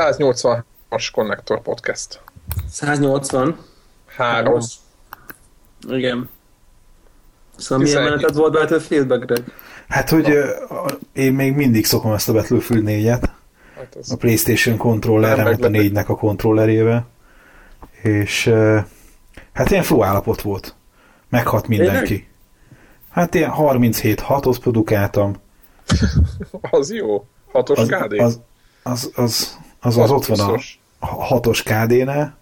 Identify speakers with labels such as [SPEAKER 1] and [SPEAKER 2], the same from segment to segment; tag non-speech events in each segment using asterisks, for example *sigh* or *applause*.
[SPEAKER 1] 180-as Connector Podcast.
[SPEAKER 2] 180?
[SPEAKER 1] Három.
[SPEAKER 2] Igen. Szóval milyen meneted volt Battlefieldbe, Greg?
[SPEAKER 3] Hát, hogy ö, én még mindig szokom ezt a Battlefield 4-et.
[SPEAKER 1] Hát
[SPEAKER 3] A Playstation kontrollerre,
[SPEAKER 1] Nem
[SPEAKER 3] mert a
[SPEAKER 1] meglepő.
[SPEAKER 3] 4-nek a kontrollerével. És hát ilyen flow állapot volt. Meghat mindenki. Hát ilyen 37 6-ot produkáltam. *laughs*
[SPEAKER 1] az jó. Hatos
[SPEAKER 3] Az,
[SPEAKER 1] KD?
[SPEAKER 3] az, az, az, az, az ott van a 6-os KD-nál.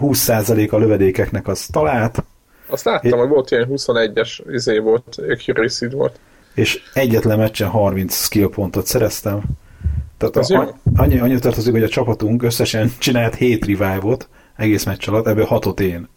[SPEAKER 3] 20% a lövedékeknek az talált,
[SPEAKER 1] Azt láttam, hogy volt ilyen 21-es izé volt, accuracy volt.
[SPEAKER 3] és egyetlen meccsen 30 skill pontot szereztem. Tehát
[SPEAKER 1] Az
[SPEAKER 3] a, annyi, annyi tartozik, hogy a csapatunk összesen csinált 7 revive-ot egész meccs alatt, ebből 6-ot én.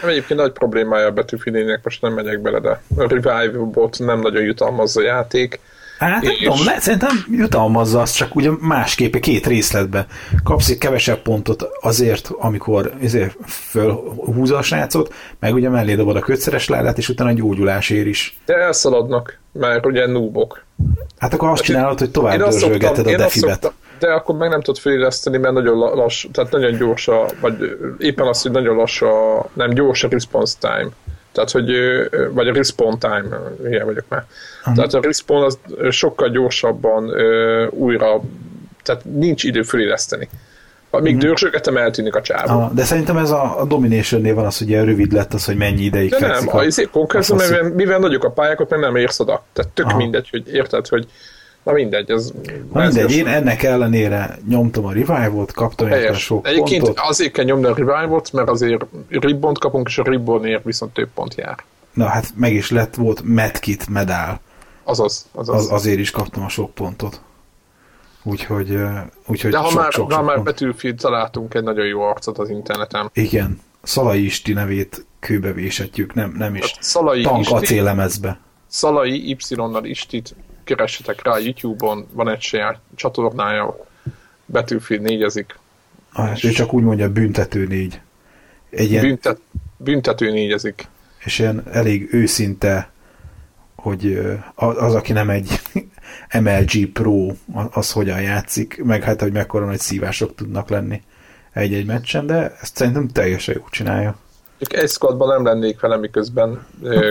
[SPEAKER 1] Nem egyébként nagy problémája a betűfilének, most nem megyek bele, de a Revive bot nem nagyon jutalmazza a játék.
[SPEAKER 3] Hát nem
[SPEAKER 1] És-
[SPEAKER 3] tudom, le, szerintem jutalmazza azt, csak ugye másképp, két részletbe. Kapsz egy kevesebb pontot azért, amikor ezért fölhúzza a srácot, meg ugye mellé dobod a kötszeres ládát, és utána gyógyulásért is.
[SPEAKER 1] De elszaladnak, mert ugye noobok.
[SPEAKER 3] Hát akkor azt csinálod, hogy tovább dörzsölgeted a defibet.
[SPEAKER 1] szoktam- De akkor meg nem tudod fejleszteni, mert nagyon la- lass, tehát nagyon gyors a, vagy éppen az, hogy nagyon lassú a, nem gyors a response time. Tehát, hogy, vagy a respawn time, ilyen vagyok már. Tehát a respawn az sokkal gyorsabban újra, tehát nincs idő föléleszteni. Amíg uh-huh. dörzsögetem, eltűnik a csávó.
[SPEAKER 3] Ah, de szerintem ez a, a Domination-nél van az, hogy ilyen rövid lett az, hogy mennyi ideig
[SPEAKER 1] De nem, a izé, konkrétan, mivel, mivel nagyok a pályák, ott meg nem érsz oda. Tehát tök
[SPEAKER 3] Aha.
[SPEAKER 1] mindegy, hogy érted, hogy na mindegy, ez...
[SPEAKER 3] Na mindegy, én ennek ellenére nyomtam a revive-ot, kaptam
[SPEAKER 1] Helyes.
[SPEAKER 3] sok
[SPEAKER 1] Egyébként
[SPEAKER 3] pontot.
[SPEAKER 1] azért kell nyomni a revive-ot, mert azért ribbont kapunk, és a ribbonért viszont több pont jár.
[SPEAKER 3] Na hát meg is lett, volt medkit medál.
[SPEAKER 1] Azaz, azaz.
[SPEAKER 3] Az, azért is kaptam a sok pontot. Úgyhogy, úgyhogy
[SPEAKER 1] De ha
[SPEAKER 3] sok,
[SPEAKER 1] már,
[SPEAKER 3] sok,
[SPEAKER 1] ha
[SPEAKER 3] sok
[SPEAKER 1] már. Battlefield találtunk egy nagyon jó arcot az interneten.
[SPEAKER 3] Igen, Szalai Isti nevét kőbe véshetjük, nem, nem is.
[SPEAKER 1] Hát Szalai
[SPEAKER 3] Tank
[SPEAKER 1] Isti,
[SPEAKER 3] acélemezbe.
[SPEAKER 1] Szalai Y-nal Istit keressetek rá YouTube-on, van egy saját csatornája, Battlefield négyezik,
[SPEAKER 3] Ah, ő csak úgy mondja, büntető négy. Egy ilyen,
[SPEAKER 1] Büntet, büntető négyezik.
[SPEAKER 3] és ilyen elég őszinte, hogy az, aki nem egy *laughs* MLG Pro, az hogyan játszik, meg hát, hogy mekkora nagy szívások tudnak lenni egy-egy meccsen, de ezt szerintem teljesen jó csinálja.
[SPEAKER 1] Egy squadban nem lennék vele, miközben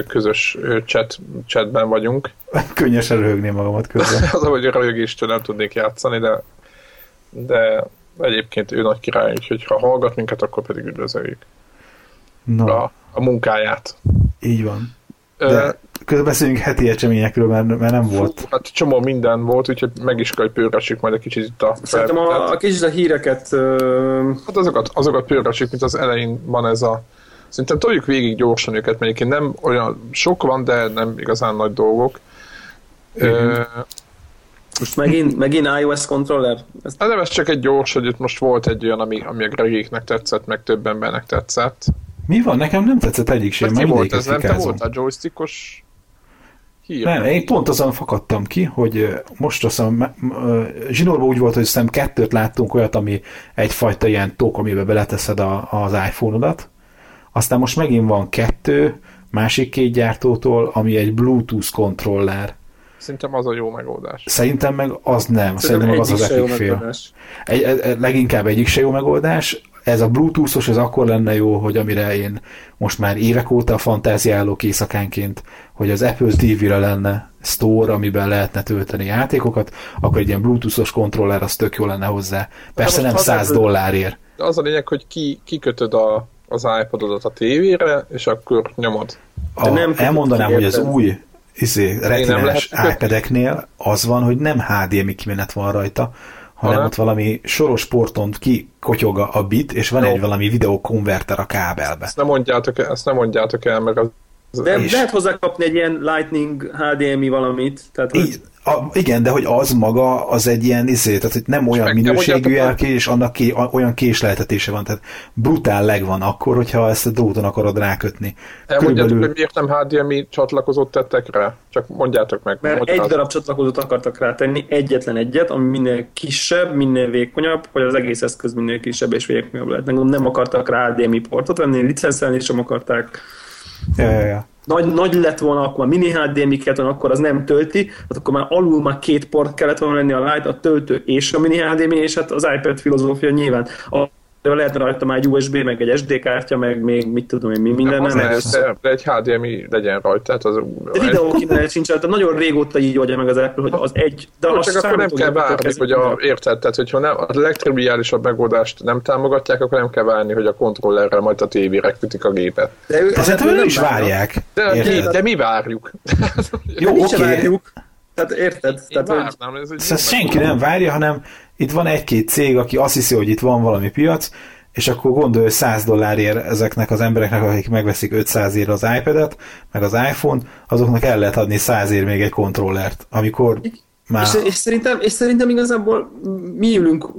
[SPEAKER 1] közös chat, chatben vagyunk. *laughs*
[SPEAKER 3] Könnyesen röhögni magamat közben. *laughs*
[SPEAKER 1] az, hogy a rögéstől nem tudnék játszani, de, de egyébként ő nagy király, úgyhogy ha hallgat minket, akkor pedig üdvözöljük
[SPEAKER 3] Na,
[SPEAKER 1] a, a munkáját.
[SPEAKER 3] így van.
[SPEAKER 1] Ö,
[SPEAKER 3] De közben beszéljünk heti eseményekről, mert, mert nem volt.
[SPEAKER 1] Fú, hát csomó minden volt, úgyhogy meg is kell, hogy pörgessük majd egy kicsit itt a
[SPEAKER 2] Szerintem a, a kicsit a híreket ö,
[SPEAKER 1] Hát azokat, azokat pörgessük, mint az elején van ez a... Szerintem toljuk végig gyorsan őket, mert egyébként nem olyan sok van, de nem igazán nagy dolgok. Ö,
[SPEAKER 2] most megint, megint iOS controller. Ez,
[SPEAKER 1] Hát nem, ez csak egy gyors, hogy itt most volt egy olyan, ami, ami a Gregéknek tetszett, meg több embernek tetszett.
[SPEAKER 3] Mi van? Nekem nem tetszett egyik sem,
[SPEAKER 1] mert ki volt ez, nem te
[SPEAKER 3] fikázom.
[SPEAKER 1] voltál joystickos hír?
[SPEAKER 3] Nem, én pont azon fakadtam ki, hogy most azt hiszem, zsinórban úgy volt, hogy azt hiszem kettőt láttunk olyat, ami egyfajta ilyen tók, amiben beleteszed a, az iPhone-odat. Aztán most megint van kettő, másik két gyártótól, ami egy Bluetooth kontroller.
[SPEAKER 1] Szerintem az a jó megoldás.
[SPEAKER 3] Szerintem meg az nem, szerintem, meg az az Epic fél. Egy, egy, leginkább egyik se jó megoldás. Ez a Bluetoothos, ez akkor lenne jó, hogy amire én most már évek óta fantáziálok éjszakánként, hogy az Apple TV-re lenne store, amiben lehetne tölteni játékokat, akkor egy ilyen Bluetoothos kontroller az tök jó lenne hozzá. Persze
[SPEAKER 1] most
[SPEAKER 3] nem
[SPEAKER 1] az
[SPEAKER 3] 100
[SPEAKER 1] Apple-
[SPEAKER 3] dollárért.
[SPEAKER 1] Az a lényeg, hogy ki, kikötöd a, az iPododat a tévére, és akkor nyomod.
[SPEAKER 3] A,
[SPEAKER 2] De nem
[SPEAKER 3] elmondanám, hogy az új izé, retinás *laughs* iPad-eknél az van, hogy nem HDMI kimenet van rajta, hanem
[SPEAKER 1] Hanem?
[SPEAKER 3] ott valami soros porton kikotyog a a bit, és van
[SPEAKER 1] Jó.
[SPEAKER 3] egy valami videokonverter a kábelbe.
[SPEAKER 1] Ezt nem mondjátok el, ezt nem mondjátok el, mert az,
[SPEAKER 2] De
[SPEAKER 3] És-
[SPEAKER 2] lehet hozzá kapni egy ilyen Lightning HDMI valamit. Tehát, hogy
[SPEAKER 3] a, igen, de hogy az maga, az egy ilyen izé, tehát hogy nem olyan minőségű jelké, és annak ké, a- olyan késleltetése van, tehát brutál leg van akkor, hogyha ezt a dróton akarod rákötni.
[SPEAKER 1] elmondjátok, hogy miért nem HDMI csatlakozót tettek rá? Csak mondjátok meg.
[SPEAKER 2] mert egy
[SPEAKER 1] magyarázat.
[SPEAKER 2] darab csatlakozót akartak rátenni, egyetlen egyet, ami minél kisebb, minél vékonyabb, hogy az egész eszköz minél kisebb és vékonyabb lehet. Nem, nem akartak rá HDMI portot venni, licenszelni sem akarták.
[SPEAKER 3] Ja, ja, ja.
[SPEAKER 2] nagy, nagy lett volna, akkor mini HDMI kellett volna, akkor az nem tölti, hát akkor már alul már két port kellett volna lenni a Lite, a töltő és a mini HDMI, és hát az iPad filozófia nyilván a lehet rajta már egy USB, meg egy SD kártya, meg még mit tudom én, mi minden.
[SPEAKER 1] Nem,
[SPEAKER 2] Nem,
[SPEAKER 1] nem, de, de egy HDMI legyen rajta. Tehát az,
[SPEAKER 2] de videó kimenet sincs, tehát nagyon régóta így oldja meg az Apple, hogy az egy, de
[SPEAKER 1] Jó, csak akkor nem kell várni, hogy a, érted, tehát hogyha nem, a legtriviálisabb megoldást nem támogatják, akkor nem kell várni, hogy a kontrollerrel majd a tévére kötik a gépet.
[SPEAKER 2] De, ő,
[SPEAKER 3] De szerintem ők is várják.
[SPEAKER 1] De, de, de mi várjuk?
[SPEAKER 3] Jó, oké.
[SPEAKER 2] Várjuk. Tehát érted?
[SPEAKER 1] Én
[SPEAKER 2] Tehát, hogy
[SPEAKER 1] várnám, ez egy
[SPEAKER 3] Ezt
[SPEAKER 1] jó
[SPEAKER 3] senki nem várja, hanem itt van egy-két cég, aki azt hiszi, hogy itt van valami piac, és akkor gondolj, hogy 100 dollárért ezeknek az embereknek, akik megveszik 500 ér az iPad-et, meg az iPhone, azoknak el lehet adni 100 ér még egy kontrollert, amikor már...
[SPEAKER 2] És, és, szerintem, és szerintem igazából mi ülünk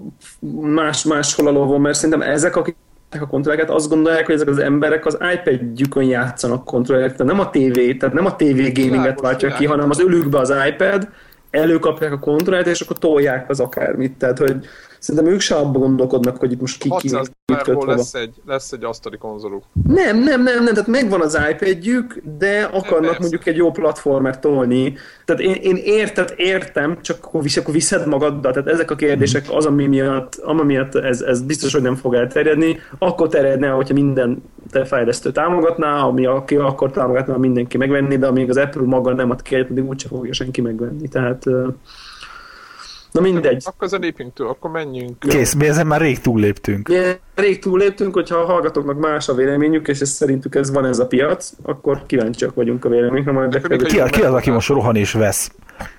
[SPEAKER 2] más, máshol a lovon, mert szerintem ezek, akik a kontrollereket, azt gondolják, hogy ezek az emberek az iPad-jükön játszanak kontrollert, tehát nem a TV, tehát nem a TV gaminget váltja ki, hanem az ölükbe az iPad, előkapják a kontrollert, és akkor tolják az akármit. Tehát, hogy szerintem ők se abban gondolkodnak, hogy itt most ki ki
[SPEAKER 1] 600
[SPEAKER 2] mit köt
[SPEAKER 1] lesz egy, lesz egy asztali konzoluk.
[SPEAKER 2] Nem, nem, nem, nem, tehát megvan az iPad-jük, de akarnak
[SPEAKER 1] persze.
[SPEAKER 2] mondjuk egy jó platformert tolni. Tehát én, én érted, értem, csak akkor, visz, akkor viszed magaddal. Tehát ezek a kérdések az, ami miatt, ami miatt ez, ez biztos, hogy nem fog elterjedni. Akkor terjedne, hogyha minden te fejlesztő támogatná, ami aki akkor támogatná, mindenki megvenni, de amíg az Apple maga nem ad ki, addig úgyse fogja senki megvenni. Tehát, na mindegy.
[SPEAKER 1] Akkor ezen lépjünk túl, akkor menjünk.
[SPEAKER 3] Kész, mi ezen már rég túlléptünk.
[SPEAKER 2] Mi rég túléptünk, hogyha a hallgatóknak más a véleményük, és ez szerintük ez van ez a piac, akkor kíváncsiak vagyunk a véleményünkre, majd legfeljebb-
[SPEAKER 3] Ki, a- ki az, aki most rohan és vesz?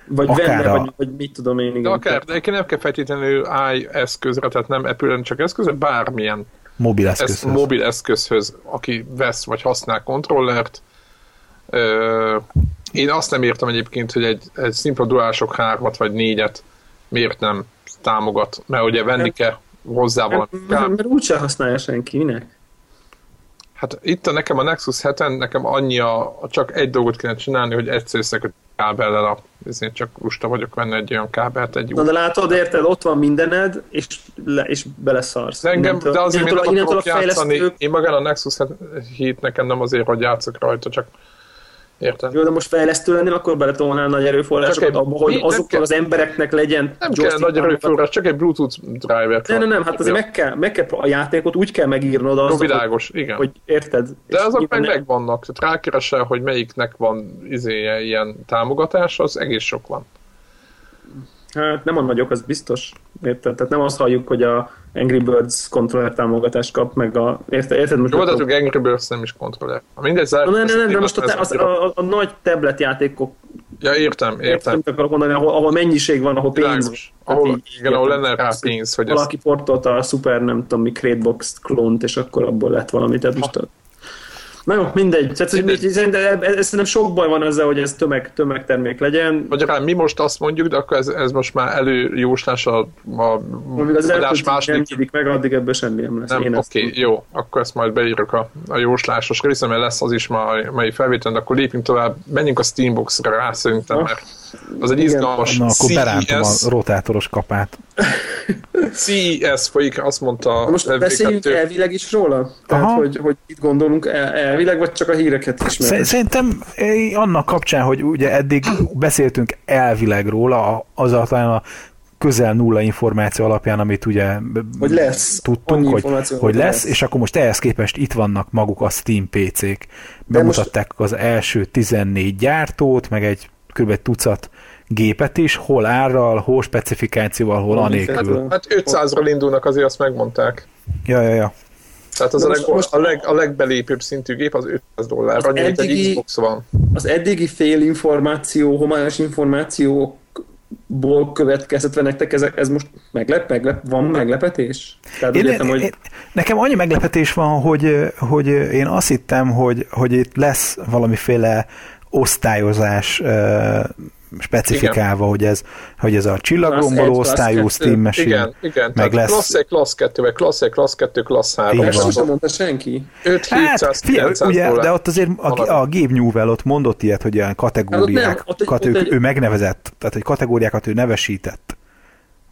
[SPEAKER 2] vagy
[SPEAKER 3] akár
[SPEAKER 2] venne,
[SPEAKER 3] a-
[SPEAKER 2] vagy, vagy mit tudom én, igen.
[SPEAKER 1] De akár, de nem kell feltétlenül i eszközre, tehát nem Apple-en csak eszközre, bármilyen
[SPEAKER 3] Mobil
[SPEAKER 1] ez
[SPEAKER 3] eszközhöz.
[SPEAKER 1] mobil eszközhöz, aki vesz vagy használ kontrollert. Ö, én azt nem értem egyébként, hogy egy, egy szimpla DualShock 3-at vagy 4-et miért nem támogat, mert ugye venni kell hozzá valami.
[SPEAKER 2] mert, mert, úgyse használja senki, minek?
[SPEAKER 1] Hát itt a, nekem a Nexus 7-en nekem annyi a, csak egy dolgot kéne csinálni, hogy egyszer összeköt kábellel a, ezért csak lusta vagyok venni egy olyan kábelt, egy
[SPEAKER 2] Na de látod, érted, ott van mindened, és, le, és beleszarsz.
[SPEAKER 1] De, engem,
[SPEAKER 2] Innentől-
[SPEAKER 1] de azért
[SPEAKER 2] innentől-
[SPEAKER 1] nem
[SPEAKER 2] innentől
[SPEAKER 1] akarok játszani.
[SPEAKER 2] fejlesztők-
[SPEAKER 1] Én magán a Nexus 7 nekem nem azért, hogy játszok rajta, csak érted?
[SPEAKER 2] Jó, de most fejlesztő lennél, akkor beletolnál nagy erőforrásokat
[SPEAKER 1] egy-
[SPEAKER 2] abba, hogy
[SPEAKER 1] mi- kell-
[SPEAKER 2] az embereknek legyen
[SPEAKER 1] Nem kell nagy erőforrás, csak egy Bluetooth driver.
[SPEAKER 2] Nem, nem, nem, hát azért meg kell, meg kell a játékot úgy kell megírnod
[SPEAKER 1] Jó,
[SPEAKER 2] az, hogy,
[SPEAKER 1] világos, igen.
[SPEAKER 2] hogy érted.
[SPEAKER 1] De azok meg megvannak. Tehát rákeresel, hogy melyiknek van izéje, ilyen támogatás, az egész sok van.
[SPEAKER 2] Hát nem a nagyok, az biztos. Érted? Tehát nem azt halljuk, hogy a Angry Birds kontroller támogatást kap, meg a... Érted? érted? Most
[SPEAKER 1] Jó, de azok Angry Birds nem is kontroller. Mindegy,
[SPEAKER 2] Na, nem, nem, nem, de most a, te, az, a, a, a, nagy tablet játékok,
[SPEAKER 1] Ja, értem, értem.
[SPEAKER 2] értem, akarok mondani, ahol, ahol mennyiség van, ahol pénz
[SPEAKER 1] Világos. Ahol,
[SPEAKER 2] így-
[SPEAKER 1] igen, ahol lenne rá pénz, hogy
[SPEAKER 2] Valaki portolta a Super, nem tudom mi, Cratebox klónt, és akkor abból lett valami, tehát most a... Na jó, mindegy. Tehát,
[SPEAKER 1] Mindegy.
[SPEAKER 2] Szerintem, ez- szerintem sok baj van ezzel, hogy ez tömeg, tömegtermék legyen.
[SPEAKER 1] Magyarán mi most azt mondjuk, de akkor ez, ez most már előjóslás a, a
[SPEAKER 2] Amíg az
[SPEAKER 1] adás
[SPEAKER 2] nem
[SPEAKER 1] második
[SPEAKER 2] nyílik meg, addig ebből semmi nem lesz.
[SPEAKER 1] Nem,
[SPEAKER 2] Én
[SPEAKER 1] oké,
[SPEAKER 2] ezt-
[SPEAKER 1] jó, akkor ezt majd beírjuk a, a jóslásos részre, mert lesz az is ma a mai felvétel, de akkor lépjünk tovább, menjünk a Steambox-ra rá szerintem,
[SPEAKER 2] Ah,
[SPEAKER 1] mert az egy
[SPEAKER 2] igen.
[SPEAKER 1] izgalmas
[SPEAKER 3] Na, akkor berántom a rotátoros kapát. *laughs*
[SPEAKER 1] CES folyik, azt mondta
[SPEAKER 2] most
[SPEAKER 1] a
[SPEAKER 2] beszéljünk
[SPEAKER 1] FB2.
[SPEAKER 2] elvileg is róla? Tehát,
[SPEAKER 3] Aha.
[SPEAKER 2] hogy, hogy itt gondolunk el, elvileg, vagy csak a híreket ismerjük?
[SPEAKER 3] Szerintem eh, annak kapcsán, hogy ugye eddig beszéltünk elvileg róla, az a, talán a közel nulla információ alapján, amit ugye
[SPEAKER 2] Hogy lesz.
[SPEAKER 3] tudtunk, hogy, hogy lesz,
[SPEAKER 2] lesz.
[SPEAKER 3] és akkor most ehhez képest itt vannak maguk a Steam PC-k. Bemutatták az első 14 gyártót, meg egy kb. tucat gépet is, hol árral, hol specifikációval, hol anélkül.
[SPEAKER 1] Hát 500-ról indulnak, azért azt megmondták.
[SPEAKER 3] Ja, ja, ja.
[SPEAKER 1] Tehát az a, leg,
[SPEAKER 2] most-
[SPEAKER 1] a, leg, a legbelépőbb szintű gép az 500 dollár,
[SPEAKER 2] Az
[SPEAKER 1] annyi, mint egy
[SPEAKER 2] eddigi-
[SPEAKER 1] Xbox van.
[SPEAKER 2] Az eddigi fél információ, homályos információkból következtetve nektek ez, ez most meglep, meglep, van meglepetés? Tehát
[SPEAKER 3] Én,
[SPEAKER 2] értem, hogy
[SPEAKER 3] én, nekem annyi meglepetés van, hogy, hogy én azt hittem, hogy, hogy itt lesz valamiféle osztályozás specifikálva, hogy ez, hogy ez a csillagromboló osztályú Steam Machine.
[SPEAKER 1] Igen, igen.
[SPEAKER 3] meg lesz-
[SPEAKER 1] Class 1, Class 2, vagy Class 1, Class 2, Class 3.
[SPEAKER 3] Így
[SPEAKER 2] ezt nem mondta senki.
[SPEAKER 1] 5
[SPEAKER 3] Hát,
[SPEAKER 1] 700
[SPEAKER 3] figyelj,
[SPEAKER 1] 900
[SPEAKER 3] ugye, de ott azért a, a Gabe Newell ott mondott ilyet, hogy olyan
[SPEAKER 2] Hát ott nem, ott egy-
[SPEAKER 3] kat
[SPEAKER 2] ott egy-
[SPEAKER 3] ő megnevezett, tehát hogy kategóriákat ő nevesített.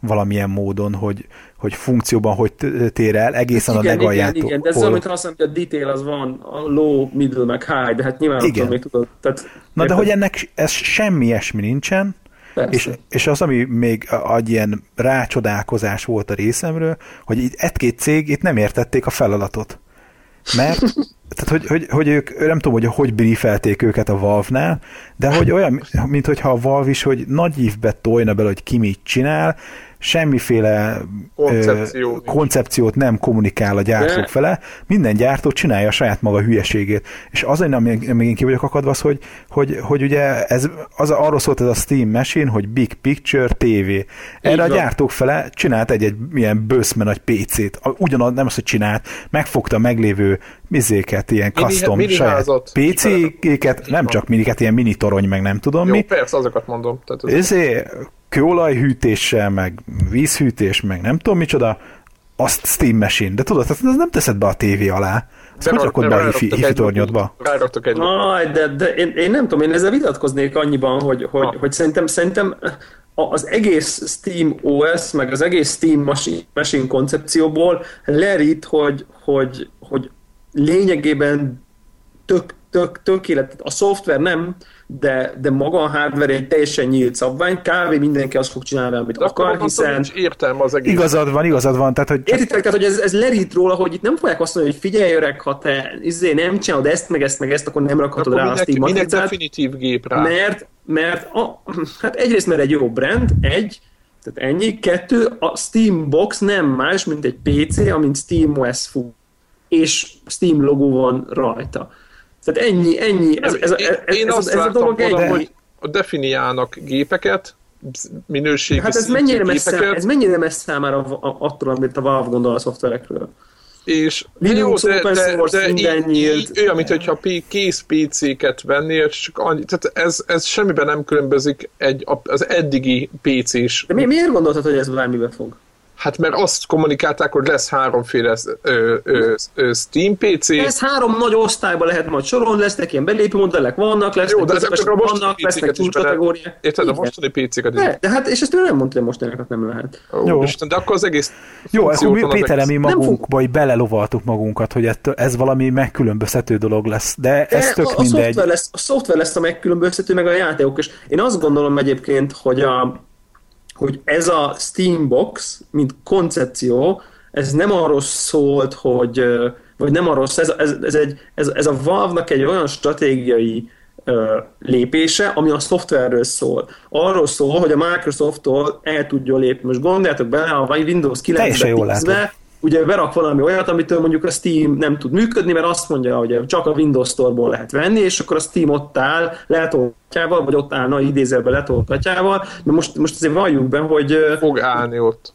[SPEAKER 3] Valamilyen módon, hogy, hogy funkcióban hogy tér el, egészen
[SPEAKER 2] igen,
[SPEAKER 3] a legaljátok.
[SPEAKER 2] Igen, igen, de ez azt mondja, hogy a detail az van, a low, middle, meg high, de hát nyilván igen. még tudod. Tehát,
[SPEAKER 3] Na de hogy ennek ez semmi ilyesmi nincsen, és, és az, ami még egy ilyen rácsodálkozás volt a részemről, hogy itt egy-két cég itt nem értették a feladatot. Mert *laughs* tehát, hogy, hogy, hogy ők, nem tudom, hogy hogy briefelték őket a Valve-nál, de hogy olyan, mint hogyha a Valve is, hogy nagy ívbe tojna bele, hogy ki mit csinál, semmiféle Koncepció. ö, koncepciót nem kommunikál a gyártók De... fele, minden gyártó csinálja a saját maga hülyeségét. És az, hogy még én ki vagyok akadva, az, hogy, hogy, hogy ugye ez, az, arról szólt ez a Steam Machine, hogy Big Picture TV. Erre a gyártók fele csinált egy, egy ilyen bőszme nagy PC-t. Ugyanaz, nem az, hogy csinált, megfogta a meglévő mizéket, ilyen mini, custom mini saját PC-ket, nem csak miniket, ilyen mini torony, meg nem tudom Jó, mi.
[SPEAKER 1] persze, azokat mondom.
[SPEAKER 3] Tehát az... Ezért kőolajhűtéssel, meg vízhűtés, meg nem tudom micsoda, azt Steam Machine. De tudod, azt nem teszed be a tévé alá. Azt hogy rakod be a hifi, hifi tornyodba?
[SPEAKER 1] egy
[SPEAKER 2] Aj, de, de én, én, nem tudom, én ezzel vitatkoznék annyiban, hogy, hogy, hogy szerintem, szerintem az egész Steam OS, meg az egész Steam Machine, machine koncepcióból lerít, hogy, hogy, hogy lényegében tök, tök, tökéletes. A szoftver nem, de, de maga a hardware egy teljesen nyílt szabvány, kb. mindenki azt fog csinálni, amit de akar, hiszen...
[SPEAKER 1] értelme az egész.
[SPEAKER 3] Igazad van, igazad van. Tehát, hogy...
[SPEAKER 2] Értitek, tehát, hogy ez, ez lerít róla, hogy itt nem fogják azt mondani, hogy figyelj öreg, ha te izé, nem csinálod ezt, meg ezt, meg ezt, akkor nem rakhatod akkor rá
[SPEAKER 1] minek, a Steam minek definitív gép rá?
[SPEAKER 2] Mert, mert a, hát egyrészt mert egy jó brand, egy, tehát ennyi, kettő, a Steam Box nem más, mint egy PC, amint Steam OS fut, és Steam logó van rajta. Tehát ennyi, ennyi. Ez, ez, ez, ez,
[SPEAKER 1] Én ez, azt ez, ez a dolog ennyi. hogy definiálnak gépeket, minőségi
[SPEAKER 2] Hát ez mennyire, messze, ez mennyire messze már attól, amit a Valve gondol a szoftverekről.
[SPEAKER 1] És Linux, jó, de, open source, de, de minden így, nyílt. Olyan, mint hogyha kész PC-ket vennél, csak annyi, tehát ez, ez semmiben nem különbözik egy, az eddigi PC-s.
[SPEAKER 2] De mi, miért gondoltad, hogy ez bármibe fog?
[SPEAKER 1] Hát mert azt kommunikálták, hogy lesz háromféle ö, ö, ö, Steam PC.
[SPEAKER 2] Ez három nagy osztályban lehet majd sorolni, lesznek ilyen belépő modellek, vannak, lesznek
[SPEAKER 1] Jó, de ezek a
[SPEAKER 2] vannak, lesznek kategóriáják.
[SPEAKER 1] Érted, a mostani PC-ket
[SPEAKER 2] is. De, de hát, és ezt ő nem mondta, hogy mostaniakat nem lehet.
[SPEAKER 1] Ó, Jó. Isten, de akkor az egész
[SPEAKER 3] Jó, akkor mi, Péter, mi magunkba fog... belelovaltuk magunkat, hogy ettől, ez valami megkülönböztető dolog lesz, de ez de tök a, mindegy. A szoftver,
[SPEAKER 2] lesz, a szoftver lesz a megkülönböztető, meg a játékok, és én azt gondolom egyébként, hogy a, hogy ez a Steambox, mint koncepció, ez nem arról szólt, hogy, vagy nem arról ez, ez, ez, egy, ez, ez a Valve-nak egy olyan stratégiai lépése, ami a szoftverről szól. Arról szól, hogy a Microsofttól el tudjon lépni. Most gondoljátok bele, a Windows 9-be ugye berak valami olyat, amitől mondjuk a Steam nem tud működni, mert azt mondja, hogy csak a Windows Store-ból lehet venni, és akkor a Steam ott áll letolgatjával, vagy ott állna idézelbe letolgatjával, de most, most azért valljuk be, hogy...
[SPEAKER 1] Fog állni ott.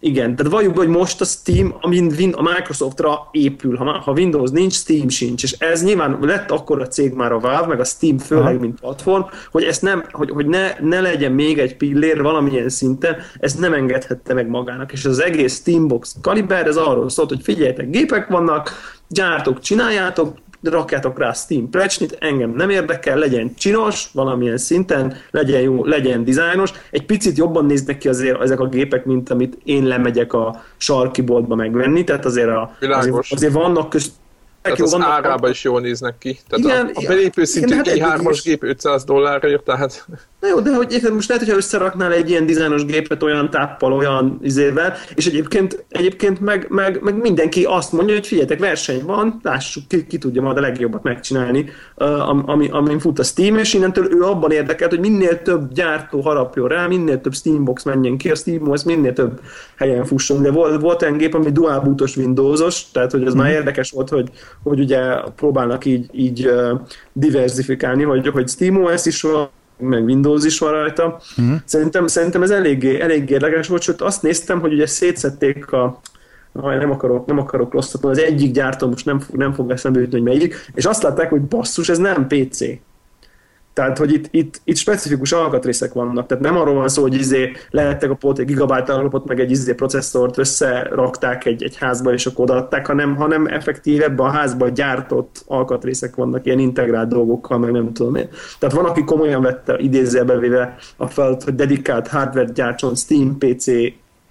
[SPEAKER 2] Igen, tehát valljuk hogy most a Steam, amin a Microsoftra épül, ha, ha Windows nincs, Steam sincs, és ez nyilván lett akkor a cég már a Valve, meg a Steam főleg, Aha. mint platform, hogy ezt nem, hogy, hogy ne, ne legyen még egy pillér valamilyen szinten, ezt nem engedhette meg magának, és az egész Steambox kaliber, ez arról szólt, hogy figyeljetek, gépek vannak, gyártok, csináljátok, rakjátok rá Steam plecsnit, engem nem érdekel, legyen csinos valamilyen szinten, legyen jó, legyen dizájnos. Egy picit jobban néznek ki azért ezek a gépek, mint amit én lemegyek a sarki boltba megvenni, tehát azért, a, azért, azért vannak közt,
[SPEAKER 1] tehát az vannak, árában is jól néznek ki. Tehát igen, a, a belépő szintű hát i3-as gép 500 dollárra jött, tehát...
[SPEAKER 2] Na jó, de hogy érted, most lehet, hogyha összeraknál egy ilyen dizájnos gépet olyan táppal, olyan izével, és egyébként, egyébként meg, meg, meg, mindenki azt mondja, hogy figyeljetek, verseny van, lássuk, ki, ki tudja majd a legjobbat megcsinálni, ami, amin fut a Steam, és innentől ő abban érdekelt, hogy minél több gyártó harapjon rá, minél több Steambox menjen ki, a SteamOS minél több helyen fusson. De volt, volt olyan gép, ami dual bootos Windowsos, tehát hogy az mm. már érdekes volt, hogy, hogy ugye próbálnak így, így diversifikálni, hogy, hogy SteamOS is van, meg Windows is van rajta. Uh-huh. Szerintem, szerintem ez eléggé, eléggé érdekes volt, sőt azt néztem, hogy ugye szétszették a Aj, nem akarok, nem akarok rosszat az egyik gyártó most nem, fog, nem fog eszembe jutni, hogy melyik, és azt látták, hogy basszus, ez nem PC. Tehát, hogy itt, itt, itt specifikus alkatrészek vannak, tehát nem arról van szó, hogy izé lehettek a pot, egy gigabyte alapot, meg egy izé processzort összerakták egy, egy házba, és akkor odaadták, hanem, hanem effektív ebben a házban gyártott alkatrészek vannak, ilyen integrált dolgokkal, meg nem tudom én. Tehát van, aki komolyan vette, idézőjelbe véve a felt, hogy dedikált hardware gyártson Steam PC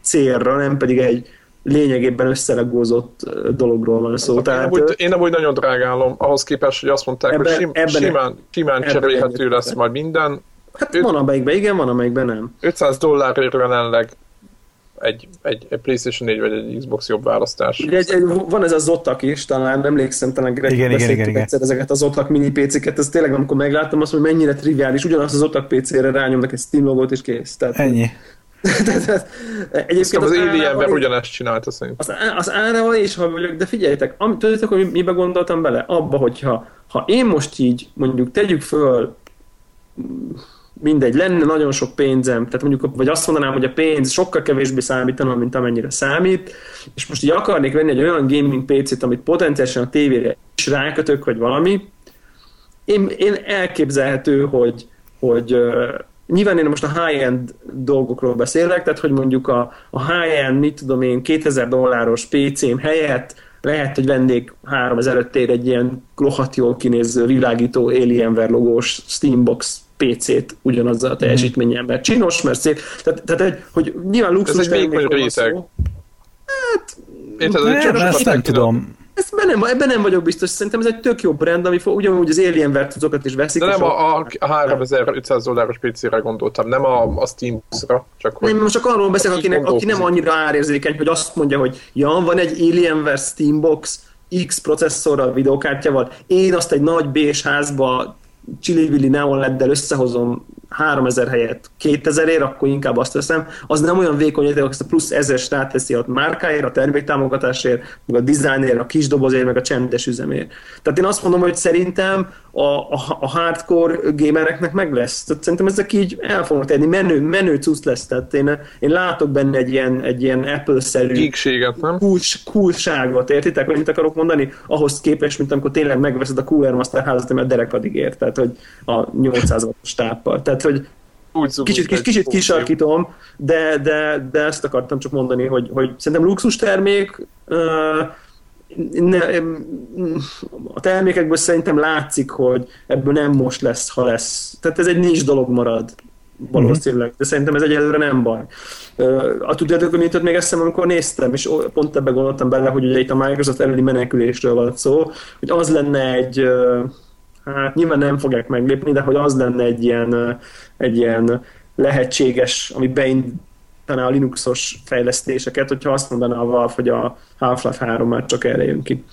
[SPEAKER 2] célra, nem pedig egy lényegében összelegózott dologról van szó.
[SPEAKER 1] Tehát, én, amúgy, én amúgy nagyon drágálom, ahhoz képest, hogy azt mondták, ebben, hogy sim, ebben, simán, simán ebben cserélhető lesz majd minden.
[SPEAKER 2] Hát Öt, van amelyikben igen, van amelyikben nem.
[SPEAKER 1] 500 dollárért jelenleg egy, egy, egy PlayStation 4 vagy egy Xbox jobb választás.
[SPEAKER 2] Ugye egy, egy, van ez a Zotak is, talán emlékszem, talán
[SPEAKER 3] Greg igen, igen, igen, igen. egyszer
[SPEAKER 2] ezeket az Zotak mini PC-ket, ez tényleg amikor megláttam azt, hogy mennyire triviális, ugyanazt az Zotak PC-re rányomnak egy Steam logót és kész.
[SPEAKER 3] Tehát, Ennyi. *laughs*
[SPEAKER 1] Egyébként az, az Alienben ugyanezt csinálta szerintem.
[SPEAKER 2] Az, az árával is ha vagyok, de figyeljetek, am, tudjátok, hogy mibe gondoltam bele? Abba, hogyha ha én most így mondjuk tegyük föl mindegy, lenne nagyon sok pénzem, tehát mondjuk, vagy azt mondanám, hogy a pénz sokkal kevésbé számítana, mint amennyire számít, és most így akarnék venni egy olyan gaming PC-t, amit potenciálisan a tévére is rákötök, vagy valami, én, én elképzelhető, hogy, hogy Nyilván én most a high-end dolgokról beszélek, tehát hogy mondjuk a, a high-end, mit tudom én, 2000 dolláros PC-m helyett lehet, hogy vennék 3000 ér egy ilyen rohadt jól kinéző, világító Alienware logós Steambox PC-t ugyanazzal a teljesítményen, mert csinos, mert szép. Tehát, tehát hogy nyilván luxus
[SPEAKER 1] Ez egy vékony réteg.
[SPEAKER 2] Hát...
[SPEAKER 3] Érted, nem, ezt nem tudom.
[SPEAKER 2] Ezt nem, ebben nem vagyok biztos, szerintem ez egy tök jó brand, ami fog, ugyanúgy az Alienware cuccokat is veszik.
[SPEAKER 1] De nem a, a, a 3500 dolláros PC-re gondoltam, nem a, a Steam-ra, csak hogy...
[SPEAKER 2] Nem, most csak arról beszélek, akinek, aki nem annyira árérzékeny, hogy azt mondja, hogy ja, van egy Alienware Steambox X processzorral, videokártyával, én azt egy nagy bés házba csili neon leddel összehozom 3000 helyett 2000 ér, akkor inkább azt veszem. Az nem olyan vékony, hogy azt a plusz ezres ráteszi a márkáért, a terméktámogatásért, meg a dizájnért, a kis dobozért, meg a csendes üzemért. Tehát én azt mondom, hogy szerintem a, a, a hardcore gamereknek meg lesz. Tehát szerintem ezek így el fognak tenni, menő, menő cucc lesz. Tehát én, én látok benne egy ilyen, egy ilyen Apple-szerű
[SPEAKER 1] Geekséget, nem?
[SPEAKER 2] Kulcs, kulcságot, értitek, hogy mit akarok mondani? Ahhoz képest, mint amikor tényleg megveszed a Cooler Master házat, mert derekadig ért, tehát hogy a 800 wattos táppal. Tehát, hogy kicsit, kicsit, kicsit kisarkítom, de, de, de ezt akartam csak mondani, hogy, hogy szerintem luxus termék, ne, a termékekből szerintem látszik, hogy ebből nem most lesz, ha lesz. Tehát ez egy nincs dolog marad valószínűleg, de szerintem ez egyelőre nem baj. A tudjátok, hogy mit még eszem, amikor néztem, és pont ebben gondoltam bele, hogy ugye itt a Microsoft előli menekülésről van szó, hogy az lenne egy, hát nyilván nem fogják meglépni, de hogy az lenne egy ilyen, egy ilyen lehetséges, ami beindítaná a Linuxos fejlesztéseket, hogyha azt mondaná a Valve, hogy a Half-Life 3 már csak erre jön ki.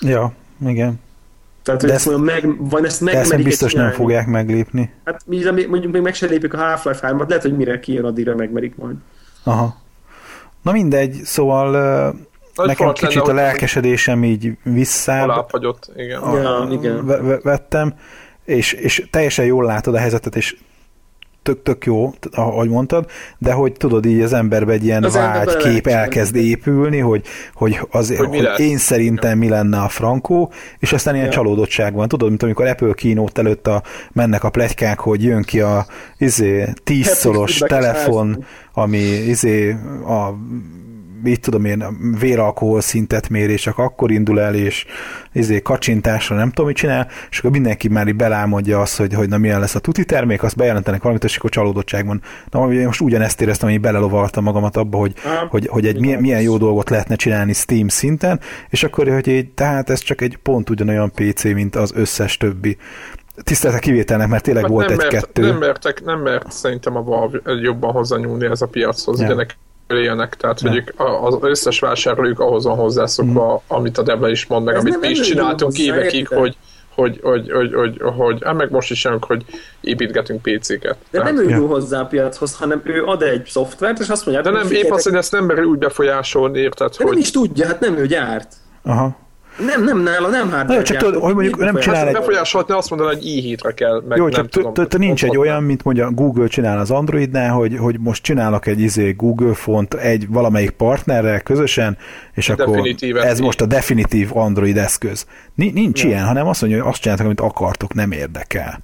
[SPEAKER 3] Ja, igen.
[SPEAKER 2] Tehát, hogy de ezt, mondjam, meg, van ezt meg,
[SPEAKER 3] ezt biztos nem fogják meglépni.
[SPEAKER 2] Hát mondjuk még meg se lépik a Half-Life 3-at, lehet, hogy mire kijön, addigra megmerik majd.
[SPEAKER 3] Aha. Na mindegy, szóval nagy nekem kicsit a lelkesedésem így vissza
[SPEAKER 1] igen.
[SPEAKER 2] Ja, igen.
[SPEAKER 3] vettem, és, és teljesen jól látod a helyzetet, és tök, tök jó, ahogy mondtad, de hogy tudod, így az emberbe egy ilyen vágy kép elkezd épülni, hogy, hogy, az, hogy, hogy én szerintem mi lenne a frankó, és aztán ilyen ja. csalódottság van. Tudod, mint amikor Apple kínót előtt a, mennek a pletykák, hogy jön ki a izé, tízszoros telefon, ami izé, a mit tudom én, véralkohol szintet mér, és csak akkor indul el, és izé, kacsintásra nem tudom, mit csinál, és akkor mindenki már így belámodja azt, hogy, hogy na milyen lesz a tuti termék, azt bejelentenek valamit, és akkor csalódottság van. Na, most ugyanezt éreztem, hogy belelovaltam magamat abba, hogy, ah, hogy, hogy egy milyen, milyen, jó dolgot lehetne csinálni Steam szinten, és akkor, hogy így, tehát ez csak egy pont ugyanolyan PC, mint az összes többi tiszteltek kivételnek, mert tényleg hát volt egy-kettő.
[SPEAKER 1] Nem mertek, nem mert szerintem a Valve jobban hozzányúlni ez a piachoz, ja. ugye élnek, tehát hogy ők, az összes vásárlójuk ahhoz van hozzászokva, mm. amit a Debla is mond, meg Ez amit mi is csináltunk évekig, hogy, hogy, hogy, hogy, hogy, hogy hát meg most is jönk, hogy építgetünk PC-ket.
[SPEAKER 2] De tehát, nem ő ja. hozzá a piachoz, hanem ő ad egy szoftvert, és azt mondja,
[SPEAKER 1] De nem, épp azt, hogy ezt nem meri úgy befolyásolni, érted?
[SPEAKER 2] De hogy... nem is tudja, hát nem ő gyárt.
[SPEAKER 3] Aha.
[SPEAKER 2] Nem, nem nála, nem hardware.
[SPEAKER 3] Jó, csak tudod, hogy mondjuk nem csinál egy...
[SPEAKER 1] Befolyásolhatni azt mondaná, hogy i7-re kell, meg
[SPEAKER 3] Jó, csak tudom, nincs egy olyan, mint mondja Google csinál az Androidnál, hogy, hogy most csinálok egy izé Google font egy valamelyik partnerrel közösen, és akkor ez most a definitív Android eszköz. Nincs ilyen, hanem azt mondja, hogy azt csináltak, amit akartok, nem érdekel.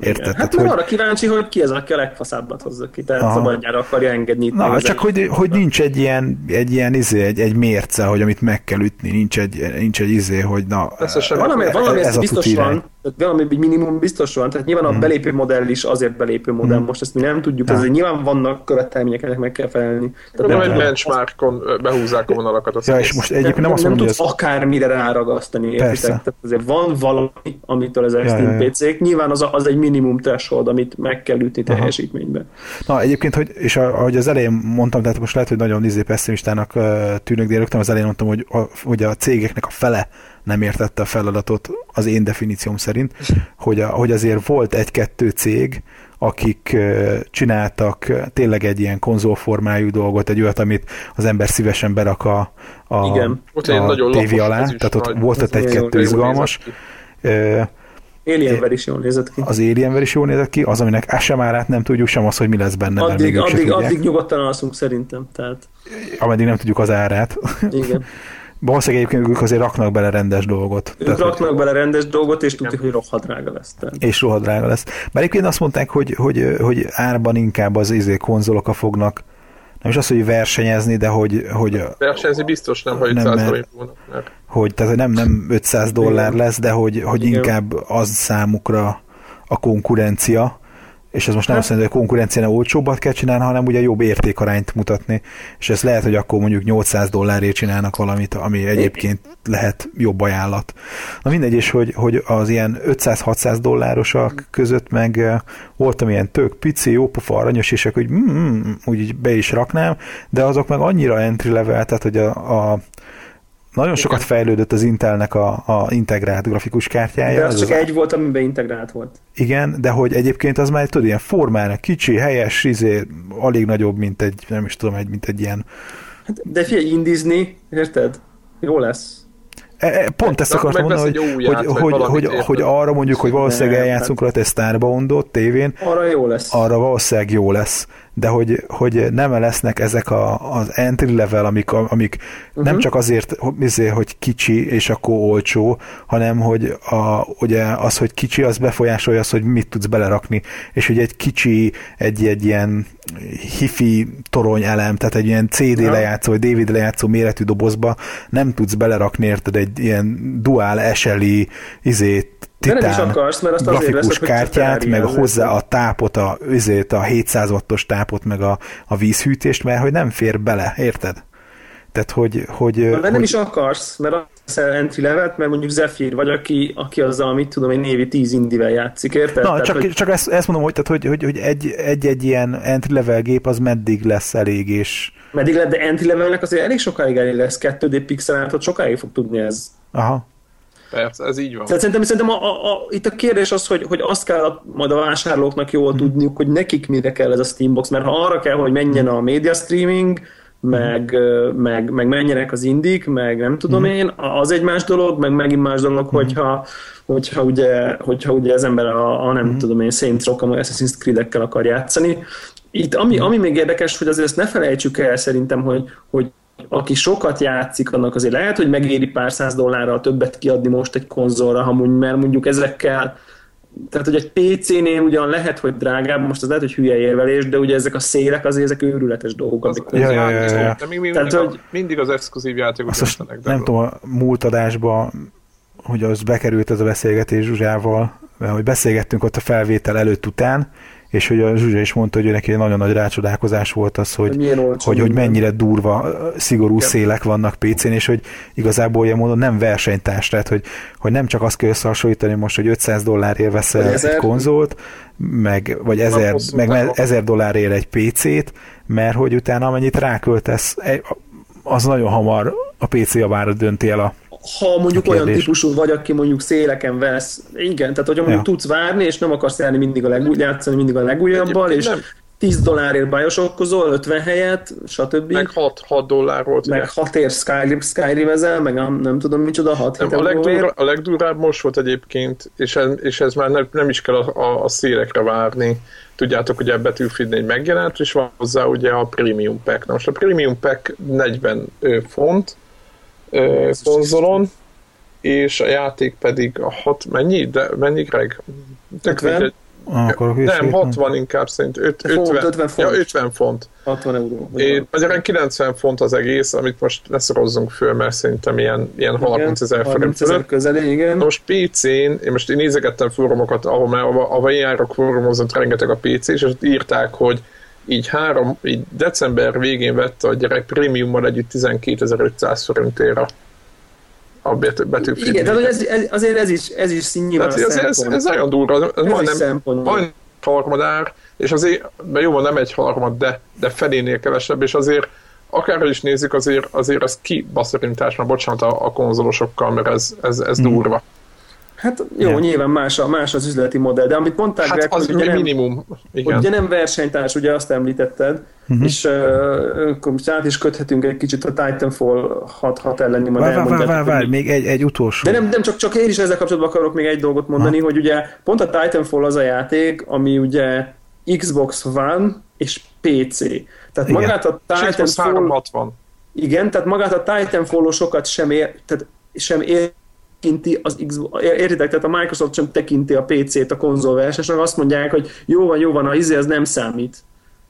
[SPEAKER 3] Érted?
[SPEAKER 2] Hát
[SPEAKER 3] Tehát,
[SPEAKER 2] hogy... arra kíváncsi, hogy ki az, aki a legfaszábbat hozza ki, tehát
[SPEAKER 3] Aha.
[SPEAKER 2] szabadjára akarja engedni.
[SPEAKER 3] Na,
[SPEAKER 2] meg
[SPEAKER 3] csak
[SPEAKER 2] az
[SPEAKER 3] hogy, hogy nincs egy ilyen, egy ilyen izé, egy, egy mérce, hogy amit meg kell ütni, nincs egy, nincs egy izé, hogy na,
[SPEAKER 1] Összesen
[SPEAKER 2] Valami, valami
[SPEAKER 3] ez
[SPEAKER 2] ez
[SPEAKER 3] a
[SPEAKER 2] biztos van, valami egy minimum biztos van, tehát nyilván a belépő modell is azért belépő modell, most ezt mi nem tudjuk, ezért nyilván vannak követelmények, ennek meg kell felelni. Tehát
[SPEAKER 1] Nem egy
[SPEAKER 2] tudom,
[SPEAKER 1] benchmarkon behúzzák a vonalakat.
[SPEAKER 3] Ja, és most
[SPEAKER 2] nem,
[SPEAKER 3] egyébként nem,
[SPEAKER 2] nem,
[SPEAKER 3] azt
[SPEAKER 2] nem
[SPEAKER 3] mondom, hogy
[SPEAKER 2] tudsz
[SPEAKER 3] ez...
[SPEAKER 2] akármire ráragasztani, értitek? Tehát azért van valami, amitől ezek
[SPEAKER 3] Ja,
[SPEAKER 2] Steam
[SPEAKER 3] ja, ja.
[SPEAKER 2] PC-k, nyilván az, a- az egy minimum threshold, amit meg kell ütni teljesítménybe.
[SPEAKER 3] Na, egyébként, hogy, és a- ahogy az elején mondtam, tehát most lehet, hogy nagyon izé pessimistának tűnök, de rögtön az elején mondtam, hogy a, hogy a cégeknek a fele nem értette a feladatot az én definícióm szerint, hogy, a, hogy azért volt egy-kettő cég, akik csináltak tényleg egy ilyen konzolformájú dolgot, egy olyat, amit az ember szívesen berak a, a,
[SPEAKER 2] Igen.
[SPEAKER 1] Ott
[SPEAKER 3] a
[SPEAKER 1] nagyon
[SPEAKER 3] tévé
[SPEAKER 1] lapos
[SPEAKER 3] alá, tehát ott
[SPEAKER 1] nagy-
[SPEAKER 3] volt ott egy-kettő izgalmas.
[SPEAKER 2] Alienware is jól nézett ki.
[SPEAKER 3] az Alienware is jól nézett ki, az, aminek á sem árát nem tudjuk, sem az, hogy mi lesz benne, mert még
[SPEAKER 2] Addig, addig, addig nyugodtan alszunk szerintem, tehát
[SPEAKER 3] ameddig nem tudjuk az árát.
[SPEAKER 2] igen. *laughs*
[SPEAKER 3] Valószínűleg egyébként ők azért raknak bele rendes dolgot.
[SPEAKER 2] Ők
[SPEAKER 3] Tehát, hogy-
[SPEAKER 2] raknak bele rendes dolgot, és tudjuk, hogy rohadt drága lesz. Tehát.
[SPEAKER 3] és rohadt drága lesz. Mert egyébként azt mondták, hogy, hogy, hogy árban inkább az izé konzolok fognak, nem is az, hogy versenyezni, de hogy, hogy,
[SPEAKER 1] Versenyzni biztos nem, hogy
[SPEAKER 3] Nem,
[SPEAKER 1] 500
[SPEAKER 3] mert-
[SPEAKER 1] forint volna. Mert
[SPEAKER 3] hogy tehát nem, nem 500 dollár lesz, de hogy, hogy
[SPEAKER 2] Igen.
[SPEAKER 3] inkább az számukra a konkurencia, és ez most nem
[SPEAKER 2] Hát-
[SPEAKER 3] azt mondja, hogy a konkurenciánál olcsóbbat kell csinálni, hanem ugye jobb értékarányt mutatni, és ez lehet, hogy akkor mondjuk 800 dollárért csinálnak valamit, ami egyébként lehet jobb ajánlat. Na mindegy, és hogy, hogy az ilyen 500-600 dollárosak között meg eh, voltam ilyen tök pici, jópofa aranyos, és akkor úgy, mm, mm, úgy be is raknám, de azok meg annyira entry level, tehát hogy a, a nagyon sokat fejlődött az Intelnek a, a integrált grafikus kártyája.
[SPEAKER 2] De az
[SPEAKER 3] ez
[SPEAKER 2] csak
[SPEAKER 3] az-
[SPEAKER 2] egy volt, amiben integrált volt.
[SPEAKER 3] igen, de hogy egyébként az már tudod, ilyen formára kicsi, helyes, izé, alig nagyobb, mint egy, nem is tudom, egy, mint egy ilyen
[SPEAKER 2] Hát, de figyelj, indizni, érted? Jó lesz.
[SPEAKER 3] E, e, Pont ezt akartam mondani, hogy, hogy,
[SPEAKER 1] vagy
[SPEAKER 3] hogy, hogy,
[SPEAKER 1] érted?
[SPEAKER 3] hogy arra mondjuk, hogy valószínűleg
[SPEAKER 2] Nem,
[SPEAKER 3] eljátszunk rajta egy Starboundot tévén,
[SPEAKER 2] Arra jó lesz.
[SPEAKER 3] arra valószínűleg jó lesz, de hogy, hogy nem lesznek ezek a, az entry level, amik, amik uh-huh. nem csak azért, hogy, izé, hogy kicsi és akkor olcsó, hanem hogy a, ugye az, hogy kicsi, az befolyásolja az, hogy mit tudsz belerakni, és hogy egy kicsi, egy, egy ilyen hifi torony elem, tehát egy ilyen CD
[SPEAKER 2] Ja.
[SPEAKER 3] lejátszó, vagy DVD lejátszó méretű dobozba nem tudsz belerakni, érted, egy ilyen dual SLI izét,
[SPEAKER 2] De nem is
[SPEAKER 3] titán
[SPEAKER 2] akarsz, mert azt
[SPEAKER 3] grafikus
[SPEAKER 2] veszed,
[SPEAKER 3] kártyát, meg
[SPEAKER 2] elárulja.
[SPEAKER 3] hozzá a tápot, a, üzét, a 700 wattos tápot, meg a, a vízhűtést, mert hogy nem fér bele, érted? Tehát, hogy... hogy,
[SPEAKER 2] De nem
[SPEAKER 3] hogy
[SPEAKER 2] is akarsz, mert az entry level mert mondjuk Zephyr vagy, aki, aki azzal, mit tudom, egy névi 10 indivel játszik, érted?
[SPEAKER 3] Na,
[SPEAKER 2] Tehát,
[SPEAKER 3] csak,
[SPEAKER 2] hogy
[SPEAKER 3] csak ezt, ezt mondom, hogy, tehát, hogy, hogy, hogy egy, egy, egy ilyen entry level gép az meddig lesz elég, és
[SPEAKER 2] meddig lehet, de entry levelnek azért elég sokáig elég lesz, 2D pixel sokáig fog tudni ez.
[SPEAKER 3] aha,
[SPEAKER 1] Persze, ez így van.
[SPEAKER 2] Tehát szerintem, szerintem a, a, a, itt a kérdés az, hogy, hogy azt kell a, majd a vásárlóknak jól tudniuk, hogy nekik mire kell ez a Steambox, mert ha arra kell, hogy menjen a media streaming, meg, ö, meg, meg menjenek az indik, meg nem tudom én, az egy más dolog, meg megint más dolog, hogyha, hogyha, ugye, hogyha ugye az ember a, a nem tudom én, Saints Row, vagy Assassin's Creed-ekkel akar játszani. Itt ami, ami még érdekes, hogy azért ezt ne felejtsük el szerintem, hogy, hogy aki sokat játszik, annak azért lehet, hogy megéri pár száz dollárral többet kiadni most egy konzolra, ha mondjuk, mert mondjuk ezekkel tehát, hogy egy PC-nél ugyan lehet, hogy drágább, most az lehet, hogy hülye érvelés, de ugye ezek a szélek azért ezek őrületes dolgok.
[SPEAKER 1] Az,
[SPEAKER 2] amik-
[SPEAKER 3] Ja, ja, ja, ja, ja.
[SPEAKER 1] De még
[SPEAKER 2] Tehát, hogy-
[SPEAKER 1] a, mindig az exkluzív játékok döntenek,
[SPEAKER 3] nem tudom, a múlt adásba, hogy az bekerült ez a beszélgetés Zsuzsával, mert hogy beszélgettünk ott a felvétel előtt-után, és hogy a Zsuzsa is mondta, hogy neki egy nagyon nagy rácsodálkozás volt az, hogy,
[SPEAKER 2] Hogy
[SPEAKER 3] hogy, mennyire durva, szigorú
[SPEAKER 1] Ja.
[SPEAKER 3] szélek vannak PC-n, és hogy igazából ilyen módon nem versenytárs, tehát hogy, hogy nem csak azt kell összehasonlítani most, hogy 500 dollárért veszel
[SPEAKER 2] Vagy
[SPEAKER 3] egy
[SPEAKER 2] ezer.
[SPEAKER 3] konzolt, meg, vagy 1000,
[SPEAKER 1] hosszú
[SPEAKER 3] meg
[SPEAKER 1] távon.
[SPEAKER 3] 1000 dollárért egy PC-t, mert hogy utána amennyit ráköltesz, az nagyon hamar a PC javára dönti el a
[SPEAKER 2] ha mondjuk olyan típusú vagy, aki mondjuk széleken vesz, igen, tehát hogyha mondjuk
[SPEAKER 3] Ja.
[SPEAKER 2] tudsz várni, és nem akarsz járni mindig a legúj, játszani mindig a legújabbal,
[SPEAKER 1] Egyébként
[SPEAKER 2] és
[SPEAKER 1] nem.
[SPEAKER 2] 10 dollárért biosokkozol, 50 helyet, stb.
[SPEAKER 1] meg 6, 6 dollár volt. ugye?
[SPEAKER 2] meg 6 ér Skyrim, Skyrim ezel, meg nem, nem tudom micsoda, 6
[SPEAKER 1] Nem, a, legdurra, a legdurvább most volt egyébként, és ez, és ez már nem, nem is kell a, a, a szélekre várni. Tudjátok, hogy a Battlefield 4 megjelent, és van hozzá ugye a Premium Pack. Na most a Premium Pack 40 ö, font ö, konzolon, és a játék pedig a 6, mennyi? De mennyi, Greg? Tök
[SPEAKER 2] 50?
[SPEAKER 1] mindegy.
[SPEAKER 3] Akkor
[SPEAKER 1] nem, 60 inkább szerint. 5, 50, 50 font. Ja, 50 font.
[SPEAKER 2] 60 euró.
[SPEAKER 1] Én, magyarán 90 font az egész, amit most leszorozzunk föl, mert szerintem ilyen, ilyen 30 ezer forint
[SPEAKER 2] fölött. közelé, igen.
[SPEAKER 1] Most PC-n, én most én nézegettem fórumokat, ahol, már, ahol én járok fórumozott rengeteg a PC, és ott írták, hogy így három, így december végén vette a gyerek prémiummal együtt 12.500 forintére a betűfit.
[SPEAKER 2] Igen, de ez, ez, azért ez is, ez is nyilván
[SPEAKER 1] hát ez, ez, ez, nagyon durva, ez, ez majdnem, majdnem harmadár, és azért, mert jó, nem egy harmad, de, de felénél kevesebb, és azért akár is nézzük, azért, azért ez kibaszorintás, mert bocsánat a, a konzolosokkal, mert ez, ez, ez hmm. durva.
[SPEAKER 2] Hát jó, yeah. nyilván más, a, más az üzleti modell, de amit mondtál,
[SPEAKER 1] hát Greg, az hogy ugye minimum. Nem,
[SPEAKER 2] Igen. Hogy ugye nem versenytárs, ugye azt említetted, uh-huh. és uh, akkor most át is köthetünk egy kicsit a Titanfall 6-6 elleni, majd
[SPEAKER 3] várj, várj, várj, várj, még egy, egy utolsó.
[SPEAKER 2] De nem, nem csak, csak én is ezzel kapcsolatban akarok még egy dolgot mondani, ha. hogy ugye pont a Titanfall az a játék, ami ugye Xbox One és PC. Tehát igen. magát a Titanfall...
[SPEAKER 1] 360.
[SPEAKER 2] Igen, tehát magát a Titanfall-osokat sem ér, tehát sem ér, tekinti az Xbox, értitek, tehát a Microsoft sem tekinti a PC-t a konzolversenynek, azt mondják, hogy jó van, jó van, a izé az nem számít.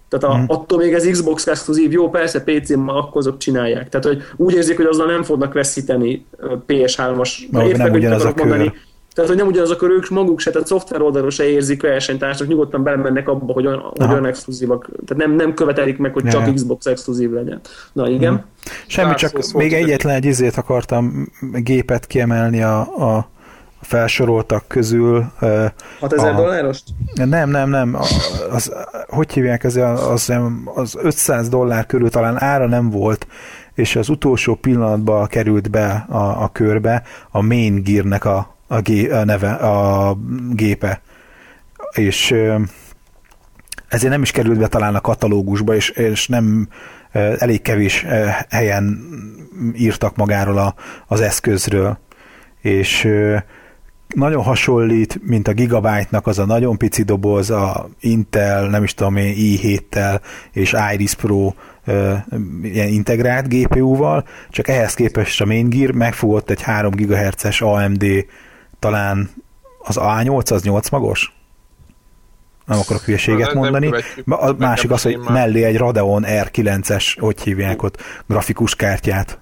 [SPEAKER 2] Tehát a, mm. attól még ez Xbox exkluzív, jó, persze PC-n akkor azok csinálják. Tehát, hogy úgy érzik, hogy azzal nem fognak veszíteni PS3-as.
[SPEAKER 3] Értek, nem ugyanaz a kör. Mondani,
[SPEAKER 2] tehát, hogy nem ugyanazok, ők maguk se, tehát szoftver oldalról se érzik versenytársnak, nyugodtan belemennek abba, hogy olyan, hogy olyan exkluzívak. Tehát nem, nem követelik meg, hogy csak ja. Xbox exkluzív legyen. Na igen. Hmm.
[SPEAKER 3] Semmi, csak még egyetlen egy izét akartam gépet kiemelni a, a felsoroltak közül.
[SPEAKER 2] 6000 dollárost?
[SPEAKER 3] Nem, nem, nem. Az, hogy hívják ez? Az, az 500 dollár körül talán ára nem volt, és az utolsó pillanatban került be a, a körbe a Main Gear-nek a, a, gé, a neve, a gépe. És ezért nem is került be talán a katalógusba, és, és nem elég kevés helyen írtak magáról a, az eszközről. És nagyon hasonlít, mint a Gigabyte-nak az a nagyon pici doboz, a Intel, nem is tudom én, i7-tel és Iris Pro ilyen integrált GPU-val, csak ehhez képest a Main Gear megfogott egy 3 GHz-es AMD talán az A8 az 8 magos? Nem akarok hülyeséget mondani. A másik az, hogy mellé egy Radeon R9-es, hogy hívják ott, grafikus kártyát.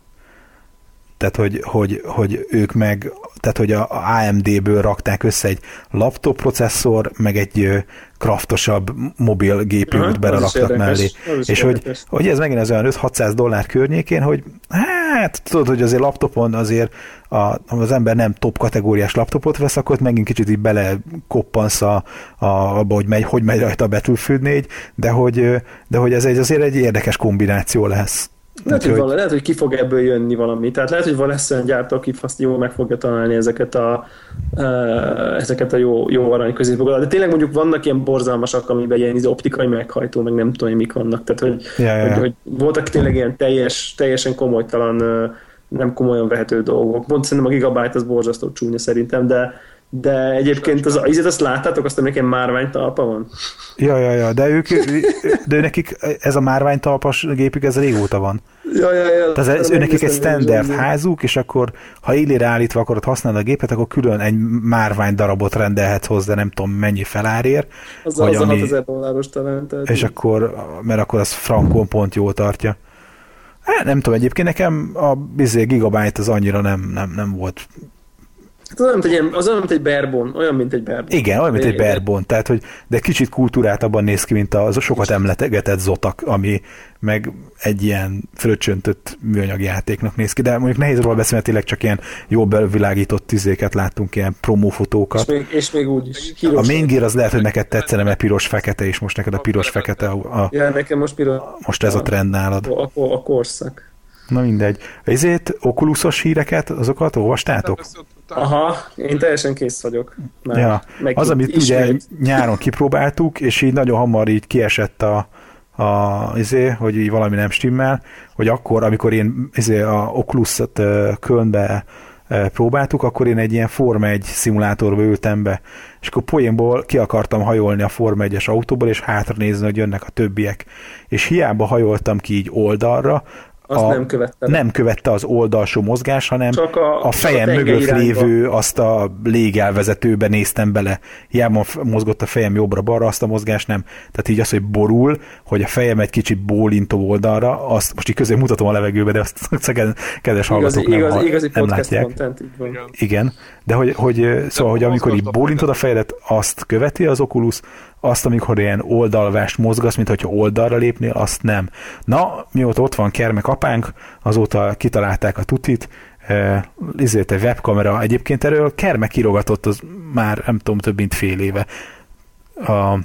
[SPEAKER 3] Tehát, hogy, hogy, hogy ők meg, tehát, hogy a AMD-ből rakták össze egy laptop processzor, meg egy kraftosabb mobil gépült beleraktak mellé. És hogy, hogy ez megint az olyan 5-600 dollár környékén, hogy hát tudod, hogy azért laptopon azért a, az ember nem top kategóriás laptopot vesz, akkor megint kicsit így bele koppansz a, a, abba, hogy megy, hogy megy rajta a Battlefield 4, de hogy, de hogy ez egy, azért egy érdekes kombináció lesz.
[SPEAKER 2] Lehet, hogy, vala, lehet, hogy ki fog ebből jönni valami. Tehát lehet, hogy van lesz olyan gyártó, aki azt jól meg fogja találni ezeket a, ezeket a jó, jó arany középokat. De tényleg mondjuk vannak ilyen borzalmasak, amiben ilyen izé optikai meghajtó, meg nem tudom, mik vannak. Tehát, hogy, ja, ja. hogy, hogy voltak tényleg ilyen teljes, teljesen komolytalan, nem komolyan vehető dolgok. Pont szerintem a Gigabyte az borzasztó csúnya szerintem, de de egyébként az, az azt láttátok, azt nekem márványtalpa van?
[SPEAKER 3] Ja, ja, ja, de ők, *laughs* de nekik ez a márványtalpas gépük, ez régóta van.
[SPEAKER 2] Ja, ja, ja.
[SPEAKER 3] Tehát ez, ő nekik egy standard házuk, és akkor ha élére állítva akarod használni a gépet, akkor külön egy márvány darabot rendelhetsz hozzá, nem tudom mennyi felárér.
[SPEAKER 2] Az, az ami, 6000 dolláros talán. Tehát
[SPEAKER 3] és így. akkor, mert akkor az frankon pont jól tartja. Hát nem tudom, egyébként nekem a bizé gigabyte az annyira nem, nem, nem volt
[SPEAKER 2] Hát az olyan, mint egy, az olyan, mint egy berbon, olyan, mint egy berbon.
[SPEAKER 3] Igen, olyan, mint egy berbon, tehát, hogy, de kicsit kultúrát abban néz ki, mint az a sokat emlegetett Zotak, ami meg egy ilyen fröccsöntött műanyag játéknak néz ki, de mondjuk nehéz róla beszélni, tényleg csak ilyen jó bevilágított tizéket láttunk, ilyen promófotókat. És
[SPEAKER 2] még, és még úgy is.
[SPEAKER 3] a main gear az lehet, hogy neked tetszene, mert piros-fekete, és most neked a piros-fekete a,
[SPEAKER 2] a, ja, nekem most piros.
[SPEAKER 3] Most ez a trend nálad.
[SPEAKER 2] A, a, a korszak.
[SPEAKER 3] Na mindegy. Ezért okulusos híreket, azokat olvastátok?
[SPEAKER 2] Aha, én teljesen kész vagyok.
[SPEAKER 3] Mert ja, az, amit ismét. ugye nyáron kipróbáltuk, és így nagyon hamar így kiesett a, a izé, hogy így valami nem stimmel, hogy akkor, amikor én izé, a Oculus-ot Kölnbe próbáltuk, akkor én egy ilyen Forma 1 szimulátorba ültem be, és akkor poénból ki akartam hajolni a Forma 1-es autóból, és hátra nézni, hogy jönnek a többiek. És hiába hajoltam ki így oldalra,
[SPEAKER 2] azt
[SPEAKER 3] a,
[SPEAKER 2] nem követte.
[SPEAKER 3] Nem követte az oldalsó mozgás, hanem
[SPEAKER 2] Csak a,
[SPEAKER 3] a fejem
[SPEAKER 2] a
[SPEAKER 3] mögött
[SPEAKER 2] irányba.
[SPEAKER 3] lévő azt a légelvezetőbe néztem bele. Hiába mozgott a fejem jobbra-balra, azt a mozgást nem. Tehát így az, hogy borul, hogy a fejem egy kicsit bólintó oldalra, azt most így közé mutatom a levegőbe, de azt kedves hallgatók
[SPEAKER 2] Igazi,
[SPEAKER 3] nem,
[SPEAKER 2] igazi, igazi
[SPEAKER 3] nem
[SPEAKER 2] podcast
[SPEAKER 3] látják.
[SPEAKER 2] content, így van.
[SPEAKER 1] Igen.
[SPEAKER 3] Igen, de hogy, hogy szóval, hogy amikor így bólintod a fejedet, azt követi az Oculus, azt, amikor ilyen oldalvást mozgasz, mint hogyha oldalra lépnél, azt nem. Na, mióta ott van Kermek apánk, azóta kitalálták a tutit, eh, ezért egy webkamera, egyébként erről Kermek kirogatott az már nem tudom, több mint fél éve. A,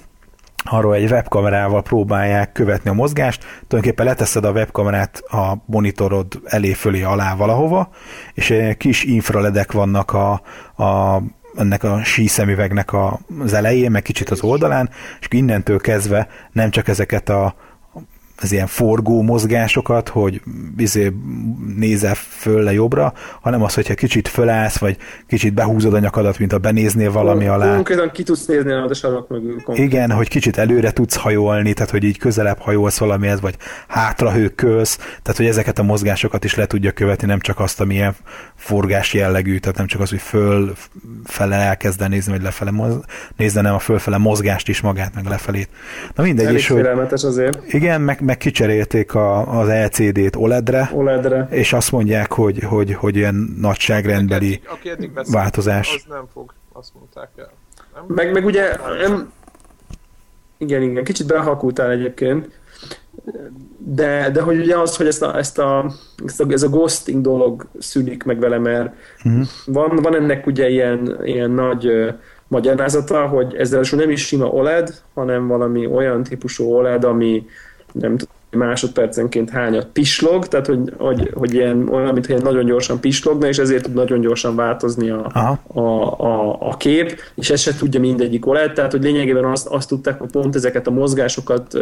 [SPEAKER 3] arról egy webkamerával próbálják követni a mozgást, tulajdonképpen leteszed a webkamerát a monitorod elé, fölé, alá valahova, és kis infraledek vannak a, a ennek a síszemüvegnek a, az elején, meg kicsit az oldalán, és innentől kezdve nem csak ezeket a az ilyen forgó mozgásokat, hogy izé nézel föl le jobbra, hanem az, hogyha kicsit fölállsz, vagy kicsit behúzod a nyakadat, mint a benéznél valami alá.
[SPEAKER 2] Konkrétan ki tudsz nézni a sarok mögül. Konkrétan.
[SPEAKER 3] Igen, hogy kicsit előre tudsz hajolni, tehát hogy így közelebb hajolsz valamihez, vagy hátra hőkölsz, tehát hogy ezeket a mozgásokat is le tudja követni, nem csak azt, ami ilyen forgás jellegű, tehát nem csak az, hogy föl fele elkezd el nézni, vagy lefele moz, nézni, hanem a fölfele mozgást is magát, meg lefelét. Na mindegy,
[SPEAKER 2] Elég
[SPEAKER 3] és hogy
[SPEAKER 2] azért.
[SPEAKER 3] igen, meg, meg kicserélték a, az LCD-t OLED-re,
[SPEAKER 2] OLED-re.
[SPEAKER 3] és azt mondják, hogy, hogy, hogy ilyen nagyságrendbeli
[SPEAKER 1] Aki- aki eddig beszélt,
[SPEAKER 3] változás.
[SPEAKER 1] Az nem fog, azt mondták el. Nem?
[SPEAKER 2] Meg, meg ugye, nem, igen, igen, kicsit behalkultál egyébként, de, de hogy ugye az, hogy ezt a, ezt a, ezt a, ez a ghosting dolog szűnik meg vele, mert
[SPEAKER 3] Mhm.
[SPEAKER 2] van, van ennek ugye ilyen, ilyen nagy ö, magyarázata, hogy ez nem is sima OLED, hanem valami olyan típusú OLED, ami nem tudom, másodpercenként hányat pislog, tehát hogy, hogy, hogy ilyen, olyan, mintha ilyen nagyon gyorsan pislogna, és ezért tud nagyon gyorsan változni a,
[SPEAKER 3] Aha.
[SPEAKER 2] a, a, a kép, és ezt se tudja mindegyik OLED, tehát hogy lényegében azt, azt tudták, hogy pont ezeket a mozgásokat,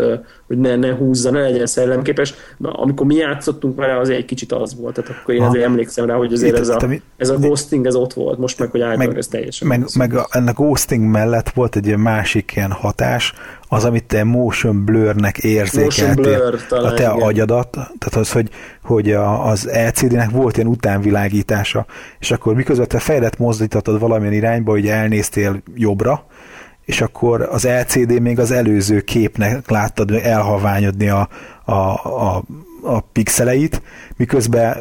[SPEAKER 2] hogy ne, ne húzza, ne legyen szellemképes. Na, amikor mi játszottunk vele, az egy kicsit az volt, tehát akkor én
[SPEAKER 3] Aha.
[SPEAKER 2] azért emlékszem rá, hogy azért
[SPEAKER 3] Itt-
[SPEAKER 2] ez a, ez a ghosting, ez ott volt, most meg, hogy iPad, ez teljesen
[SPEAKER 3] meg, meg a, ennek ghosting mellett volt egy ilyen másik ilyen hatás, az, amit te motion blurnek érzékeltél
[SPEAKER 2] Motion blur, talán,
[SPEAKER 3] a te
[SPEAKER 2] igen.
[SPEAKER 3] agyadat, tehát az, hogy, hogy a, az LCD-nek volt ilyen utánvilágítása, és akkor miközben te fejedet mozdítottad valamilyen irányba, hogy elnéztél jobbra, és akkor az LCD még az előző képnek láttad elhaványodni a, a, a, a pixeleit, miközben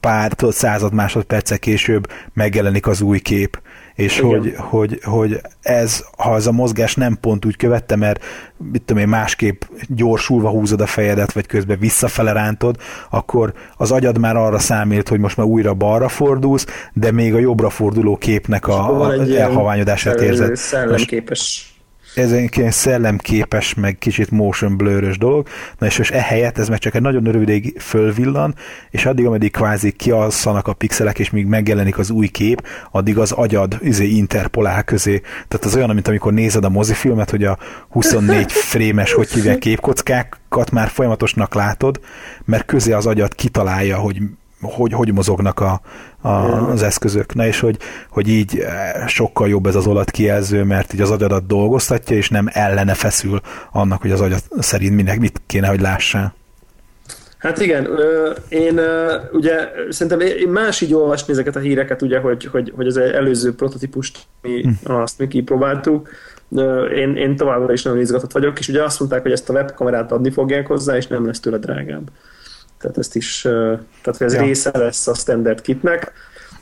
[SPEAKER 3] pár tudod, század másodperccel később megjelenik az új kép. És
[SPEAKER 2] Igen.
[SPEAKER 3] hogy, hogy, hogy ez, ha ez a mozgás nem pont úgy követte, mert mit tudom én, másképp gyorsulva húzod a fejedet, vagy közben visszafele rántod, akkor az agyad már arra számít, hogy most már újra balra fordulsz, de még a jobbra forduló képnek a, a elhaványodását érzed.
[SPEAKER 2] Szellemképes.
[SPEAKER 3] Ez egy ilyen szellemképes, meg kicsit motion blurös dolog, na és most ehelyett ez meg csak egy nagyon rövidig fölvillan, és addig, ameddig kvázi kialszanak a pixelek, és még megjelenik az új kép, addig az agyad izé, interpolál közé. Tehát az olyan, mint amikor nézed a mozifilmet, hogy a 24 *laughs* frémes, hogy hívják képkockákat már folyamatosnak látod, mert közé az agyad kitalálja, hogy hogy, hogy mozognak a, a, az eszközök. Na és hogy, hogy így eh, sokkal jobb ez az olat kijelző, mert így az agyadat dolgoztatja, és nem ellene feszül annak, hogy az agyat szerint minek mit kéne, hogy lássál.
[SPEAKER 2] Hát igen, én ugye szerintem én más így olvasni ezeket a híreket, ugye, hogy, hogy, hogy az előző prototípust mi, azt mi kipróbáltuk. Én, én továbbra is nagyon izgatott vagyok, és ugye azt mondták, hogy ezt a webkamerát adni fogják hozzá, és nem lesz tőle drágább. Tehát ezt is, tehát ez
[SPEAKER 3] ja.
[SPEAKER 2] része lesz a standard kitnek.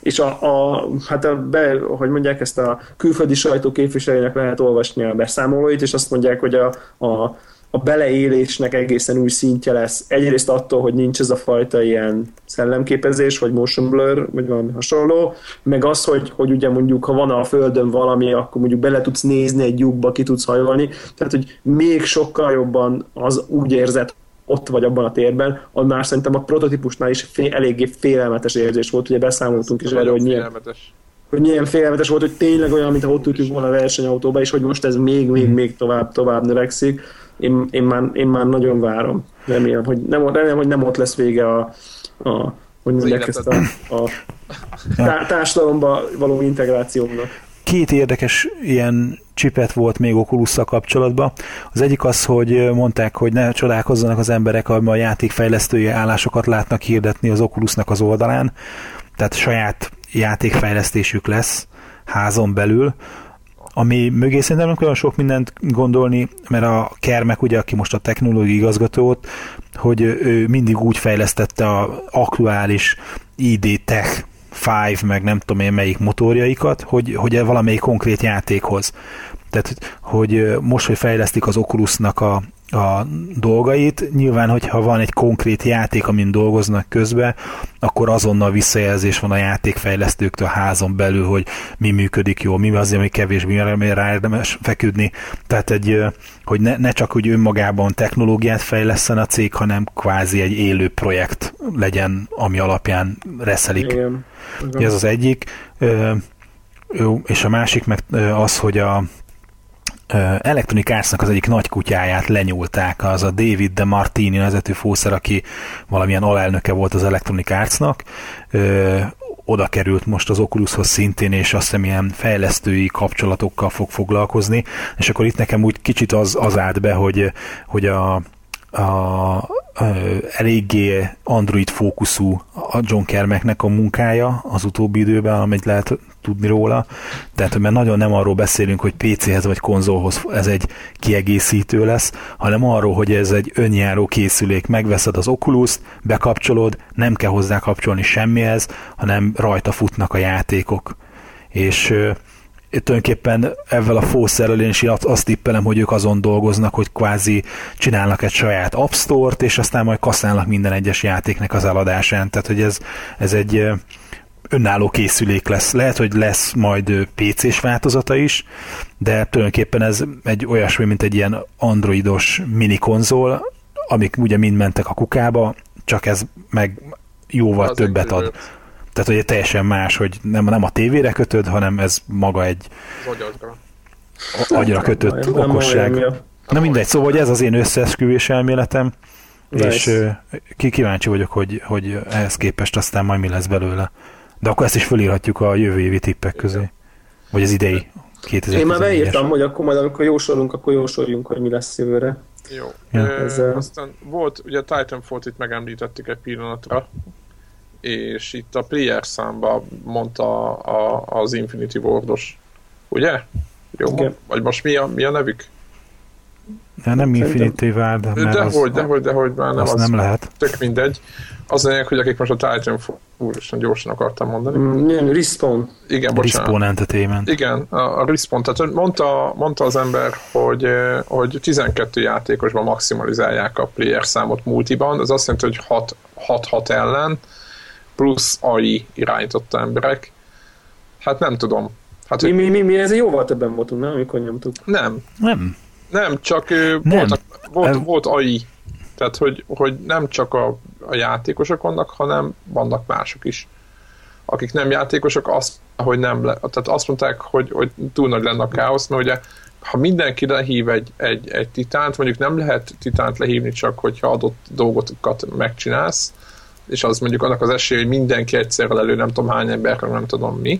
[SPEAKER 2] És a, a, hát a be, hogy mondják, ezt a külföldi sajtó képviselőnek lehet olvasni a beszámolóit, és azt mondják, hogy a, a, a beleélésnek egészen új szintje lesz. Egyrészt attól, hogy nincs ez a fajta ilyen szellemképezés, vagy motion blur, vagy valami hasonló, meg az, hogy, hogy ugye mondjuk, ha van a földön valami, akkor mondjuk bele tudsz nézni egy lyukba, ki tudsz hajolni, tehát hogy még sokkal jobban az úgy érzed, ott vagy abban a térben, annál szerintem a prototípusnál is fél, eléggé félelmetes érzés volt, ugye beszámoltunk is erről, hogy milyen,
[SPEAKER 1] félelmetes.
[SPEAKER 2] hogy milyen félelmetes volt, hogy tényleg olyan, mintha ott ültünk volna a versenyautóba, és hogy most ez még, még, még tovább, tovább növekszik. Én, én, már, én már nagyon várom. Remélem, hogy nem, remélem, hogy nem ott lesz vége a, a hogy mondják ezt a, a tá- társadalomba való integrációnak.
[SPEAKER 3] Két érdekes ilyen csipet volt még oculus kapcsolatban. Az egyik az, hogy mondták, hogy ne csodálkozzanak az emberek, a játékfejlesztői állásokat látnak hirdetni az Oculusnak az oldalán, tehát saját játékfejlesztésük lesz házon belül, ami mögé szerintem nem olyan sok mindent gondolni, mert a Kermek, ugye, aki most a technológiai igazgatót, hogy ő mindig úgy fejlesztette a aktuális ID Tech 5, meg nem tudom én melyik motorjaikat, hogy, hogy valamelyik konkrét játékhoz. Tehát, hogy most, hogy fejlesztik az Oculusnak a, a dolgait. Nyilván, hogyha van egy konkrét játék, amin dolgoznak közben, akkor azonnal visszajelzés van a játékfejlesztőktől a házon belül, hogy mi működik jól, mi az, ami kevésbé rá érdemes feküdni. Tehát egy, hogy ne, ne csak hogy önmagában technológiát fejleszen a cég, hanem kvázi egy élő projekt legyen, ami alapján reszelik. Igen. Igen. Ez az egyik. És a másik meg az, hogy a Electronic arts az egyik nagy kutyáját lenyúlták, az a David de Martini vezető fószer, aki valamilyen alelnöke volt az Electronic Arts-nak, oda került most az Oculushoz szintén, és azt hiszem ilyen fejlesztői kapcsolatokkal fog foglalkozni, és akkor itt nekem úgy kicsit az, az állt be, hogy, hogy a, a, a, eléggé Android fókuszú a John Kermeknek a munkája az utóbbi időben, amit lehet tudni róla. Tehát, mert nagyon nem arról beszélünk, hogy PC-hez vagy konzolhoz ez egy kiegészítő lesz, hanem arról, hogy ez egy önjáró készülék. Megveszed az oculus bekapcsolod, nem kell hozzá kapcsolni semmihez, hanem rajta futnak a játékok. És tulajdonképpen ezzel a fószerrel én is azt tippelem, hogy ők azon dolgoznak, hogy kvázi csinálnak egy saját App Store-t, és aztán majd kaszálnak minden egyes játéknek az eladásán. Tehát, hogy ez, ez egy önálló készülék lesz. Lehet, hogy lesz majd PC-s változata is, de tulajdonképpen ez egy olyasmi, mint egy ilyen androidos mini konzol, amik ugye mind mentek a kukába, csak ez meg jóval az többet ad. Tehát, hogy teljesen más, hogy nem, nem a tévére kötöd, hanem ez maga egy
[SPEAKER 1] agyadra,
[SPEAKER 3] agyra kötött nem, okosság. Nem Na mindegy, szóval hogy ez az én összeesküvés elméletem, nice. és ki kíváncsi vagyok, hogy, hogy ehhez képest aztán majd mi lesz belőle. De akkor ezt is fölírhatjuk a jövő évi tippek közé. Vagy az idei
[SPEAKER 2] 2000 Én már beírtam, hogy akkor majd amikor jósolunk, akkor jósoljunk, hogy mi lesz jövőre.
[SPEAKER 1] Jó. Ja. Ezzel... Aztán volt, ugye a Titanfall-t itt megemlítettük egy pillanatra, és itt a player számba mondta a, az Infinity Wardos. Ugye? Jó, Igen. vagy most mi a, mi a nevük?
[SPEAKER 3] Ja, nem Infinity Ward,
[SPEAKER 1] mert dehogy, dehogy, dehogy, már nem,
[SPEAKER 3] az, az nem lehet.
[SPEAKER 1] Tök mindegy. Az lényeg, hogy akik most a Titanfall, úristen gyorsan akartam mondani.
[SPEAKER 2] Mm, Respawn.
[SPEAKER 1] Igen, bocsánat.
[SPEAKER 3] Respawn Entertainment.
[SPEAKER 1] Igen, a, a Respawn. Tehát mondta, mondta az ember, hogy, hogy 12 játékosban maximalizálják a player számot multiban, az azt jelenti, hogy 6-6 ellen, plusz AI irányította emberek. Hát nem tudom. Hát,
[SPEAKER 2] mi, mi, mi, mi ez jóval többen voltunk, nem, amikor nyomtuk?
[SPEAKER 1] Nem.
[SPEAKER 3] Nem.
[SPEAKER 1] Nem, csak nem. Voltak, volt, volt AI. Tehát, hogy, hogy nem csak a, a játékosok vannak, hanem vannak mások is. Akik nem játékosok, azt, hogy nem le, tehát azt mondták, hogy, hogy túl nagy lenne a káosz, mert ugye ha mindenki lehív egy, egy, egy titánt, mondjuk nem lehet titánt lehívni csak, hogyha adott dolgokat megcsinálsz, és az mondjuk annak az esély, hogy mindenki egyszerre elő, nem tudom hány ember, nem tudom mi,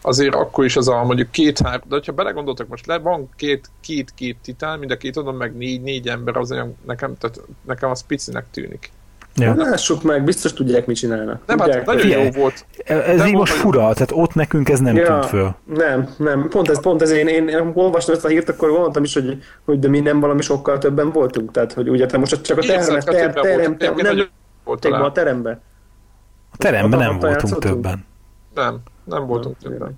[SPEAKER 1] azért akkor is az a mondjuk két-három, de ha belegondoltak most, le, van két-két két titán, mind a két oldalon meg négy-négy ember, az olyan, nekem, tehát nekem az picinek tűnik.
[SPEAKER 2] Ja. Lássuk meg, biztos tudják, mit csinálnak.
[SPEAKER 1] Nem, hát tudják. hát nagyon jó volt.
[SPEAKER 3] Ez nem így most fura, tehát ott nekünk ez nem ja, tűnt föl.
[SPEAKER 2] Nem, nem. Pont ez, pont ez én, én, én olvastam ezt a hírt, akkor gondoltam is, hogy, hogy de mi nem valami sokkal többen voltunk. Tehát, hogy ugye te most csak a terem, terem, terem, terem, nem, voltunk a terembe.
[SPEAKER 3] A teremben nem voltunk többen.
[SPEAKER 1] Nem, nem voltunk többen.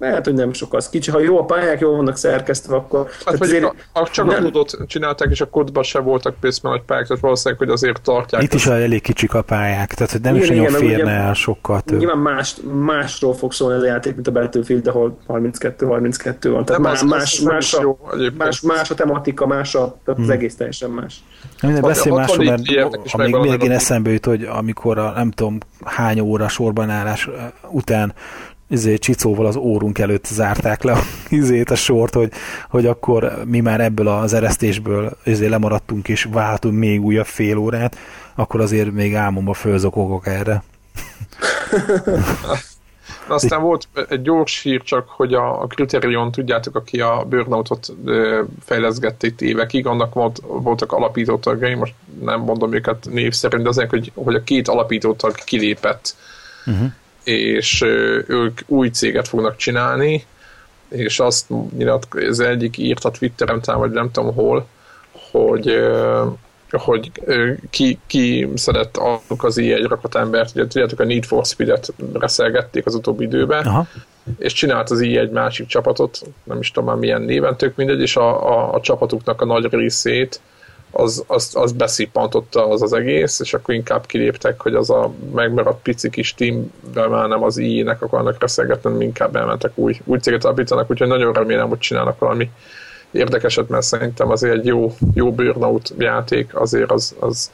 [SPEAKER 2] Lehet, hogy nem sok az. Kicsi, ha jó a pályák, jól vannak szerkesztve, akkor...
[SPEAKER 1] Hát, azért, a, a, csak nem... a kódot csinálták, és a kódban se voltak pészben nagy pályák, tehát valószínűleg, hogy azért tartják.
[SPEAKER 3] Itt is a elég kicsik a pályák, tehát hogy nem igen, is nagyon férne el sokkal több.
[SPEAKER 2] Nyilván más, másról fog szólni ez a játék, mint a Battlefield, ahol 32-32 van. Tehát más, az, más, az más, a, más, más, a tematika, más a, tehát hmm. az egész teljesen más.
[SPEAKER 3] Minden beszél másról, mert amíg még én eszembe jut, hogy amikor a nem tudom hány óra sorban állás után izé, csicóval az órunk előtt zárták le a, *laughs* izét, a sort, hogy, hogy akkor mi már ebből az eresztésből izé lemaradtunk és váltunk még újabb fél órát, akkor azért még álmomba fölzokogok erre. *laughs*
[SPEAKER 1] Aztán volt egy gyors hír csak, hogy a, a Criterion, tudjátok, aki a Burnoutot fejleszgette itt évekig, annak volt, voltak alapító tagjai, most nem mondom őket név szerint, de azért, hogy, hogy a két alapító tag kilépett, uh-huh. És ők új céget fognak csinálni, és azt nyilat, ez egyik írt a Twitteren, vagy nem tudom hol, hogy hogy ki, ki szedett azok az ilyen rakatembert, ugye tudjátok a Need for Speed-et reszelgették az utóbbi időben, Aha. és csinált az így egy másik csapatot, nem is tudom már milyen néven, tök mindegy, és a, a, a csapatuknak a nagy részét az, az, az beszippantotta az az egész, és akkor inkább kiléptek, hogy az a megmaradt pici kis teamben már nem az így-nek akarnak reszelgetni, inkább elmentek új, új céget alapítanak, úgyhogy nagyon remélem, hogy csinálnak valami érdekeset, mert szerintem azért egy jó, jó burnout játék, azért az, az,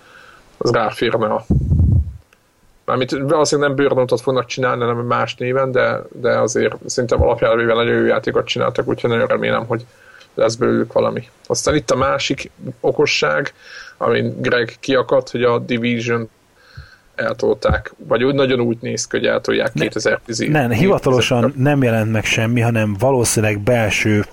[SPEAKER 1] az ráférne a Mármint valószínűleg nem burnoutot fognak csinálni, hanem más néven, de, de azért szerintem alapjáravével nagyon jó játékot csináltak, úgyhogy nagyon remélem, hogy lesz belőlük valami. Aztán itt a másik okosság, amin Greg kiakadt, hogy a Division eltolták, vagy úgy nagyon úgy néz ki, hogy eltolják 2010
[SPEAKER 3] Nem, hivatalosan nem jelent meg semmi, hanem valószínűleg belső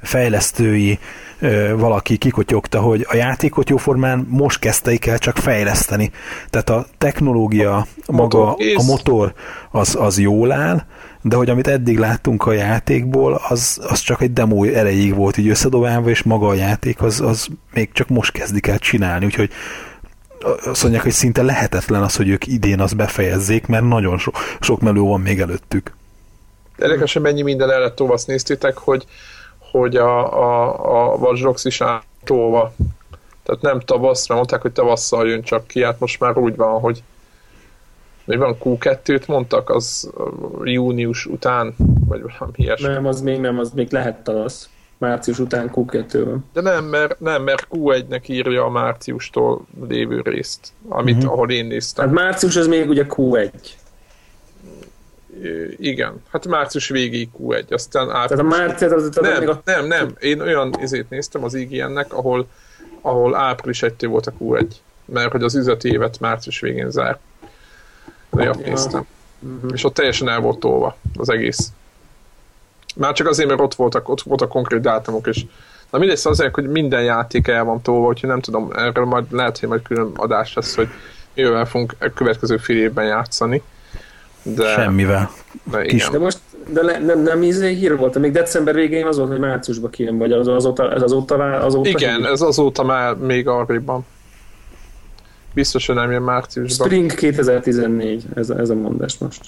[SPEAKER 3] fejlesztői ö, valaki kikotyogta, hogy a játékot jóformán most kezdteik el csak fejleszteni. Tehát a technológia, a maga, motor, a motor az, az jól áll, de hogy amit eddig láttunk a játékból, az, az csak egy demo erejéig volt így összedobálva, és maga a játék az, az még csak most kezdik el csinálni, úgyhogy azt mondják, hogy szinte lehetetlen az, hogy ők idén azt befejezzék, mert nagyon so, sok melő van még előttük.
[SPEAKER 1] Érdekes, hogy mennyi minden el lett azt néztétek, hogy, hogy a, a, a Watch Dogs is átolva. Tehát nem tavaszra, mondták, hogy tavasszal jön csak ki, hát most már úgy van, hogy mi van, Q2-t mondtak, az június után, vagy valami ilyesmi.
[SPEAKER 2] Nem, az még nem, az még lehet tavasz március után Q2 van.
[SPEAKER 1] De nem, mert, nem, mert Q1-nek írja a márciustól lévő részt, amit, uh-huh. ahol én néztem.
[SPEAKER 2] Hát március az még ugye Q1.
[SPEAKER 1] Igen, hát március végéig Q1, aztán április...
[SPEAKER 2] Tehát a március az,
[SPEAKER 1] az nem, még a... nem, nem, én olyan izét néztem az IGN-nek, ahol, ahol április 1 volt a Q1, mert hogy az üzleti évet március végén zár. De ja. néztem. Uh-huh. És ott teljesen el volt tolva az egész. Már csak azért, mert ott voltak, ott voltak konkrét dátumok, és na mindegy, szóval azért, hogy minden játék el van tolva, úgyhogy nem tudom, erről majd lehet, hogy majd külön adás lesz, hogy mivel fogunk a következő fél évben játszani.
[SPEAKER 3] De, Semmivel.
[SPEAKER 1] De, igen.
[SPEAKER 2] de most de le, nem, nem ízé hír volt, még december végén az volt, hogy márciusban kijön, vagy az, azóta, ez azóta, azóta
[SPEAKER 1] Igen, hír? ez azóta már még arréban. Biztos, hogy nem jön márciusban.
[SPEAKER 2] Spring 2014, ez, ez a mondás most.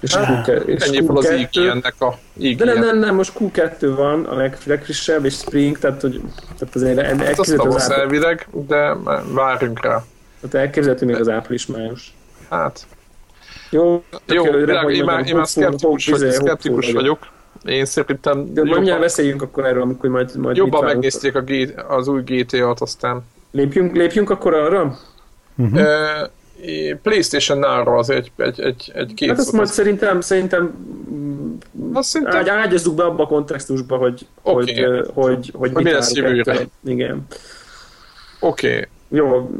[SPEAKER 1] És ah, Q2, és ennyi Q2, az IGN-nek a IGN.
[SPEAKER 2] De nem, nem, nem, most Q2 van a leg, legfrissebb, és Spring, tehát, hogy, tehát azért
[SPEAKER 1] hát az tavasz elvileg, de várjunk rá.
[SPEAKER 2] Tehát elképzelhető még az április-május.
[SPEAKER 1] Hát.
[SPEAKER 2] Jó,
[SPEAKER 1] jó hogy én, már, én már szkeptikus, vagy, szkeptikus vagyok. Én szerintem...
[SPEAKER 2] De jobban, beszéljünk akkor erről, amikor majd... majd
[SPEAKER 1] jobban megnézték a G, az új GTA-t, aztán...
[SPEAKER 2] Lépjünk, lépjünk akkor arra?
[SPEAKER 1] Uh-huh. Uh, PlayStation Now-ra az egy, egy, egy, egy két
[SPEAKER 2] Hát azt majd szerintem, szerintem azt szerintem... Ágy, ágyazzuk be abba a kontextusba, hogy, okay. hogy, hogy, hogy, hogy
[SPEAKER 1] mit mi lesz jövőre.
[SPEAKER 2] Igen.
[SPEAKER 1] Oké. Okay.
[SPEAKER 2] Jó.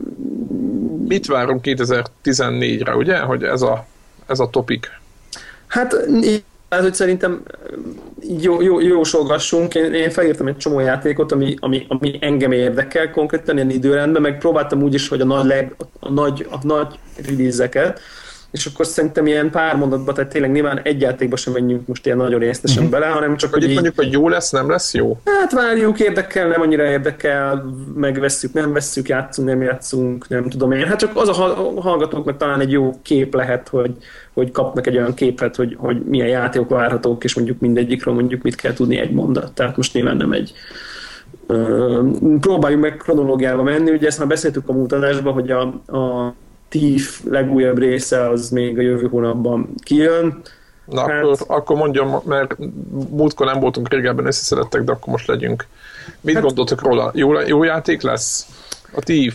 [SPEAKER 1] Mit várunk 2014-re, ugye? Hogy ez a, ez a topik.
[SPEAKER 2] Hát tehát, hogy szerintem jó, jó, jósolgassunk. Én, én felírtam egy csomó játékot, ami, ami, ami engem érdekel konkrétan ilyen időrendben, meg próbáltam úgy is, hogy a nagy, leg, a nagy, a nagy release és akkor szerintem ilyen pár mondatban, tehát tényleg nyilván egy játékba sem menjünk most ilyen nagyon részletesen uh-huh. bele, hanem csak
[SPEAKER 1] hogy, hogy mondjuk, hogy jó lesz, nem lesz jó?
[SPEAKER 2] Hát várjuk, érdekel, nem annyira érdekel, megvesszük, nem vesszük, játszunk, nem játszunk, nem tudom én. Hát csak az a hallgatóknak talán egy jó kép lehet, hogy, hogy kapnak egy olyan képet, hogy, hogy milyen játékok várhatók, és mondjuk mindegyikről mondjuk mit kell tudni egy mondat. Tehát most nyilván nem egy próbáljuk meg kronológiába menni, ugye ezt már beszéltük a múlt adásban, hogy a, a Thief legújabb része az még a jövő hónapban kijön.
[SPEAKER 1] Na, hát... akkor, akkor mondjam, mert múltkor nem voltunk régebben összeszerettek, de akkor most legyünk. Mit hát... gondoltok róla? Jó, jó játék lesz? A Thief?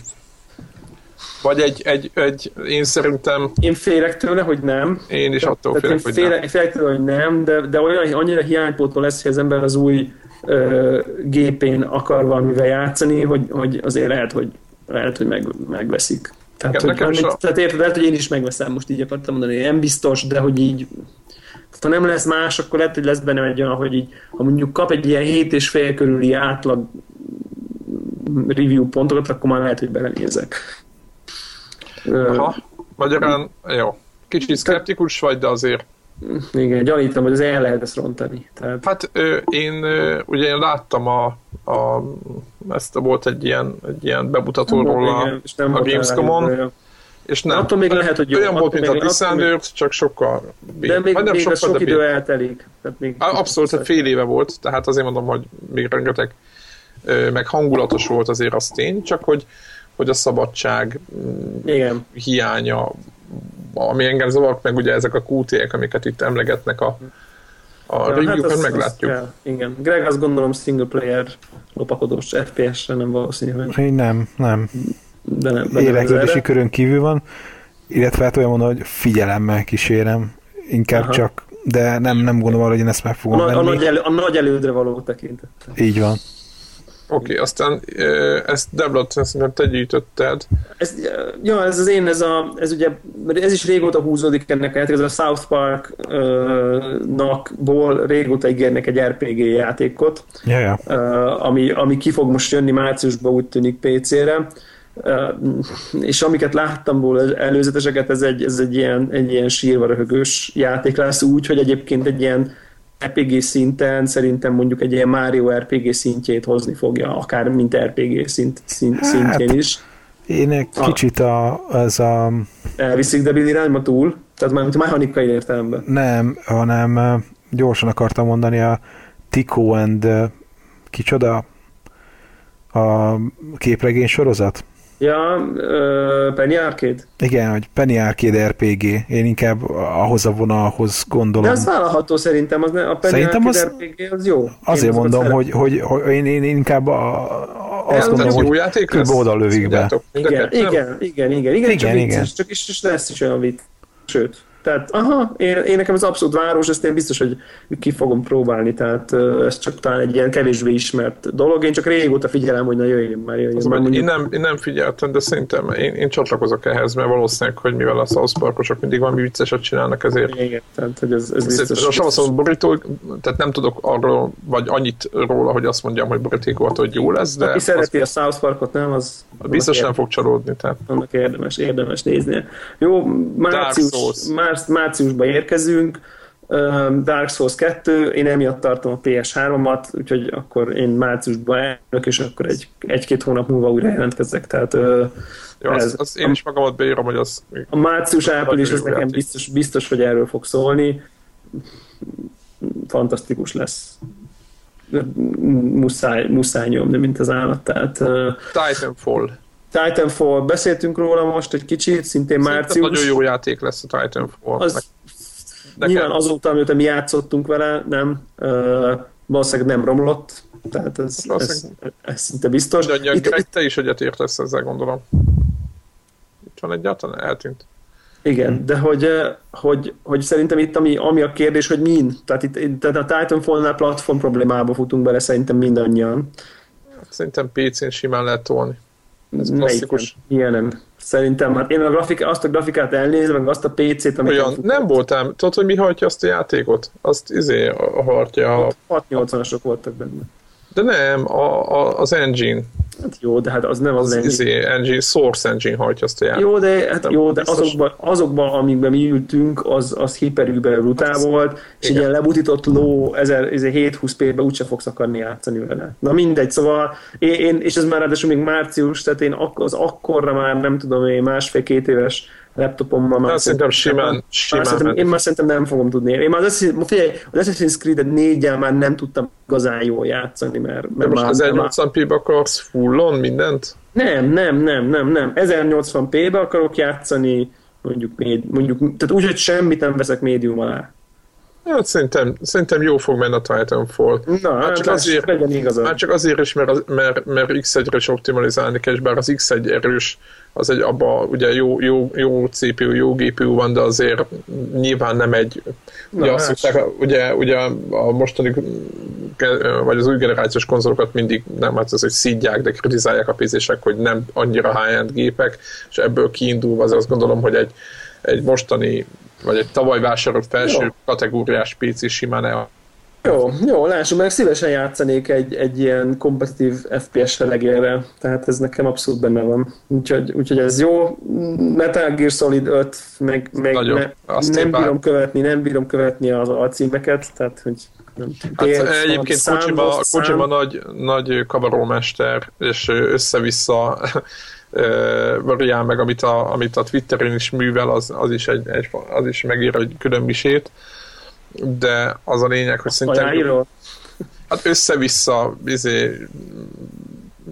[SPEAKER 1] Vagy egy, egy, egy, én szerintem...
[SPEAKER 2] Én félek tőle, hogy nem.
[SPEAKER 1] Én is attól Tehát félek,
[SPEAKER 2] hogy félek, nem. Félek tőle, hogy nem, de, de olyan, annyira hiánypótol lesz, hogy az ember az új ö, gépén akar valamivel játszani, hogy, hogy azért lehet, hogy lehet, hogy meg, megveszik. Tehát, hogy, a... tehát érted, lehet, hogy én is megveszem, most így akartam mondani, nem biztos, de hogy így Ha nem lesz más, akkor lehet, hogy lesz benne egy olyan, hogy így, ha mondjuk kap egy ilyen 7 és fél körüli átlag review pontokat, akkor már lehet, hogy belenézek.
[SPEAKER 1] Aha, magyarán, jó. Kicsit szkeptikus vagy, de azért
[SPEAKER 2] igen, gyanítom, hogy az el lehet ezt rontani. Tehát...
[SPEAKER 1] Hát én ugye én láttam a, a ezt volt egy ilyen, egy ilyen bemutatóról a,
[SPEAKER 2] igen, és nem
[SPEAKER 1] a Gamescom-on, és nem,
[SPEAKER 2] Attól még lehet, hogy jó.
[SPEAKER 1] olyan volt, mint a Dishonored, csak sokkal
[SPEAKER 2] De még,
[SPEAKER 1] majdnem
[SPEAKER 2] még
[SPEAKER 1] sokkal,
[SPEAKER 2] sok
[SPEAKER 1] de
[SPEAKER 2] idő eltelik. Tehát még
[SPEAKER 1] Abszolút, tehát fél éve volt, tehát azért mondom, hogy még rengeteg meg hangulatos volt azért az tény, csak hogy, hogy a szabadság mm,
[SPEAKER 2] Igen.
[SPEAKER 1] hiánya, ami engem zavart, meg ugye ezek a QT-ek, amiket itt emlegetnek a, a
[SPEAKER 2] Ja,
[SPEAKER 1] review-ben,
[SPEAKER 2] azt-
[SPEAKER 1] meglátjuk.
[SPEAKER 2] azt kell. Igen. Greg azt gondolom single player lopakodós FPS-re nem valószínű, hogy
[SPEAKER 4] Én nem, nem.
[SPEAKER 2] de nem. de
[SPEAKER 4] Érdeklődési körön kívül van, illetve hát olyan mondom, hogy figyelemmel kísérem, inkább
[SPEAKER 2] Aha.
[SPEAKER 4] csak, de nem, nem gondolom arra, hogy én ezt meg
[SPEAKER 2] A,
[SPEAKER 4] fogom
[SPEAKER 2] nagy, a,
[SPEAKER 4] venni.
[SPEAKER 2] nagy elő, a nagy elődre való tekintet.
[SPEAKER 4] Így van.
[SPEAKER 1] Oké, okay, aztán ezt Debla, szerintem te gyűjtötted.
[SPEAKER 2] Ez, ja, ez az én, ez, a, ez ugye, mert ez is régóta húzódik ennek a játék, ez a South Park-nakból régóta ígérnek egy RPG játékot,
[SPEAKER 4] ja.
[SPEAKER 2] uh, ami, ami ki fog most jönni márciusban, úgy tűnik PC-re. Uh, és amiket láttam ból előzeteseket, ez egy, ez egy ilyen, egy ilyen sírva röhögős játék lesz, úgy, hogy egyébként egy ilyen RPG szinten szerintem mondjuk egy ilyen Mario RPG szintjét hozni fogja, akár mint RPG szint, szint,
[SPEAKER 4] Hát,
[SPEAKER 2] szintjén is.
[SPEAKER 4] Én egy
[SPEAKER 2] Ah.
[SPEAKER 4] kicsit a, az a,
[SPEAKER 2] Elviszik debil irányba túl, tehát már mechanikai értelemben.
[SPEAKER 4] nem, hanem gyorsan akartam mondani a Tico and kicsoda a képregény sorozat.
[SPEAKER 2] Ja, uh, Penny Arcade.
[SPEAKER 4] Igen, hogy Penny Arcade RPG. Én inkább ahhoz a vonalhoz
[SPEAKER 2] De
[SPEAKER 4] gondolom.
[SPEAKER 2] az vállalható szerintem, az ne, a Penny
[SPEAKER 4] Szerintem
[SPEAKER 2] Arcade
[SPEAKER 4] az-
[SPEAKER 2] RPG az jó. Én
[SPEAKER 4] Azért
[SPEAKER 2] azokat
[SPEAKER 4] mondom, hogy, hogy, hogy én, én inkább a, a, azt
[SPEAKER 1] Ez
[SPEAKER 4] gondolom,
[SPEAKER 1] jó
[SPEAKER 4] hogy
[SPEAKER 1] játék lesz?
[SPEAKER 4] oda lövik be.
[SPEAKER 1] A
[SPEAKER 2] Igen,
[SPEAKER 1] ketten?
[SPEAKER 2] igen, igen, igen, igen, csak
[SPEAKER 4] Igen,
[SPEAKER 2] vicces, csak is, és lesz is olyan vicc. Sőt, tehát aha, én, én nekem ez abszolút város, ezt én biztos, hogy ki fogom próbálni, tehát ez csak talán egy ilyen kevésbé ismert dolog, én csak régóta figyelem, hogy na jöjjön már, jöjjön
[SPEAKER 1] Az,
[SPEAKER 2] már.
[SPEAKER 1] hogy én,
[SPEAKER 2] Mondjuk,
[SPEAKER 1] nem, én nem figyeltem, de szerintem én, én csatlakozok ehhez, mert valószínűleg, hogy mivel a South Parkosok mindig valami vicceset csinálnak, ezért
[SPEAKER 2] igen, tehát hogy ez, ez
[SPEAKER 1] Biztos, most azt mondom, borító, tehát nem tudok arról, vagy annyit róla, hogy azt mondjam, hogy boríték volt, hogy jó lesz, de
[SPEAKER 2] Aki
[SPEAKER 1] az
[SPEAKER 2] szereti a South Parkot, nem, az
[SPEAKER 1] biztos nem fog csalódni. Tehát.
[SPEAKER 2] annak érdemes, érdemes néznie. Jó, március, Márc, márciusban érkezünk, Öm, Dark Souls 2, én emiatt tartom a PS3-at, úgyhogy akkor én márciusban elnök, és akkor egy, egy-két hónap múlva újra jelentkezzek, tehát
[SPEAKER 1] Jó,
[SPEAKER 2] Ez-
[SPEAKER 1] azt, azt, én is magamat beírom, hogy az
[SPEAKER 2] a március-április az nekem biztos, biztos, hogy erről fog szólni. Fantasztikus lesz. Muszáj, muszáj nyomni, mint az állat. Tehát
[SPEAKER 1] Titanfall.
[SPEAKER 2] Titanfall, beszéltünk róla most egy kicsit, szintén
[SPEAKER 1] Szerintem
[SPEAKER 2] március.
[SPEAKER 1] nagyon jó játék lesz a Titanfall.
[SPEAKER 2] Az,
[SPEAKER 1] Nekem-
[SPEAKER 2] Nyilván azóta, amióta mi játszottunk vele, nem, uh, valószínűleg nem romlott, tehát ez, ez, ez szinte biztos. Itt, itt,
[SPEAKER 1] te is egyet értesz ezzel, gondolom. Itt van egyáltalán? Eltűnt.
[SPEAKER 2] igen, de hogy, hogy, hogy szerintem itt ami, ami a kérdés, hogy min, tehát itt itt- tehát a Titanfall-nál platform problémába futunk bele szerintem mindannyian.
[SPEAKER 1] Hát Szerintem PC-n simán lehet tolni. Ez klasszikus.
[SPEAKER 2] Ilyen nem. Szerintem, hát én a grafik, azt a grafikát elnézem, meg azt a PC-t, amit
[SPEAKER 1] Olyan, nem voltál, tudod, hogy mi hajtja azt a játékot? Azt izé a hartja, a,
[SPEAKER 2] 680-asok voltak benne.
[SPEAKER 1] De nem, a, a, az engine,
[SPEAKER 2] Hát jó, de hát az nem az,
[SPEAKER 1] az
[SPEAKER 2] az
[SPEAKER 1] izé engine, Source engine hajtja azt a játékot.
[SPEAKER 2] Jó, de, hát jó, de
[SPEAKER 1] Biztos.
[SPEAKER 2] azokban, azokban, amikben mi ültünk, az, az hiperűben brutál
[SPEAKER 1] Az-
[SPEAKER 2] volt, és egy
[SPEAKER 1] igen.
[SPEAKER 2] ilyen lebutított ló 720p-be úgyse fogsz akarni játszani vele. Na mindegy, szóval én, én és ez már ráadásul még március, tehát én az akkorra már nem tudom, én másfél-két éves laptopommal már
[SPEAKER 1] szerintem simán,
[SPEAKER 2] már
[SPEAKER 1] simán
[SPEAKER 2] szerintem, én már szerintem nem fogom tudni. Én már az figyelj, az Assassin's Creed 4 már nem tudtam igazán jól játszani, mert,
[SPEAKER 1] De
[SPEAKER 2] mert
[SPEAKER 1] most
[SPEAKER 2] már,
[SPEAKER 1] az
[SPEAKER 2] már,
[SPEAKER 1] 1080p-be akarsz fullon mindent?
[SPEAKER 2] nem, nem, nem, nem, nem. 1080p-be akarok játszani, mondjuk, mondjuk tehát úgy, hogy semmit nem veszek médium alá.
[SPEAKER 1] Hát szerintem, szerintem jó fog menni a Titanfall.
[SPEAKER 2] Na,
[SPEAKER 1] Hát
[SPEAKER 2] hát
[SPEAKER 1] csak
[SPEAKER 2] csak
[SPEAKER 1] azért-
[SPEAKER 2] legyen igazad.
[SPEAKER 1] Már csak azért is, mert, az- mert, mert X1-re is optimalizálni kell, és bár az X1 erős, az egy abba ugye jó, jó, jó CPU, jó GPU van, de azért nyilván nem egy
[SPEAKER 2] Na,
[SPEAKER 1] ugye, azt
[SPEAKER 2] hát.
[SPEAKER 1] szokták, ugye, ugye a mostani vagy az új generációs konzolokat mindig nem, hát ez egy szídják, de kritizálják a pénzések, hogy nem annyira high-end gépek, és ebből kiindulva az azt gondolom, hogy egy, egy mostani vagy egy tavaly vásárolt felső jó. kategóriás PC simán el.
[SPEAKER 2] Jó, jó, lássuk meg, szívesen játszanék egy, egy ilyen kompetitív FPS legére, tehát ez nekem abszolút benne van. Úgyhogy, úgyhogy ez jó. Metal Gear Solid 5, meg, meg Nagyon, ne, nem bírom bár... követni, nem bírom követni az alcímeket, tehát hogy nem
[SPEAKER 1] hát, egyébként Kojima, Kojima nagy, nagy kavarómester, és össze-vissza variál meg, amit a, amit a Twitteren is művel, az, az, is, egy, egy, az is megír egy külön misét, de az a lényeg, hogy szerintem hát össze-vissza izé,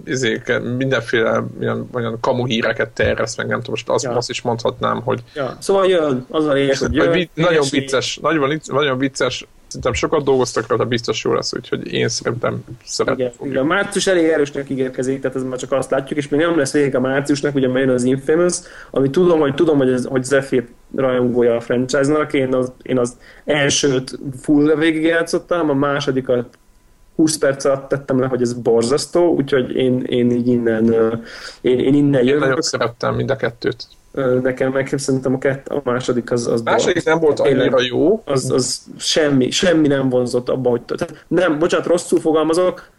[SPEAKER 1] izé, mindenféle olyan, olyan kamu híreket terjeszt, meg nem tudom, most azt, ja. azt is mondhatnám, hogy...
[SPEAKER 2] Ja. Szóval jön, az a lényeg, hogy jön.
[SPEAKER 1] Nagyon vicces, nagyon, nagyon vicces Szerintem sokat dolgoztak rá, biztos jó lesz, úgyhogy én szerintem szeretném.
[SPEAKER 2] Igen, igen, a március elég erősnek ígérkezik, tehát ez már csak azt látjuk, és még nem lesz végig a márciusnak, ugye jön az Infamous, ami tudom, hogy tudom, hogy, ez, hogy Zephyr rajongója a franchise-nak, én az, én az elsőt full végig játszottam, a másodikat 20 perc alatt tettem le, hogy ez borzasztó, úgyhogy én, én így innen, én, én innen jövök. Én
[SPEAKER 1] nagyon szerettem mind a kettőt
[SPEAKER 2] nekem meg szerintem a, kett, a második az, az
[SPEAKER 1] második nem volt annyira jó.
[SPEAKER 2] Az, az semmi, semmi nem vonzott abba, hogy tehát nem, bocsánat, rosszul fogalmazok,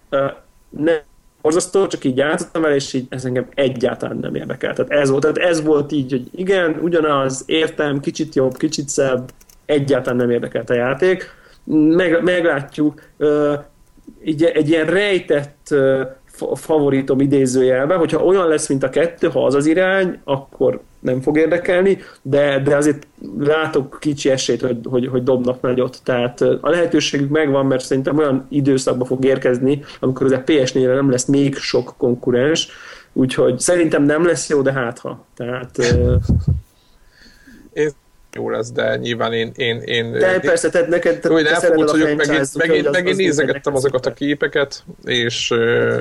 [SPEAKER 2] nem borzasztó, csak így játszottam el, és így ez engem egyáltalán nem érdekel. Tehát ez volt, tehát ez volt így, hogy igen, ugyanaz, értem, kicsit jobb, kicsit szebb, egyáltalán nem érdekelt a játék. Meg, meglátjuk, így egy ilyen rejtett favoritom idézőjelben, hogyha olyan lesz, mint a kettő, ha az az irány, akkor nem fog érdekelni, de, de azért látok kicsi esélyt, hogy, hogy, hogy dobnak nagyot. Tehát a lehetőségük megvan, mert szerintem olyan időszakba fog érkezni, amikor az a PS4-re nem lesz még sok konkurens, úgyhogy szerintem nem lesz jó, de hát ha. Tehát
[SPEAKER 1] jó lesz, de nyilván én... én, én
[SPEAKER 2] de én, persze, tehát neked
[SPEAKER 1] úgy, te elfogult vagyok, meg, én, meg, én, meg én nézegettem azokat a képeket, és,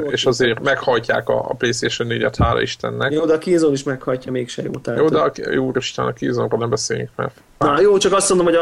[SPEAKER 1] és azért meghajtják a, a PlayStation 4-et, hála Istennek.
[SPEAKER 2] Jó, de a Killzone is meghajtja mégse jó. Tehát,
[SPEAKER 1] jó, de a, jó, Isten, a Killzone-ról nem beszéljünk, mert...
[SPEAKER 2] Na, jó, csak azt mondom, hogy a,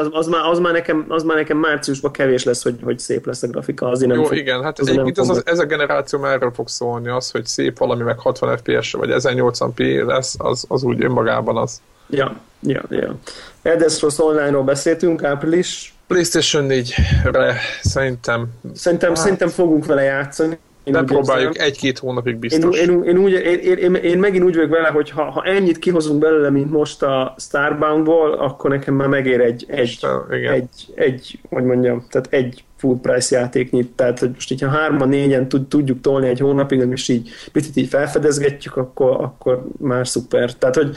[SPEAKER 2] az, az, már, az, már nekem, az már nekem márciusban kevés lesz, hogy, hogy szép lesz a grafika, azért nem
[SPEAKER 1] Jó,
[SPEAKER 2] fog,
[SPEAKER 1] igen, hát ez, az, az, ez a generáció már erről fog szólni, az, hogy szép valami, meg 60 FPS vagy 1080p lesz, az, az úgy önmagában az.
[SPEAKER 2] Ja, ja, ja. Elder Scrolls Online-ról beszéltünk, április.
[SPEAKER 1] PlayStation 4-re szerintem...
[SPEAKER 2] Szerintem, hát, szerintem fogunk vele játszani.
[SPEAKER 1] Én nem próbáljuk egy-két hónapig biztos.
[SPEAKER 2] Én, én, én, úgy, én, én, én, megint úgy vagyok vele, hogy ha, ha ennyit kihozunk belőle, mint most a Starbound-ból, akkor nekem már megér egy, egy, egy, egy, egy, hogy mondjam, tehát egy full price játéknyit, tehát hogy most így ha hárman, négyen tud, tudjuk tolni egy hónapig, és így picit így felfedezgetjük, akkor, akkor már szuper. Tehát, hogy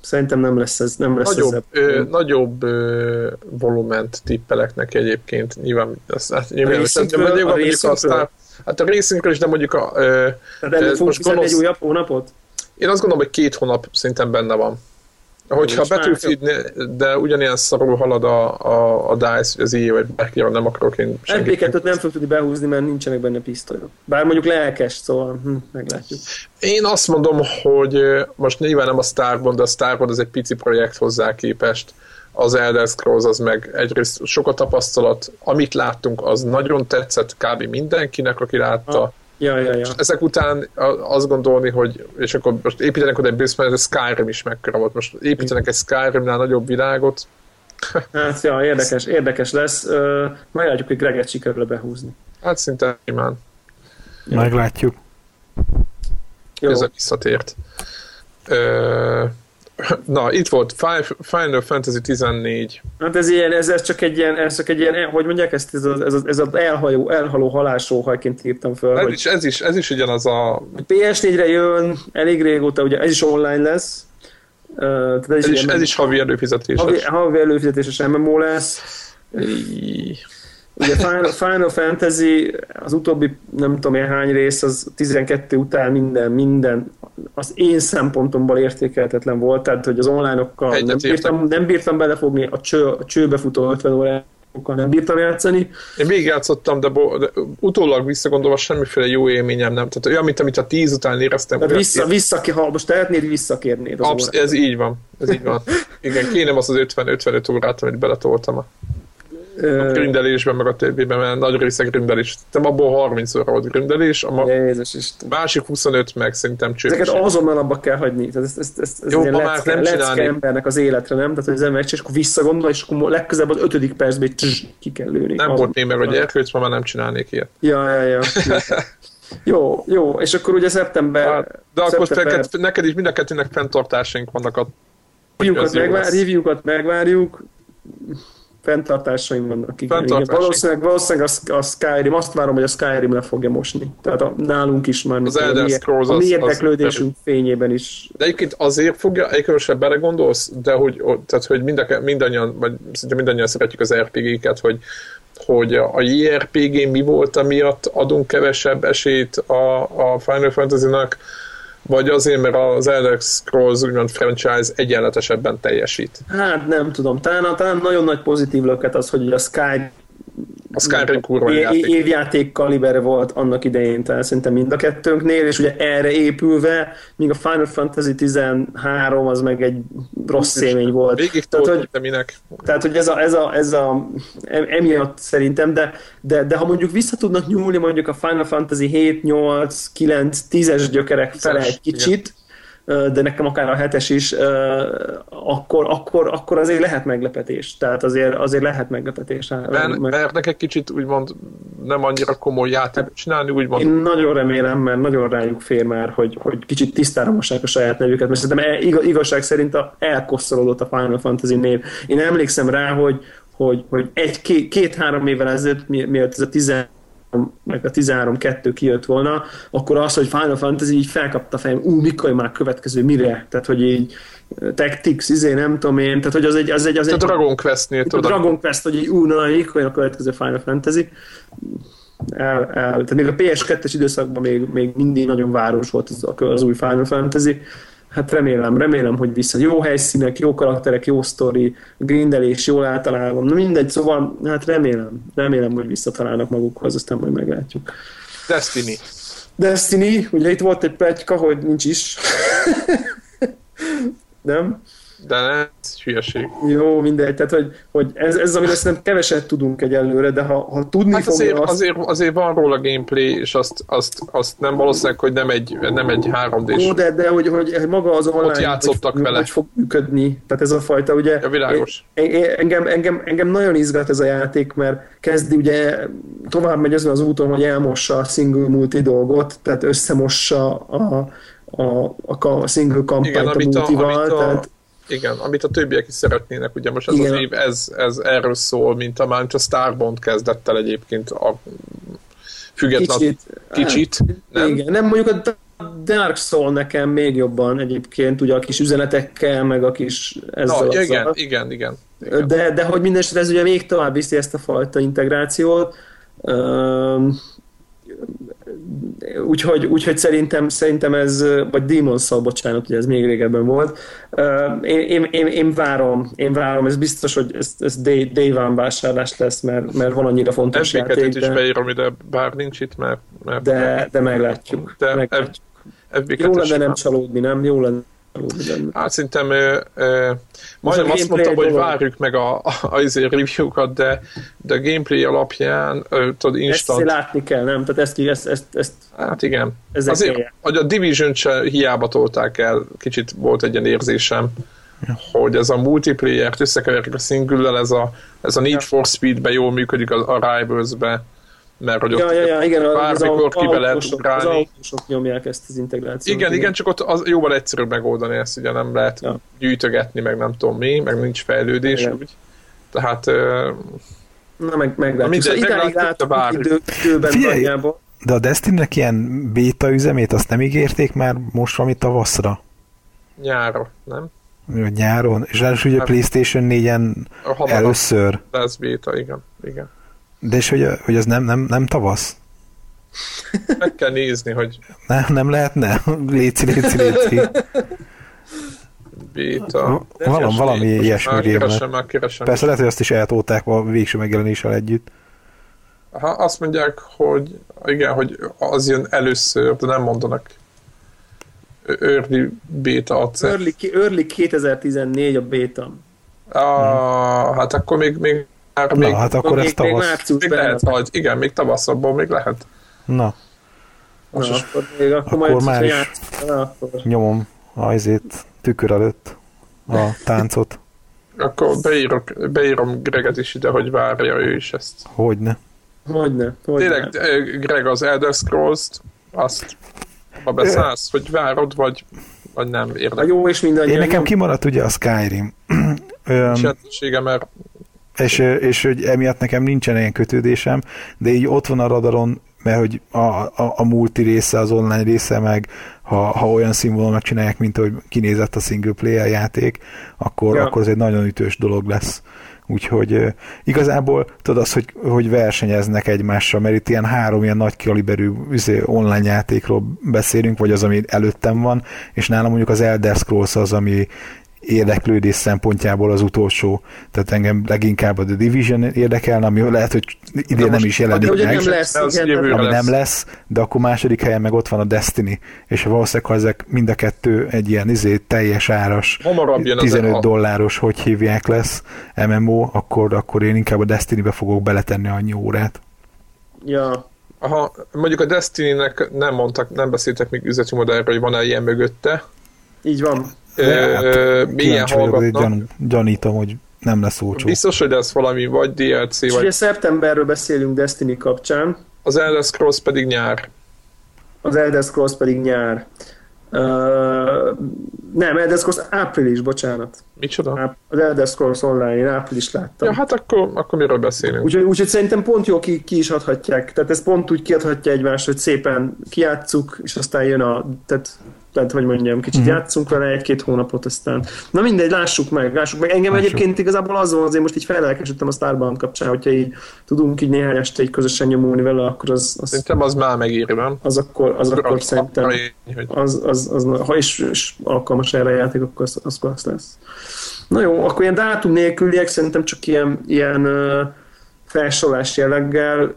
[SPEAKER 2] Szerintem nem lesz ez. Nem lesz
[SPEAKER 1] nagyobb, ez ö, nagyobb ö, volument tippelek neki egyébként. Nyilván, azt, hát, nyilván, a
[SPEAKER 2] nyilván, a mondjuk
[SPEAKER 1] aztán, hát a részünkről is, de mondjuk a... Ö,
[SPEAKER 2] Tehát most gonosz, egy újabb hónapot?
[SPEAKER 1] Én azt gondolom, hogy két hónap szinten benne van. Hogyha Battlefield, de ugyanilyen szarul halad a, a, a DICE, vagy az EA, vagy bárki, nem akarok én
[SPEAKER 2] senkit. FB2-t nem fog tudni behúzni, mert nincsenek benne pisztolyok. Bár mondjuk lelkes, szóval hm, meglátjuk.
[SPEAKER 1] Én azt mondom, hogy most nyilván nem a Starbound, de a Starbound az egy pici projekt hozzá képest. Az Elder Scrolls az meg egyrészt sok a tapasztalat, amit láttunk, az nagyon tetszett kb. mindenkinek, aki látta. Ah
[SPEAKER 2] Ja, ja, ja.
[SPEAKER 1] ezek után azt gondolni, hogy és akkor most építenek oda egy Brisbane, ez a Skyrim is mekkora volt. Most építenek egy Skyrimnál nagyobb világot. *laughs*
[SPEAKER 2] Hát, ja, érdekes, érdekes lesz. Meglátjuk, hogy Greget sikerül behúzni.
[SPEAKER 1] Hát szinte imán.
[SPEAKER 4] Meglátjuk.
[SPEAKER 1] Jó. Ez a visszatért. Uh, Na, itt volt Final Fantasy 14.
[SPEAKER 2] Hát ez ilyen, ez, ez csak egy ilyen, ez csak egy ilyen, hogy mondják ezt, ez az, ez az, ez az elhajó, elhaló halásóhajként írtam föl.
[SPEAKER 1] Ez, is, ez, is, ez is ugyanaz a...
[SPEAKER 2] PS4-re jön, elég régóta, ugye ez is online lesz.
[SPEAKER 1] Uh, tehát ez, ez, is, ez is havi előfizetéses.
[SPEAKER 2] Havi, havi előfizetéses MMO lesz. Ugye Final, Final Fantasy, az utóbbi nem tudom én hány rész, az 12 után minden, minden az én szempontomból értékelhetetlen volt, tehát hogy az online-okkal nem bírtam, nem bírtam belefogni, a, cső, a csőbe futó 50 órákkal nem bírtam játszani.
[SPEAKER 1] Én végigjátszottam, de, bo- de utólag visszagondolva semmiféle jó élményem nem. Tehát olyan, mint amit a 10 után éreztem.
[SPEAKER 2] Tehát vissza, vissza, ha most tehetnéd, visszakérnéd
[SPEAKER 1] Absz- Ez így van. Ez így van. Igen, kéne az az 50-55 órát, amit beletoltam a a grindelésben, meg a többiben, mert nagy része grindelés. Nem abból 30 óra volt grindelés, a ma-
[SPEAKER 2] Jézus Isten.
[SPEAKER 1] másik 25 meg szerintem csős.
[SPEAKER 2] Ezeket azonnal abba kell hagyni. Tehát ez, ez, ez, ez
[SPEAKER 1] Jó, ma
[SPEAKER 2] lecke,
[SPEAKER 1] nem
[SPEAKER 2] lecke embernek az életre, nem? Tehát, hogy az ember és akkor visszagondol, és akkor legközelebb az ötödik percben tss, ki kell lőni.
[SPEAKER 1] Nem volt némer, hogy erkölcs, ma már nem csinálnék ilyet.
[SPEAKER 2] Ja, ja, ja. *laughs* jó, jó, és akkor ugye szeptember...
[SPEAKER 1] Hát, De akkor
[SPEAKER 2] szeptember
[SPEAKER 1] neked, neked is mind a kettőnek fenntartásaink vannak a
[SPEAKER 2] review-kat, megvár, review-kat megvárjuk, fenntartásaim vannak. Igen, igen.
[SPEAKER 1] Fenntartásaink.
[SPEAKER 2] Valószínűleg, valószínűleg a, a Skyrim, azt várom, hogy a Skyrim le fogja mosni. Tehát a, nálunk is már.
[SPEAKER 1] Az
[SPEAKER 2] a
[SPEAKER 1] Elder Scrolls
[SPEAKER 2] A
[SPEAKER 1] az-
[SPEAKER 2] mi
[SPEAKER 1] az-
[SPEAKER 2] érdeklődésünk fényében is.
[SPEAKER 1] De egyébként azért fogja, egyébként most belegondolsz, de hogy, tehát, hogy mind a, mindannyian, vagy szinte mindannyian szeretjük az RPG-ket, hogy, hogy a JRPG mi volt, amiatt adunk kevesebb esélyt a, a Final Fantasy-nak, vagy azért, mert az Elder Scrolls úgymond franchise egyenletesebben teljesít.
[SPEAKER 2] Hát nem tudom, talán, talán nagyon nagy pozitív löket az, hogy a Sky
[SPEAKER 1] A Skyrim kurva játék.
[SPEAKER 2] évjáték kaliber volt annak idején, tehát szerintem mind a kettőnknél, és ugye erre épülve, míg a Final Fantasy 13 az meg egy rossz élmény volt.
[SPEAKER 1] Végig
[SPEAKER 2] Tehát, hogy,
[SPEAKER 1] minek?
[SPEAKER 2] tehát, hogy ez a, ez a, ez a em- emiatt szerintem, de, de, de ha mondjuk vissza tudnak nyúlni mondjuk a Final Fantasy 7, 8, 9, 10-es gyökerek fele egy kicsit, ö, de nekem akár a hetes is, akkor, akkor, akkor azért lehet meglepetés. Tehát azért, azért lehet meglepetés.
[SPEAKER 1] Mert, mert egy kicsit úgymond nem annyira komoly játék csinálni, úgymond
[SPEAKER 2] Én nagyon remélem, mert nagyon rájuk fér már, hogy, hogy kicsit tisztára mossák a saját nevüket, mert szerintem e- iga- igazság szerint a, elkoszolódott a Final Fantasy név. Én emlékszem rá, hogy, hogy, hogy egy, két, két-három évvel ezelőtt, mi- mielőtt ez a 10 meg a 13-2 kijött volna, akkor az, hogy Final Fantasy így felkapta a fejem, ú, mikor már következő, mire? Tehát, hogy így eh, Tactics, izé, nem tudom én, tehát, hogy az egy, az egy, az
[SPEAKER 1] a
[SPEAKER 2] egy
[SPEAKER 1] Dragon Quest-nél
[SPEAKER 2] a Dragon Quest, hogy így, ú, na, mikor a következő Final Fantasy. El, el, tehát még a PS2-es időszakban még, még mindig nagyon város volt az, az új Final Fantasy. Hát remélem, remélem, hogy vissza. Jó helyszínek, jó karakterek, jó sztori, grindelés, jól általában. Na mindegy, szóval hát remélem, remélem, hogy visszatalálnak magukhoz, aztán majd meglátjuk.
[SPEAKER 1] Destiny.
[SPEAKER 2] Destiny, ugye itt volt egy pletyka, hogy nincs is. *laughs* Nem?
[SPEAKER 1] De ez hülyeség.
[SPEAKER 2] Jó, mindegy, tehát hogy, hogy ez, ez amiről szerintem keveset tudunk egyelőre, de ha, ha tudni
[SPEAKER 1] Hát
[SPEAKER 2] fogja
[SPEAKER 1] azért,
[SPEAKER 2] azt,
[SPEAKER 1] azért, azért van róla gameplay, és azt, azt, azt nem valószínűleg, hogy nem egy, nem egy 3D-s.
[SPEAKER 2] Jó, de, de hogy, hogy maga az online,
[SPEAKER 1] játszottak
[SPEAKER 2] hogy,
[SPEAKER 1] vele.
[SPEAKER 2] hogy fog működni. Tehát ez a fajta, ugye...
[SPEAKER 1] Ja, világos.
[SPEAKER 2] Én, én, engem, engem, engem nagyon izgat ez a játék, mert kezdi ugye tovább megy azon az úton, hogy elmossa a single multi dolgot, tehát összemossa a, a, a, a single kampányt
[SPEAKER 1] Igen,
[SPEAKER 2] a multival,
[SPEAKER 1] a,
[SPEAKER 2] tehát
[SPEAKER 1] igen, amit a többiek is szeretnének, ugye most ez
[SPEAKER 2] Igen.
[SPEAKER 1] az év, ez, ez erről szól, mint a, mint a Starbond kezdett el egyébként a független
[SPEAKER 2] kicsit,
[SPEAKER 1] kicsit
[SPEAKER 2] nem?
[SPEAKER 1] nem?
[SPEAKER 2] Igen, nem mondjuk a Dark Soul nekem még jobban egyébként, ugye a kis üzenetekkel, meg a kis ezzel
[SPEAKER 1] Na, igen, igen, igen, igen.
[SPEAKER 2] De, de hogy mindenesetre ez ugye még tovább viszi ezt a fajta integrációt. Um, úgyhogy, úgyhogy szerintem, szerintem ez, vagy Demon's Soul, bocsánat, ugye ez még régebben volt. Én, én, én, én, várom, én várom, ez biztos, hogy ez, ez day, day one vásárlás lesz, mert, mert van annyira fontos játék,
[SPEAKER 1] FB2-t is
[SPEAKER 2] de,
[SPEAKER 1] beírom ide, bár nincs itt, mert... mert
[SPEAKER 2] de, de meglátjuk.
[SPEAKER 1] de
[SPEAKER 2] meglátjuk.
[SPEAKER 1] FB2
[SPEAKER 2] Jó lenne nem csalódni, nem? Jó lenne.
[SPEAKER 1] Hát szerintem ö, ö, majdnem
[SPEAKER 2] a
[SPEAKER 1] azt mondtam, hogy
[SPEAKER 2] dolog.
[SPEAKER 1] várjuk meg a, a, a izé review-kat, de, de a gameplay alapján, ö, tudod,
[SPEAKER 2] Ezt
[SPEAKER 1] instant,
[SPEAKER 2] azért látni kell, nem? Tehát ezt, ezt, ezt, ezt
[SPEAKER 1] hát igen. Azért,
[SPEAKER 2] helye.
[SPEAKER 1] hogy a division se hiába tolták el, kicsit volt egy ilyen érzésem, hogy ez a multiplayer-t összekeverik a single ez a, ez a Need
[SPEAKER 2] Ja.
[SPEAKER 1] for Speed-be jól működik a, a Rivals-be, mert hogy ott
[SPEAKER 2] Ja, ja, ja, igen,
[SPEAKER 1] bármikor ki be lehet
[SPEAKER 2] autósok, az
[SPEAKER 1] ugrálni.
[SPEAKER 2] autósok nyomják ezt az integrációt.
[SPEAKER 1] Igen, igen, csak ott az jóval egyszerűbb megoldani ezt, ugye nem lehet
[SPEAKER 2] Ja.
[SPEAKER 1] gyűjtögetni, meg nem tudom mi, meg nincs fejlődés,
[SPEAKER 2] Igen.
[SPEAKER 1] úgy. Tehát
[SPEAKER 2] Na, meg, meglátjuk.
[SPEAKER 1] mindegy,
[SPEAKER 2] Szóval idáig látunk idő, időben
[SPEAKER 4] Figyelj!
[SPEAKER 2] nagyjából.
[SPEAKER 4] De a Destiny-nek ilyen béta üzemét azt nem ígérték már most valami tavaszra?
[SPEAKER 1] nyára, nem?
[SPEAKER 4] Nyáron? És ráadásul ugye a
[SPEAKER 1] Hát-
[SPEAKER 4] PlayStation 4-en
[SPEAKER 1] Hamarabb
[SPEAKER 4] először.
[SPEAKER 1] lesz béta, igen, igen.
[SPEAKER 4] De és hogy, hogy az nem, nem, nem tavasz?
[SPEAKER 1] Meg kell nézni, hogy
[SPEAKER 4] Nem, nem lehetne? Léci, léci, léci.
[SPEAKER 1] béta.
[SPEAKER 4] Valami, valami ilyesmi
[SPEAKER 1] keresem, már keresem.
[SPEAKER 4] Persze lehet, hogy azt is eltolták a végső megjelenéssel együtt.
[SPEAKER 1] Ha azt mondják, hogy igen, hogy az jön először, de nem mondanak early beta access.
[SPEAKER 2] Early, early 2014 a beta.
[SPEAKER 1] Ah, hát akkor még, még
[SPEAKER 3] Na,
[SPEAKER 1] még,
[SPEAKER 3] hát akkor
[SPEAKER 2] még,
[SPEAKER 3] ez
[SPEAKER 2] még
[SPEAKER 3] tavasz.
[SPEAKER 2] márciusban
[SPEAKER 1] még lehet, hogy igen, még tavaszabban még lehet.
[SPEAKER 3] Na,
[SPEAKER 1] Most
[SPEAKER 2] Na,
[SPEAKER 1] is
[SPEAKER 2] akkor még akkor
[SPEAKER 3] Akkor
[SPEAKER 2] majd,
[SPEAKER 3] már is.
[SPEAKER 2] na, akkor
[SPEAKER 3] nyomom a izét tükör előtt a táncot.
[SPEAKER 1] Akkor beírok, beírom Greget is ide, hogy várja ő is ezt.
[SPEAKER 3] Hogyne.
[SPEAKER 2] Hogyne, hogyne.
[SPEAKER 1] Tényleg, ö, Greg az Elder Scrolls-t, azt abba beszállsz, hogy várod, vagy, vagy nem
[SPEAKER 2] A
[SPEAKER 1] érdekel.
[SPEAKER 2] jó és mindannyian.
[SPEAKER 3] Én nekem kimaradt ugye a Skyrim. *clears throat* Öm,
[SPEAKER 1] mert
[SPEAKER 3] és, és hogy emiatt nekem nincsen ilyen kötődésem, de így ott van a radaron, mert hogy a, a, a multi része, az online része meg, ha, ha olyan színvonalon megcsinálják, mint hogy kinézett a single player játék, akkor,
[SPEAKER 2] Ja.
[SPEAKER 3] akkor ez egy nagyon ütős dolog lesz. Úgyhogy igazából tudod az, hogy, hogy versenyeznek egymással, mert itt ilyen három ilyen nagy kaliberű üzé, online játékról beszélünk, vagy az, ami előttem van, és nálam mondjuk az Elder Scrolls az, ami érdeklődés szempontjából az utolsó. Tehát engem leginkább a The Division érdekelne, ami lehet, hogy idén nem is jelenik
[SPEAKER 2] ugye
[SPEAKER 3] meg,
[SPEAKER 2] nem lesz,
[SPEAKER 1] az
[SPEAKER 2] igen,
[SPEAKER 3] ami
[SPEAKER 1] lesz.
[SPEAKER 3] nem lesz, de akkor második helyen meg ott van a Destiny, és valószínűleg, ha ezek mind a kettő egy ilyen izé, teljes áras,
[SPEAKER 1] hamarabb jön az
[SPEAKER 3] 15
[SPEAKER 1] a,
[SPEAKER 3] dolláros, hogy hívják lesz MMO, akkor, akkor én inkább a Destiny-be fogok beletenni annyi órát.
[SPEAKER 2] Ja,
[SPEAKER 1] ha mondjuk a Destiny-nek nem mondtak, nem beszéltek még üzleti modellről, hogy van-e ilyen mögötte.
[SPEAKER 2] így van.
[SPEAKER 1] Ö,
[SPEAKER 3] Hát, vagyok, de
[SPEAKER 1] hallgatnak.
[SPEAKER 3] gyan, gyanítom, hogy nem lesz olcsó.
[SPEAKER 1] Biztos, hogy ez valami vagy DLC,
[SPEAKER 2] És
[SPEAKER 1] vagy
[SPEAKER 2] ugye szeptemberről beszélünk Destiny kapcsán,
[SPEAKER 1] az Elder Scrolls pedig nyár.
[SPEAKER 2] az Elder Scrolls pedig nyár. Uh, nem, Elder Scrolls április, bocsánat.
[SPEAKER 1] Micsoda?
[SPEAKER 2] Az Elder Scrolls online, én április láttam.
[SPEAKER 1] Ja, hát akkor, akkor miről beszélünk?
[SPEAKER 2] Úgyhogy, úgyhogy szerintem pont jó ki, ki is adhatják. Tehát ez pont úgy kiadhatja egymást, hogy szépen kiátszuk, és aztán jön a... Tehát, tehát hogy mondjam, kicsit mm. játszunk vele egy-két hónapot, aztán... Na mindegy, lássuk meg, lássuk meg. Engem
[SPEAKER 3] Lássuk.
[SPEAKER 2] egyébként igazából azon azért most így felelkesedtem a Starbound kapcsán, hogyha így tudunk így néhány este így közösen nyomulni vele, akkor az, az,
[SPEAKER 1] Szerintem az már nem?
[SPEAKER 2] az akkor, az akkor
[SPEAKER 1] Az-
[SPEAKER 2] szerintem
[SPEAKER 1] hogy
[SPEAKER 2] az, az, az, ha is, is alkalmas erre a játék, akkor az, az, az lesz. Na jó, akkor ilyen dátum nélküliek szerintem csak ilyen, ilyen uh, felsorolás jelleggel.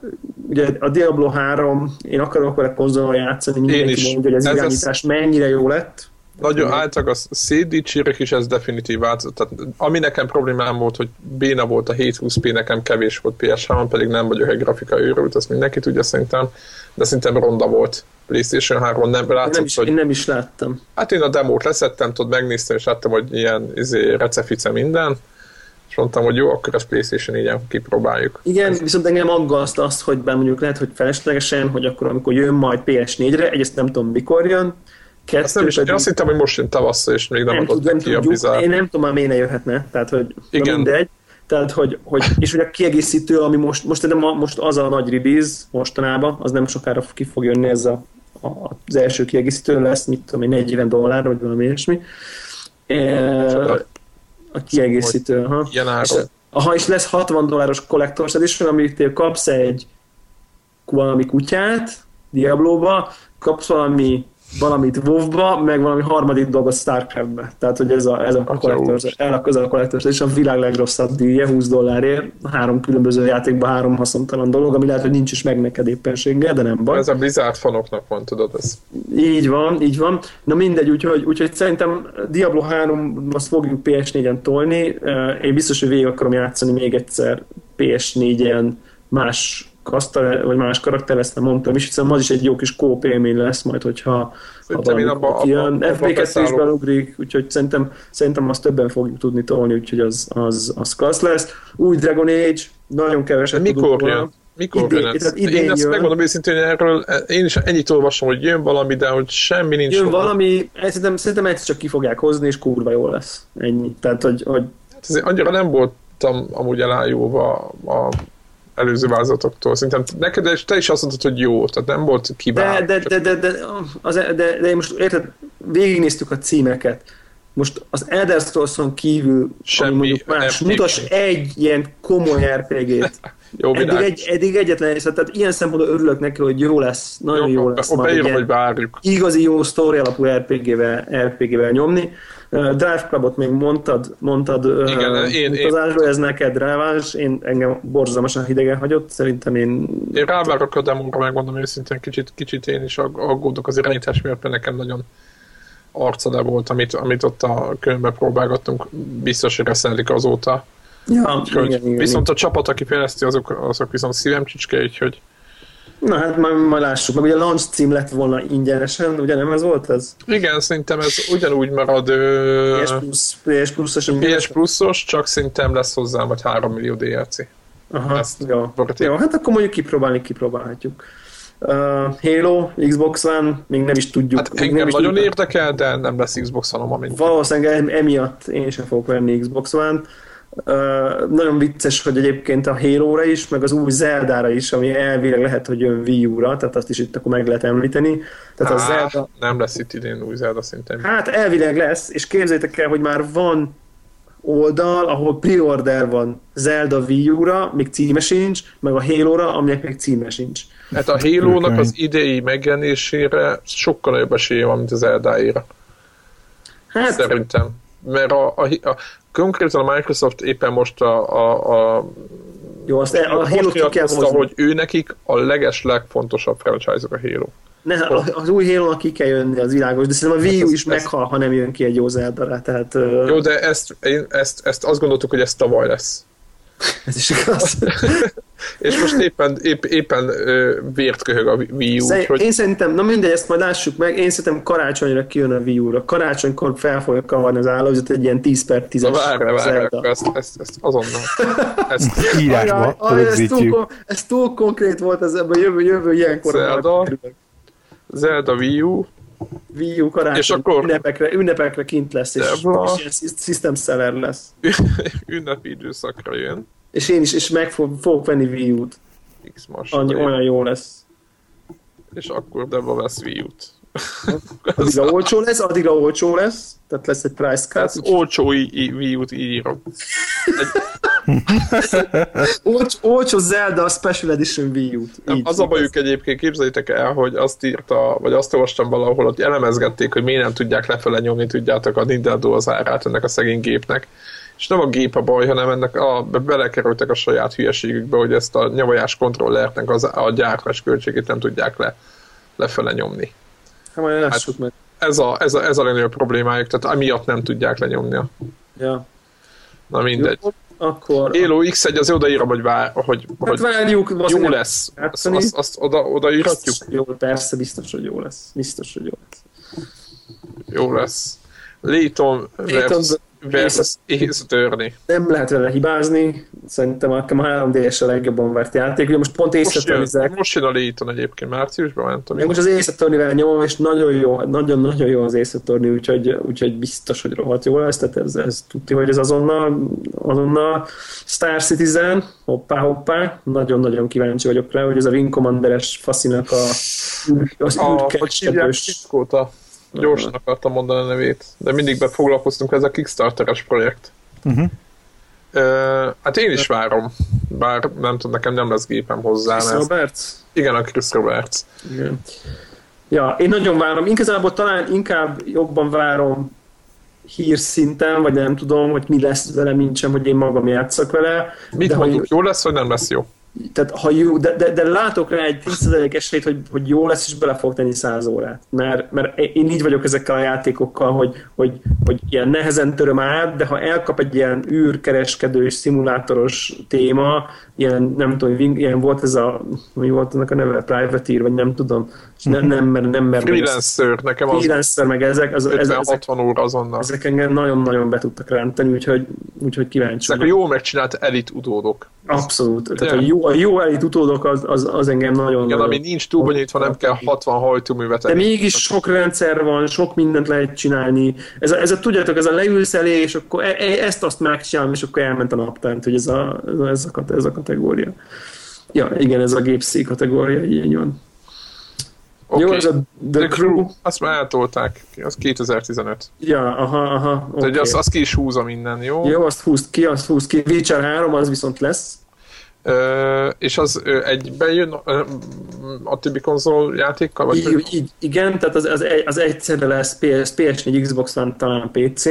[SPEAKER 2] Ugye a Diablo 3, én akarok vele konzolon játszani, mindenki
[SPEAKER 1] is.
[SPEAKER 2] mondja, hogy az
[SPEAKER 1] Ez
[SPEAKER 2] irányítás mennyire jó lett.
[SPEAKER 1] Nagyon általában a szétdicsérek is ez definitív változott. Tehát, ami nekem problémám volt, hogy béna volt a 720p, nekem kevés volt ps 3 pedig nem vagyok egy grafika őrült, azt mindenki tudja szerintem, de szerintem ronda volt. PlayStation 3 nem
[SPEAKER 2] Én nem,
[SPEAKER 1] látszott,
[SPEAKER 2] is,
[SPEAKER 1] hogy
[SPEAKER 2] én nem is láttam.
[SPEAKER 1] Hát én a demót leszettem, tudod, megnéztem, és láttam, hogy ilyen izé, recefice minden, mondtam, hogy jó, akkor ezt PlayStation 4-en kipróbáljuk.
[SPEAKER 2] Igen, viszont engem aggaszt azt, hogy bár mondjuk lehet, hogy feleslegesen, hogy akkor amikor jön majd PS4-re, egyrészt nem tudom mikor jön, kettő
[SPEAKER 1] Azt nem is,
[SPEAKER 2] pedig-
[SPEAKER 1] azt hittem, hogy most jön tavasszal, és még nem,
[SPEAKER 2] nem,
[SPEAKER 1] adott
[SPEAKER 2] nem
[SPEAKER 1] ki a Blizzard.
[SPEAKER 2] én nem tudom, már miért ne jöhetne, tehát hogy
[SPEAKER 1] Igen.
[SPEAKER 2] Mindegy. Tehát, hogy, hogy, és ugye a kiegészítő, ami most, most, a, most az a nagy release mostanában, az nem sokára ki fog jönni, ez a, a, az első kiegészítő lesz, mit tudom én, 40 dollár, vagy valami ilyesmi. E, a kiegészítő, ha.
[SPEAKER 1] Ilyen
[SPEAKER 2] És,
[SPEAKER 1] áron.
[SPEAKER 2] ha is lesz 60 dolláros Collector's Edition, amit kapsz egy valami kutyát Diablo-ba, kapsz valami valamit WoW-ba, meg valami harmadik dolgot Starcraft-be. Tehát, hogy ez a, ez a Collector's, el a Collector's és a világ legrosszabb díja, 20 dollárért, három különböző játékban három haszontalan dolog, ami lehet, hogy nincs is meg neked éppenséggel, de nem baj.
[SPEAKER 1] Ez a Blizzard fanoknak van, tudod, ez.
[SPEAKER 2] Így van, így van. Na mindegy, úgyhogy, úgyhogy szerintem Diablo 3 azt fogjuk PS4-en tolni. Én biztos, hogy végig akarom játszani még egyszer PS4-en más kasztal, vagy más karakter, ezt nem mondtam is, hiszen az is egy jó kis kóp élmény lesz majd, hogyha ha
[SPEAKER 1] Szerintem én
[SPEAKER 2] valamikor
[SPEAKER 1] abba-
[SPEAKER 2] kijön.
[SPEAKER 1] abba- abba
[SPEAKER 2] FB2 is belugrik, úgyhogy szerintem, szerintem azt többen fogjuk tudni tolni, úgyhogy az, az, az klassz lesz. Új Dragon Age, nagyon keveset tudunk
[SPEAKER 1] mikor
[SPEAKER 2] róla.
[SPEAKER 1] jön? Mikor
[SPEAKER 2] Idén-
[SPEAKER 1] jön ez?
[SPEAKER 2] idén
[SPEAKER 1] Én ezt
[SPEAKER 2] jön.
[SPEAKER 1] megmondom őszintén, hogy erről én is ennyit olvasom, hogy jön valami, de hogy semmi nincs.
[SPEAKER 2] Jön
[SPEAKER 1] róla.
[SPEAKER 2] valami, szerintem, szerintem egyszer csak ki fogják hozni, és kurva jó lesz. Ennyi. Tehát, hogy, hogy
[SPEAKER 1] Hát Ezért annyira nem voltam amúgy elájulva a előző változatoktól. Szerintem neked is- te is azt mondtad, hogy jó, tehát nem volt
[SPEAKER 2] de,
[SPEAKER 1] kiváló.
[SPEAKER 2] de, de, de, de, az, de, de, én most érted, végignéztük a címeket. Most az Elder Scrolls-on kívül,
[SPEAKER 1] Semmi
[SPEAKER 2] mondjuk más,
[SPEAKER 1] RPG.
[SPEAKER 2] mutass egy ilyen komoly RPG-t. *laughs*
[SPEAKER 1] Jó,
[SPEAKER 2] Eddig,
[SPEAKER 1] világ.
[SPEAKER 2] egy, eddig egyetlen, és tehát ilyen szempontból örülök neki, hogy jó lesz, nagyon jó,
[SPEAKER 1] jó,
[SPEAKER 2] lesz
[SPEAKER 1] beírom, hogy várjuk.
[SPEAKER 2] igazi jó sztori alapú RPG-vel, RPG-vel nyomni. Uh, Drive Clubot még mondtad, mondtad
[SPEAKER 1] Igen,
[SPEAKER 2] uh,
[SPEAKER 1] én- én-
[SPEAKER 2] utazásról, ez neked releváns, én engem borzalmasan hidegen hagyott, szerintem én
[SPEAKER 1] Én rávárok a demóra, megmondom őszintén, kicsit, kicsit én is ag- aggódok az irányítás miatt, mert nekem nagyon arca le volt, amit, amit ott a könyvben próbálgattunk, biztos, hogy reszelik azóta.
[SPEAKER 2] Ja,
[SPEAKER 1] Úgyhogy
[SPEAKER 2] igen, igen,
[SPEAKER 1] viszont
[SPEAKER 2] igen.
[SPEAKER 1] a csapat, aki fejleszti, azok, azok viszont szívem csicske, úgyhogy
[SPEAKER 2] Na hát majd, majd lássuk. Meg ugye a launch cím lett volna ingyenesen, ugye nem ez volt ez?
[SPEAKER 1] igen, szerintem ez ugyanúgy marad ö,
[SPEAKER 2] PS Plus, PS Plus-os
[SPEAKER 1] PS Plusos, csak szerintem lesz hozzá majd 3 millió DLC.
[SPEAKER 2] Aha,
[SPEAKER 1] ezt
[SPEAKER 2] jó.
[SPEAKER 1] Borti.
[SPEAKER 2] jó, hát akkor mondjuk kipróbálni, kipróbálhatjuk. Uh, Halo, Xbox One, még nem is tudjuk.
[SPEAKER 1] Hát engem
[SPEAKER 2] nem is
[SPEAKER 1] nagyon
[SPEAKER 2] tudjuk.
[SPEAKER 1] érdekel, de nem lesz Xbox amint.
[SPEAKER 2] Valószínűleg em- emiatt én sem fogok venni Xbox One. Uh, nagyon vicces, hogy egyébként a Halo-ra is, meg az új Zelda-ra is, ami elvileg lehet, hogy jön Wii U-ra, tehát azt is itt akkor meg lehet említeni. Tehát a
[SPEAKER 1] Á,
[SPEAKER 2] Zelda,
[SPEAKER 1] Nem lesz itt idén új Zelda szerintem.
[SPEAKER 2] Hát elvileg lesz, és képzeljétek el, hogy már van oldal, ahol pre-order van Zelda Wii U-ra, még címe sincs, meg a Halo-ra, aminek még címe sincs.
[SPEAKER 1] Hát a Halo-nak az idei megjelenésére sokkal nagyobb esélye van, mint az Zelda-ére.
[SPEAKER 2] Hát,
[SPEAKER 1] Szerintem. Mert a, a, a, konkrétan a Microsoft éppen most a, a, a
[SPEAKER 2] jó, azt el, a
[SPEAKER 1] most
[SPEAKER 2] Halo-t kell hozni.
[SPEAKER 1] hogy ő nekik a leges legfontosabb franchise a Halo.
[SPEAKER 2] Ne, a- az új halo ki kell jönni, az világos, de szerintem a Wii U
[SPEAKER 1] ez-
[SPEAKER 2] is
[SPEAKER 1] ez-
[SPEAKER 2] meghal, ha nem jön ki egy jó Zelda-ra, tehát
[SPEAKER 1] Jó, de ezt, én, ezt, ezt azt gondoltuk, hogy ez tavaly lesz.
[SPEAKER 2] Ez is igaz. *laughs*
[SPEAKER 1] És most éppen, épp, éppen ö, vért köhög a Wii U,
[SPEAKER 2] Szerint-
[SPEAKER 1] úgyhogy
[SPEAKER 2] Én szerintem, na mindegy, ezt majd lássuk meg, én szerintem karácsonyra kijön a Wii U-ra. Karácsonykor fel fogja kavarni az állózat egy ilyen 10 per 10
[SPEAKER 1] Na várj, várj, ezt, ezt, ezt azonnal. *laughs* Ezt,
[SPEAKER 4] Írásba
[SPEAKER 2] ez, túl, ez túl konkrét volt, ez ebben jövő, jövő ilyenkor.
[SPEAKER 1] Zelda. Zelda Wii U,
[SPEAKER 2] Wii U karácsony,
[SPEAKER 1] És akkor-
[SPEAKER 2] ünnepekre, ünnepekre kint lesz, és,
[SPEAKER 1] Debla.
[SPEAKER 2] és ilyen sys- system seller lesz. *laughs*
[SPEAKER 1] ünnepi időszakra jön,
[SPEAKER 2] És én is, és meg fog, fogok venni Wii U-t.
[SPEAKER 1] X
[SPEAKER 2] Annyi, olyan jó lesz.
[SPEAKER 1] és akkor Debla vesz Wii U-t.
[SPEAKER 2] Addigra olcsó lesz, addigra olcsó lesz, tehát lesz egy price cut.
[SPEAKER 1] Ez olcsó Wii U-t írom.
[SPEAKER 2] Olcs, olcsó Zelda Special Edition Wii U-t. Így.
[SPEAKER 1] Az a bajuk egyébként, képzeljétek el, hogy azt írta, vagy azt olvastam valahol, hogy elemezgették, hogy miért nem tudják lefele nyomni, tudjátok, a Nintendo az árát ennek a szegény gépnek. És nem a gép a baj, hanem ennek a, be- belekerültek a saját hülyeségükbe, hogy ezt a nyavajás kontrollernek az, a gyártás költségét nem tudják le, lefele nyomni.
[SPEAKER 2] Hát majd lássuk meg.
[SPEAKER 1] Ez a, ez a, ez a legnagyobb problémájuk, tehát amiatt nem tudják lenyomni. a-
[SPEAKER 2] Ja.
[SPEAKER 1] Na mindegy.
[SPEAKER 2] Jó, akkor...
[SPEAKER 1] Halo X1 az odaírom, hogy, vár, hogy,
[SPEAKER 2] Hát
[SPEAKER 1] hogy
[SPEAKER 2] várjuk,
[SPEAKER 1] jó lesz. Azt, azt, azt oda, odaírhatjuk?
[SPEAKER 2] Jó, persze, biztos, hogy jó lesz. Biztos, hogy jó lesz.
[SPEAKER 1] Jó lesz. Layton
[SPEAKER 2] Layton
[SPEAKER 1] versus, versus Ace Attorney.
[SPEAKER 2] Nem lehet vele hibázni, szerintem a 3DS a legjobban vert játék. Ugye most pont észre
[SPEAKER 1] most jön a Layton egyébként, márciusban, tudom.
[SPEAKER 2] Én most az Ace Attorney-vel nyomom, és nagyon jó, nagyon-nagyon jó az Ace Attorney, úgyhogy, úgyhogy biztos, hogy rohadt jó lesz, tehát ez, ez tudti, hogy ez azonnal, azonnal Star Citizen, hoppá, hoppá, nagyon-nagyon kíváncsi vagyok rá, hogy ez a Wing Commander-es faszinak a, az
[SPEAKER 1] a, hogy Kiskóta? Gyorsan akartam mondani a nevét, de mindig befoglalkoztunk, ez a Kickstarteres projekt.
[SPEAKER 4] Uh-huh.
[SPEAKER 1] Uh, hát én is várom, bár nem tudom, nekem nem lesz gépem hozzá.
[SPEAKER 2] Chris
[SPEAKER 1] Mert
[SPEAKER 2] Roberts.
[SPEAKER 1] igen, a Chris Roberts.
[SPEAKER 2] Igen. Ja, én nagyon várom. Igazából talán inkább jobban várom hírszinten, vagy nem tudom, hogy mi lesz vele, mint sem, hogy én magam játszak vele.
[SPEAKER 1] Mit
[SPEAKER 2] de
[SPEAKER 1] mondjuk,
[SPEAKER 2] hogy,
[SPEAKER 1] jó lesz, vagy nem lesz jó?
[SPEAKER 2] Tehát, ha jó, de, de, de, látok rá egy 10% esélyt, hogy, hogy jó lesz, és bele fog tenni 100 órát. Mert, mert én így vagyok ezekkel a játékokkal, hogy, hogy, hogy ilyen nehezen töröm át, de ha elkap egy ilyen űrkereskedős, szimulátoros téma, ilyen, nem tudom, ilyen volt ez a, mi volt ennek a neve, Privateer, vagy nem tudom, és ne, nem, mert nem mer
[SPEAKER 1] Freelancer, nekem az
[SPEAKER 2] Freelancer, meg ezek, az, ez, ezek,
[SPEAKER 1] 50-60 óra azonnal.
[SPEAKER 2] ezek engem nagyon-nagyon be tudtak rántani, úgyhogy, úgyhogy kíváncsi
[SPEAKER 1] Ezek a jól megcsinált elit utódok.
[SPEAKER 2] Abszolút. Tehát
[SPEAKER 1] Ja.
[SPEAKER 2] a jó, a jó elit utódok az, az, az engem nagyon
[SPEAKER 1] Igen, ami nincs túl bonyolítva, nem kell 60 hajtóművet
[SPEAKER 2] De mégis sok rendszer van, sok mindent lehet csinálni. Ez a, ez a tudjátok, ez a leülsz elé, és akkor e, e, ezt azt megcsinálom, és akkor elment a naptánt, hogy ez a, ez a, ez a, kategória. Ja, igen, ez a gépszí kategória, így van.
[SPEAKER 1] Okay.
[SPEAKER 2] Jó, ez a The,
[SPEAKER 1] The
[SPEAKER 2] Crew.
[SPEAKER 1] Crew, azt már eltolták, az 2015.
[SPEAKER 2] Ja, aha, aha.
[SPEAKER 1] Okay.
[SPEAKER 2] Okay.
[SPEAKER 1] De az, az ki is húzza minden, jó?
[SPEAKER 2] Jó, azt húzd ki, azt húzd ki. Witcher 3, az viszont lesz.
[SPEAKER 1] Ö, és az ö, egyben jön ö, a többi konzol játékkal? Vagy
[SPEAKER 2] Így, így, igen, tehát az, az, egy- az egyszerre lesz PS, PS4, Xbox One, talán PC,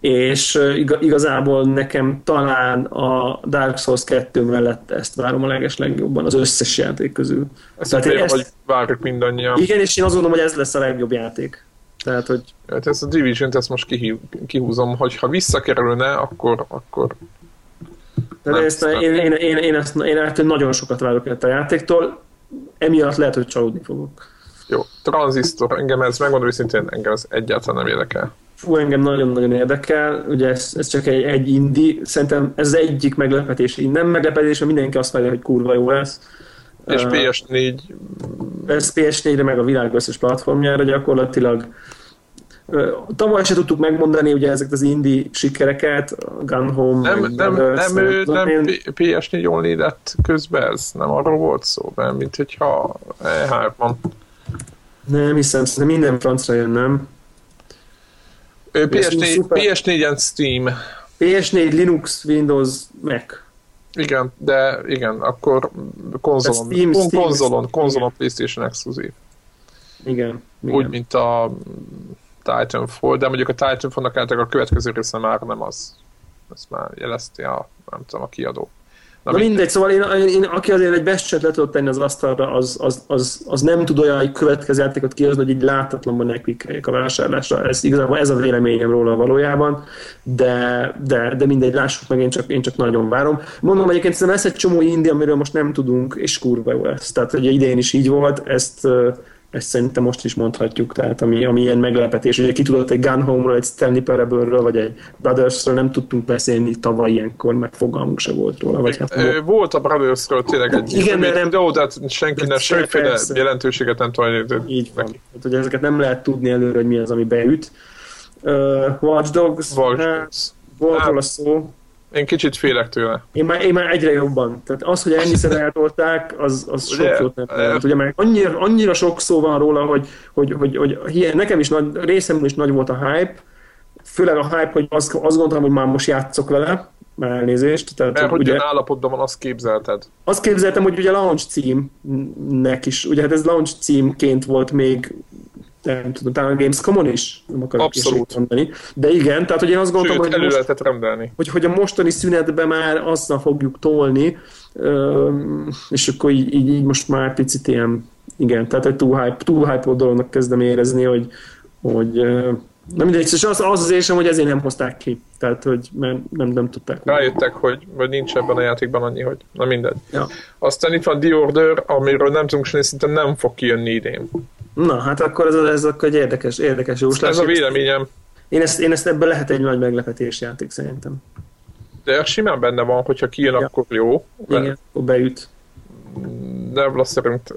[SPEAKER 2] és igazából nekem talán a Dark Souls 2 mellett ezt várom a leges legjobban az összes játék közül.
[SPEAKER 1] Ezt
[SPEAKER 2] Tehát én ezt-
[SPEAKER 1] hogy várjuk mindannyian.
[SPEAKER 2] Igen, és én azt gondolom, hogy ez lesz a legjobb játék. Tehát, hogy
[SPEAKER 1] Hát ezt a Division-t ezt most kihív, kihúzom, hogy ha visszakerülne, akkor, akkor
[SPEAKER 2] De
[SPEAKER 1] Nem,
[SPEAKER 2] ezt,
[SPEAKER 1] nem.
[SPEAKER 2] én, én, én, én, ezt, én ettől nagyon sokat várok el a játéktól, emiatt lehet, hogy csalódni fogok.
[SPEAKER 1] Jó, tranzisztor, engem ez, megmondom őszintén, engem ez egyáltalán nem érdekel.
[SPEAKER 2] Fú, engem nagyon-nagyon érdekel, ugye ez, ez csak egy, egy indi, szerintem ez egyik meglepetés, nem meglepetés, mert mindenki azt várja, hogy kurva jó lesz.
[SPEAKER 1] És
[SPEAKER 2] Ö,
[SPEAKER 1] PS4,
[SPEAKER 2] Ez PS4-re meg a világ összes platformjára gyakorlatilag. Tavaly se tudtuk megmondani ugye ezeket az indie sikereket, Gun Home,
[SPEAKER 1] nem, nem,
[SPEAKER 2] Brothers,
[SPEAKER 1] nem, ő, nem. P- PS4 only lett közben ez, nem arról volt szó, nem, mint hogyha E3-on.
[SPEAKER 2] nem hiszem, szerintem minden francra jön, nem?
[SPEAKER 1] Ő
[SPEAKER 2] Ez
[SPEAKER 1] PS4,
[SPEAKER 2] szuper.
[SPEAKER 1] PS4-en Steam,
[SPEAKER 2] PS4, Linux, Windows, Mac.
[SPEAKER 1] igen, de igen, akkor konzolon,
[SPEAKER 2] Steam-
[SPEAKER 1] kon-
[SPEAKER 2] Steam-
[SPEAKER 1] konzolon, konzolon PlayStation exkluzív.
[SPEAKER 2] Igen. igen.
[SPEAKER 1] Úgy, mint a Titanfall, de mondjuk a Titanfallnak általában a következő része már nem az. Ezt már jelezti a, nem tudom, a kiadó.
[SPEAKER 2] Na, Na mindegy, szóval én, én, én, aki azért egy bestset le tudott tenni az asztalra, az, az, az, az nem tud olyan következő játékot kihozni, hogy így láthatatlanban nekik a vásárlásra. Ez igazából ez a véleményem róla valójában, de, de, de mindegy, lássuk meg, én csak, én csak nagyon várom. Mondom egyébként, szerintem lesz egy csomó indi, amiről most nem tudunk, és kurva jó lesz. Tehát, hogy idén is így volt, ezt, ezt szerintem most is mondhatjuk, tehát ami, ami ilyen meglepetés, ugye ki tudott egy Gun Home-ról, egy Stanley Parable-ről, vagy egy Brothers-ről nem tudtunk beszélni tavaly ilyenkor, meg fogalmunk se volt róla, vagy hát
[SPEAKER 1] Ö, Volt a Brothers-ről tényleg egy
[SPEAKER 2] Igen, de nem-
[SPEAKER 1] Jó, de hát senki nem, semmiféle jelentőséget nem tulajdonított
[SPEAKER 2] Így van. Hát, hogy ezeket nem lehet tudni előre, hogy mi az, ami beüt. Uh, Watch Dogs,
[SPEAKER 1] Watch
[SPEAKER 2] hát,
[SPEAKER 1] Dogs.
[SPEAKER 2] volt
[SPEAKER 1] Hát.
[SPEAKER 2] róla szó.
[SPEAKER 1] Én kicsit félek tőle.
[SPEAKER 2] Én már, én már egyre jobban. Tehát az, hogy ennyiszer eltolták, az, az sok jót nem jelent. Ugye, mert annyira, annyira sok szó van róla, hogy, hogy, hogy, hogy hiány, nekem is nagy, részemről is nagy volt a hype, főleg a hype, hogy azt, azt gondoltam, hogy már most játszok vele, már elnézést. Tehát,
[SPEAKER 1] Mert hogy
[SPEAKER 2] ugye,
[SPEAKER 1] ilyen állapotban van, azt képzelted.
[SPEAKER 2] azt képzeltem, hogy ugye launch címnek is, ugye hát ez launch címként volt még nem tudom, talán a Gamescom-on is, nem akarok
[SPEAKER 1] Abszolút.
[SPEAKER 2] mondani. De igen, tehát hogy én azt gondoltam,
[SPEAKER 1] Sőt,
[SPEAKER 2] hogy most,
[SPEAKER 1] lehetett rendelni.
[SPEAKER 2] hogy, hogy a mostani szünetben már azzal fogjuk tolni, és akkor így, így, így most már picit ilyen, igen, tehát egy túl hype, túl hype dolognak kezdem érezni, hogy, hogy nem mindegy, és az, az az érzem, hogy ezért nem hozták ki. Tehát, hogy mert nem, nem tudták.
[SPEAKER 1] Rájöttek, hogy, hogy nincs ebben a játékban annyi, hogy na mindegy.
[SPEAKER 2] Ja.
[SPEAKER 1] Aztán itt van The Order, amiről nem tudunk semmi, szinte nem fog kijönni idén.
[SPEAKER 2] Na, hát akkor ez, ez akkor egy érdekes, érdekes jóslás.
[SPEAKER 1] Ez a véleményem.
[SPEAKER 2] Én ezt, én ezt ebből lehet egy nagy meglepetés játék szerintem.
[SPEAKER 1] De simán benne van, hogyha kijön,
[SPEAKER 2] Ja.
[SPEAKER 1] akkor jó.
[SPEAKER 2] Igen, akkor beüt.
[SPEAKER 1] De szerint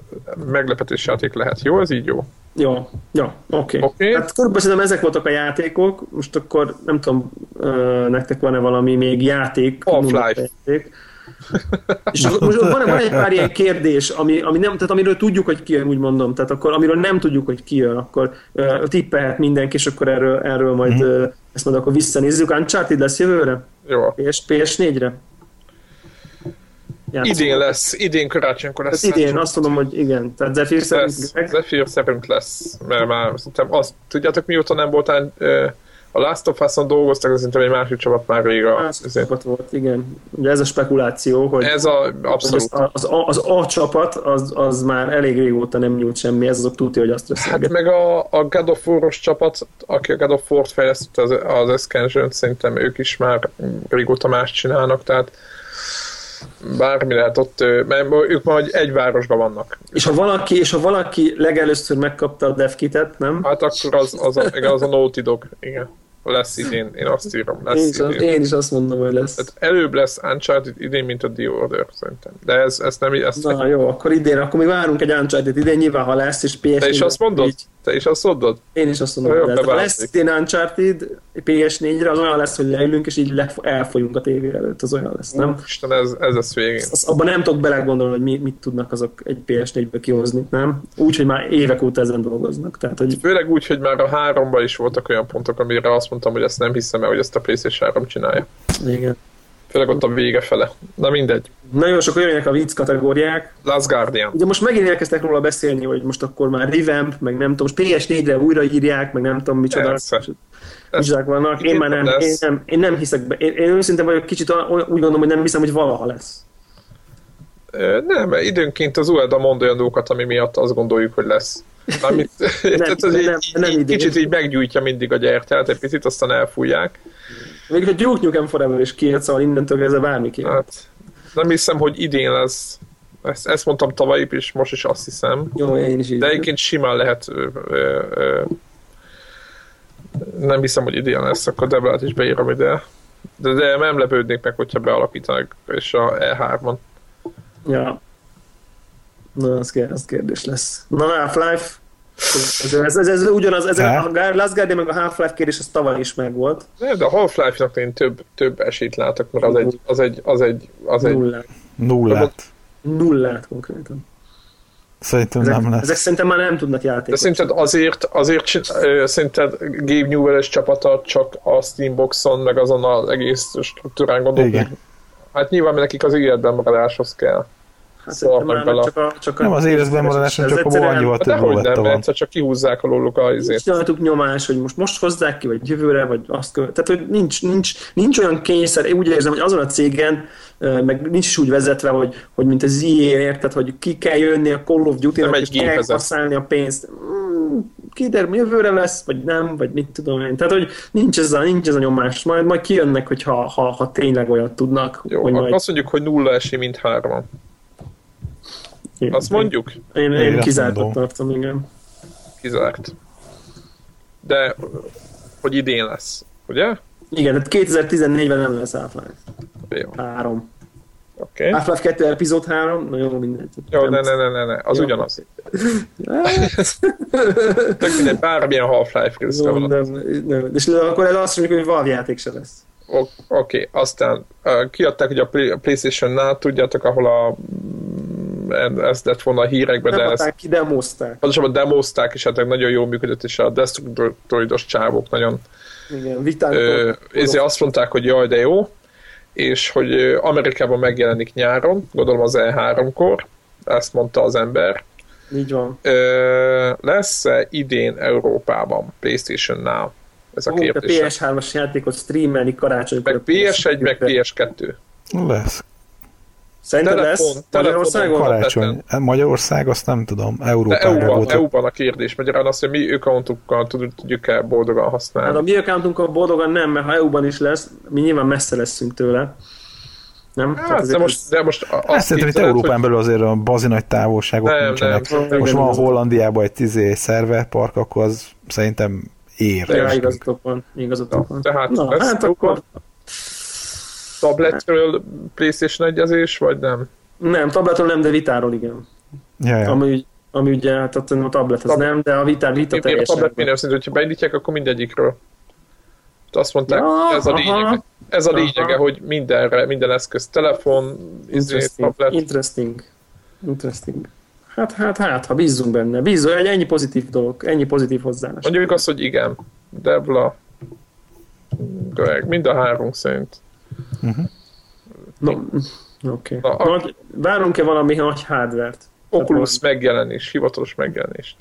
[SPEAKER 1] meglepetés játék lehet. Jó, ez így jó.
[SPEAKER 2] Jó, jó, oké.
[SPEAKER 1] Oké.
[SPEAKER 2] Hát körülbelül szerintem ezek voltak a játékok, most akkor nem tudom, nektek van-e valami még játék?
[SPEAKER 1] Half-Life.
[SPEAKER 2] Játék. És most van, van egy pár ilyen kérdés, ami, ami nem, tehát amiről tudjuk, hogy kijön, úgy mondom, tehát akkor amiről nem tudjuk, hogy kijön, akkor uh, tippelhet mindenki, és akkor erről, erről majd
[SPEAKER 1] Mhm.
[SPEAKER 2] uh, ezt majd akkor visszanézzük. Uncharted lesz jövőre?
[SPEAKER 1] Jó.
[SPEAKER 2] PS, PS4-re? Játszunk.
[SPEAKER 1] Idén lesz, idén karácsonykor lesz.
[SPEAKER 2] Tehát idén, azt mondom, hogy igen. Tehát Zephyr szerint
[SPEAKER 1] lesz. Zephyr szerint lesz. Mert már szerintem azt, tudjátok mióta nem voltál a Last of Us-on dolgoztak, szerintem egy másik csapat már rég a,
[SPEAKER 2] csapat volt, igen. Ugye ez a spekuláció, hogy
[SPEAKER 1] Ez a abszolút.
[SPEAKER 2] az, az, A, az A csapat az, az már elég régóta nem nyújt semmi, ez azok tudja, hogy azt
[SPEAKER 1] Hát
[SPEAKER 2] reszelget.
[SPEAKER 1] meg a, a God of War-os csapat, aki a God of War-t fejlesztette az, az expansion szerintem ők is már régóta más csinálnak, tehát bármi lehet ott, mert ők majd egy városban vannak.
[SPEAKER 2] És ha valaki, és ha valaki legelőször megkapta a devkitet, nem?
[SPEAKER 1] Hát akkor az, az, a, igen, az a Naughty Dog, igen. Lesz idén, én azt írom,
[SPEAKER 2] Én
[SPEAKER 1] lesz
[SPEAKER 2] az,
[SPEAKER 1] idén.
[SPEAKER 2] én is azt mondom, hogy lesz.
[SPEAKER 1] Tehát előbb lesz Uncharted idén, mint a The Order, szerintem. De ez, ez nem ezt
[SPEAKER 2] Na jó, akkor idén, akkor még várunk egy Uncharted idén, nyilván ha lesz, és PS4
[SPEAKER 1] Te is azt mondod?
[SPEAKER 2] Így,
[SPEAKER 1] Te is azt mondod?
[SPEAKER 2] én is azt mondom, lesz. Ha lesz idén Uncharted PS4-re, az olyan lesz, hogy leülünk, és így le, elfolyunk a tévé előtt, az olyan lesz, nem?
[SPEAKER 1] Isten, ez, ez lesz végén.
[SPEAKER 2] Azt, abban nem tudok belegondolni, hogy mi, mit tudnak azok egy PS4-ből kihozni, nem? Úgy, hogy már évek óta ezen dolgoznak. Tehát, hogy
[SPEAKER 1] Főleg úgy, hogy már a háromban is voltak olyan pontok, amire azt mondtam, hogy ezt nem hiszem el, hogy ezt a PlayStation 3 csinálja.
[SPEAKER 2] igen.
[SPEAKER 1] Főleg ott a vége fele. Na mindegy.
[SPEAKER 2] Nagyon sok jöjjenek a vicc kategóriák.
[SPEAKER 1] Last Guardian.
[SPEAKER 2] Ugye most megint elkezdtek róla beszélni, hogy most akkor már revamp, meg nem tudom, most PS4-re újraírják, meg nem tudom micsoda.
[SPEAKER 1] Persze.
[SPEAKER 2] Micsodák vannak. Én már nem, én nem, én nem hiszek be. Én, én őszintén vagyok kicsit úgy gondolom, hogy nem hiszem, hogy valaha lesz.
[SPEAKER 1] Nem, időnként az Ueda mond olyan dolgokat, ami miatt azt gondoljuk, hogy lesz. Amit, *laughs* *laughs* tehát az
[SPEAKER 2] nem,
[SPEAKER 1] így,
[SPEAKER 2] nem, nem
[SPEAKER 1] így, kicsit így meggyújtja mindig a gyertyát, egy picit aztán elfújják.
[SPEAKER 2] Még a Duke Nukem Forever is kijött, szóval innentől kezdve bármi kijött.
[SPEAKER 1] Hát, nem hiszem, hogy idén lesz. Ezt, ezt mondtam tavaly is, most is azt hiszem.
[SPEAKER 2] Jó, én is így.
[SPEAKER 1] De egyébként simán lehet ö, ö, ö, nem hiszem, hogy idén lesz, akkor Deblát is beírom ide. De, de nem lepődnék meg, hogyha bealakítanak, és a E3-on.
[SPEAKER 2] Ja. Na, az, az kérdés lesz. Na, Half-Life. Ez, ez, ez, ez ugyanaz, ez a Last Guardian meg a Half-Life kérdés, ez tavaly is megvolt.
[SPEAKER 1] De, de a Half-Life-nak én több, több esélyt látok, mert az egy, az egy, az egy, az egy
[SPEAKER 2] Nullát.
[SPEAKER 4] Nullát.
[SPEAKER 2] Nullát konkrétan.
[SPEAKER 4] Szerintem
[SPEAKER 2] Ezek,
[SPEAKER 4] nem lesz.
[SPEAKER 2] ezek szerintem már nem tudnak
[SPEAKER 1] de
[SPEAKER 2] játékot.
[SPEAKER 1] szerinted azért, azért szerinted Gabe Newell-es csapata csak a Steamboxon, meg azon az egész struktúrán gondolkodik? Hát nyilván nekik az életben maradáshoz kell.
[SPEAKER 2] Hát szerintem
[SPEAKER 1] bele.
[SPEAKER 2] már csak a, csak a,
[SPEAKER 4] Nem az életben maradáson, csak abban
[SPEAKER 2] egyszerűen
[SPEAKER 4] annyival
[SPEAKER 1] Hát
[SPEAKER 4] több lóvette
[SPEAKER 1] nem,
[SPEAKER 4] van.
[SPEAKER 1] egyszer csak kihúzzák alóluk a izét.
[SPEAKER 2] Nincs rajtuk nyomás, hogy most, most hozzák ki, vagy jövőre, vagy azt követ. Tehát, hogy nincs, nincs, nincs olyan kényszer. Én úgy érzem, hogy azon a cégen, meg nincs is úgy vezetve, hogy, hogy mint az EA, érted, hogy ki kell jönni a Call of Duty-nak,
[SPEAKER 1] egy
[SPEAKER 2] és kell használni a pénzt. Mm, Kiderül, jövőre lesz, vagy nem, vagy mit tudom én. Tehát, hogy nincs ez a, nincs ez a nyomás. Majd, majd kijönnek, hogy ha, ha, tényleg olyat tudnak.
[SPEAKER 1] Jó,
[SPEAKER 2] hogy majd,
[SPEAKER 1] azt mondjuk, hogy nulla esély mint hárman.
[SPEAKER 2] Én,
[SPEAKER 1] Azt mondjuk?
[SPEAKER 2] Én, én,
[SPEAKER 4] Én
[SPEAKER 2] én tartom, igen.
[SPEAKER 1] Kizárt. De hogy idén lesz, ugye?
[SPEAKER 2] Igen, tehát 2014-ben nem lesz Half-Life
[SPEAKER 1] Jó,
[SPEAKER 2] 3.
[SPEAKER 1] oké. Okay.
[SPEAKER 2] Half-Life 2 epizód 3, na jó, mindegy.
[SPEAKER 1] Jó, ne, ne, ne, ne, ne, az
[SPEAKER 2] Jó.
[SPEAKER 1] ugyanaz. *laughs* Tök mindegy, bármilyen Half-Life részre van.
[SPEAKER 2] nem, nem. És akkor ez azt mondjuk, hogy Valve játék se lesz.
[SPEAKER 1] Oké, okay. aztán uh, kiadták ugye a Play- a Playstation-nál, tudjátok, ahol a ez lett volna a hírekben,
[SPEAKER 2] Nem
[SPEAKER 1] de ezt
[SPEAKER 2] ki, demozták.
[SPEAKER 1] pontosabban demozták, és hát nagyon jól működött, és a Destructoidos csávok nagyon
[SPEAKER 2] Igen, vitán.
[SPEAKER 1] Ö, ezért azt mondták, hogy jaj, de jó, és hogy Amerikában megjelenik nyáron, gondolom az E3-kor, ezt mondta az ember.
[SPEAKER 2] Így van.
[SPEAKER 1] Ö, lesz-e idén Európában PlayStation-nál? Ez a
[SPEAKER 2] a
[SPEAKER 1] kérdés.
[SPEAKER 2] PS3-as játékot streamelni karácsonykor.
[SPEAKER 1] Meg PS1, meg PS2.
[SPEAKER 2] Szerinted
[SPEAKER 4] Lesz.
[SPEAKER 1] Telefon,
[SPEAKER 2] lesz?
[SPEAKER 1] telefon,
[SPEAKER 2] Magyarországon?
[SPEAKER 1] kar-
[SPEAKER 4] Karácsony. Magyarország, azt nem tudom. Európában
[SPEAKER 1] EU-ban,
[SPEAKER 4] volt.
[SPEAKER 1] EU-ban a kérdés. Magyarán azt, hogy mi accountunkkal tud- tudjuk-e boldogan
[SPEAKER 2] Hát
[SPEAKER 1] használni.
[SPEAKER 2] a mi accountunkon boldogan nem, mert ha EU-ban is lesz, mi nyilván messze leszünk tőle. Nem?
[SPEAKER 1] Hát, de most, de most
[SPEAKER 4] Azt szerintem itt Európán
[SPEAKER 1] hogy
[SPEAKER 4] belül azért a bazi nagy távolságok
[SPEAKER 1] Nem,
[SPEAKER 4] nincsenek.
[SPEAKER 1] nem,
[SPEAKER 2] nem,
[SPEAKER 4] Most
[SPEAKER 2] nem,
[SPEAKER 4] van
[SPEAKER 2] nem.
[SPEAKER 4] Hollandiában egy tizé szerverpark, akkor az szerintem ér.
[SPEAKER 1] De-
[SPEAKER 2] Ja, igazatok van. Igazatok van.
[SPEAKER 1] tehát
[SPEAKER 2] Na,
[SPEAKER 1] lesz
[SPEAKER 2] hát akkor
[SPEAKER 1] tabletről PlayStation egyezés, vagy nem?
[SPEAKER 2] nem, tabletról nem, de vitáról igen.
[SPEAKER 4] Ja, ja.
[SPEAKER 2] Ami, ami ugye, hát a a tablet az
[SPEAKER 1] Tab-
[SPEAKER 2] nem, de a vita, vita
[SPEAKER 1] Én a
[SPEAKER 2] teljesen.
[SPEAKER 1] tablet minél szerint, hogyha beindítják, akkor mindegyikről. Azt mondták,
[SPEAKER 2] Ja,
[SPEAKER 1] ez a lényege. Ez a
[SPEAKER 2] Aha.
[SPEAKER 1] lényege, hogy mindenre, minden eszköz, telefon, izé,
[SPEAKER 2] Interesting.
[SPEAKER 1] tablet.
[SPEAKER 2] Interesting. Interesting. Hát, hát, hát, ha bízzunk benne. Bízzunk, egy ennyi pozitív dolog, ennyi pozitív hozzáállás.
[SPEAKER 1] Mondjuk azt, hogy igen. Debla, Greg, mind a három szerint.
[SPEAKER 2] Oké.
[SPEAKER 1] Na,
[SPEAKER 2] Okay.
[SPEAKER 1] a-
[SPEAKER 2] Várunk-e valami nagy hardvert?
[SPEAKER 1] Oculus megjelenés, hivatalos megjelenést.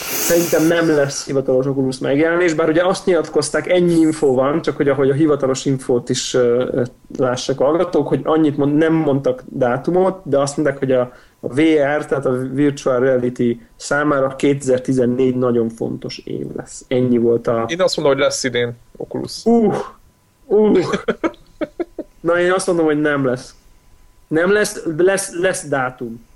[SPEAKER 2] Szerintem nem lesz hivatalos Oculus megjelenés, bár ugye azt nyilatkozták, ennyi info van, csak hogy ahogy a hivatalos infót is uh, lássak a hallgatók, hogy annyit mond, nem mondtak dátumot, de azt mondták, hogy a, a VR, tehát a Virtual Reality számára 2014 nagyon fontos év lesz. Ennyi volt a...
[SPEAKER 1] Én azt mondom, hogy lesz idén Oculus.
[SPEAKER 2] Uh, uh. Na én azt mondom, hogy nem lesz. Nem lesz, lesz, lesz dátum.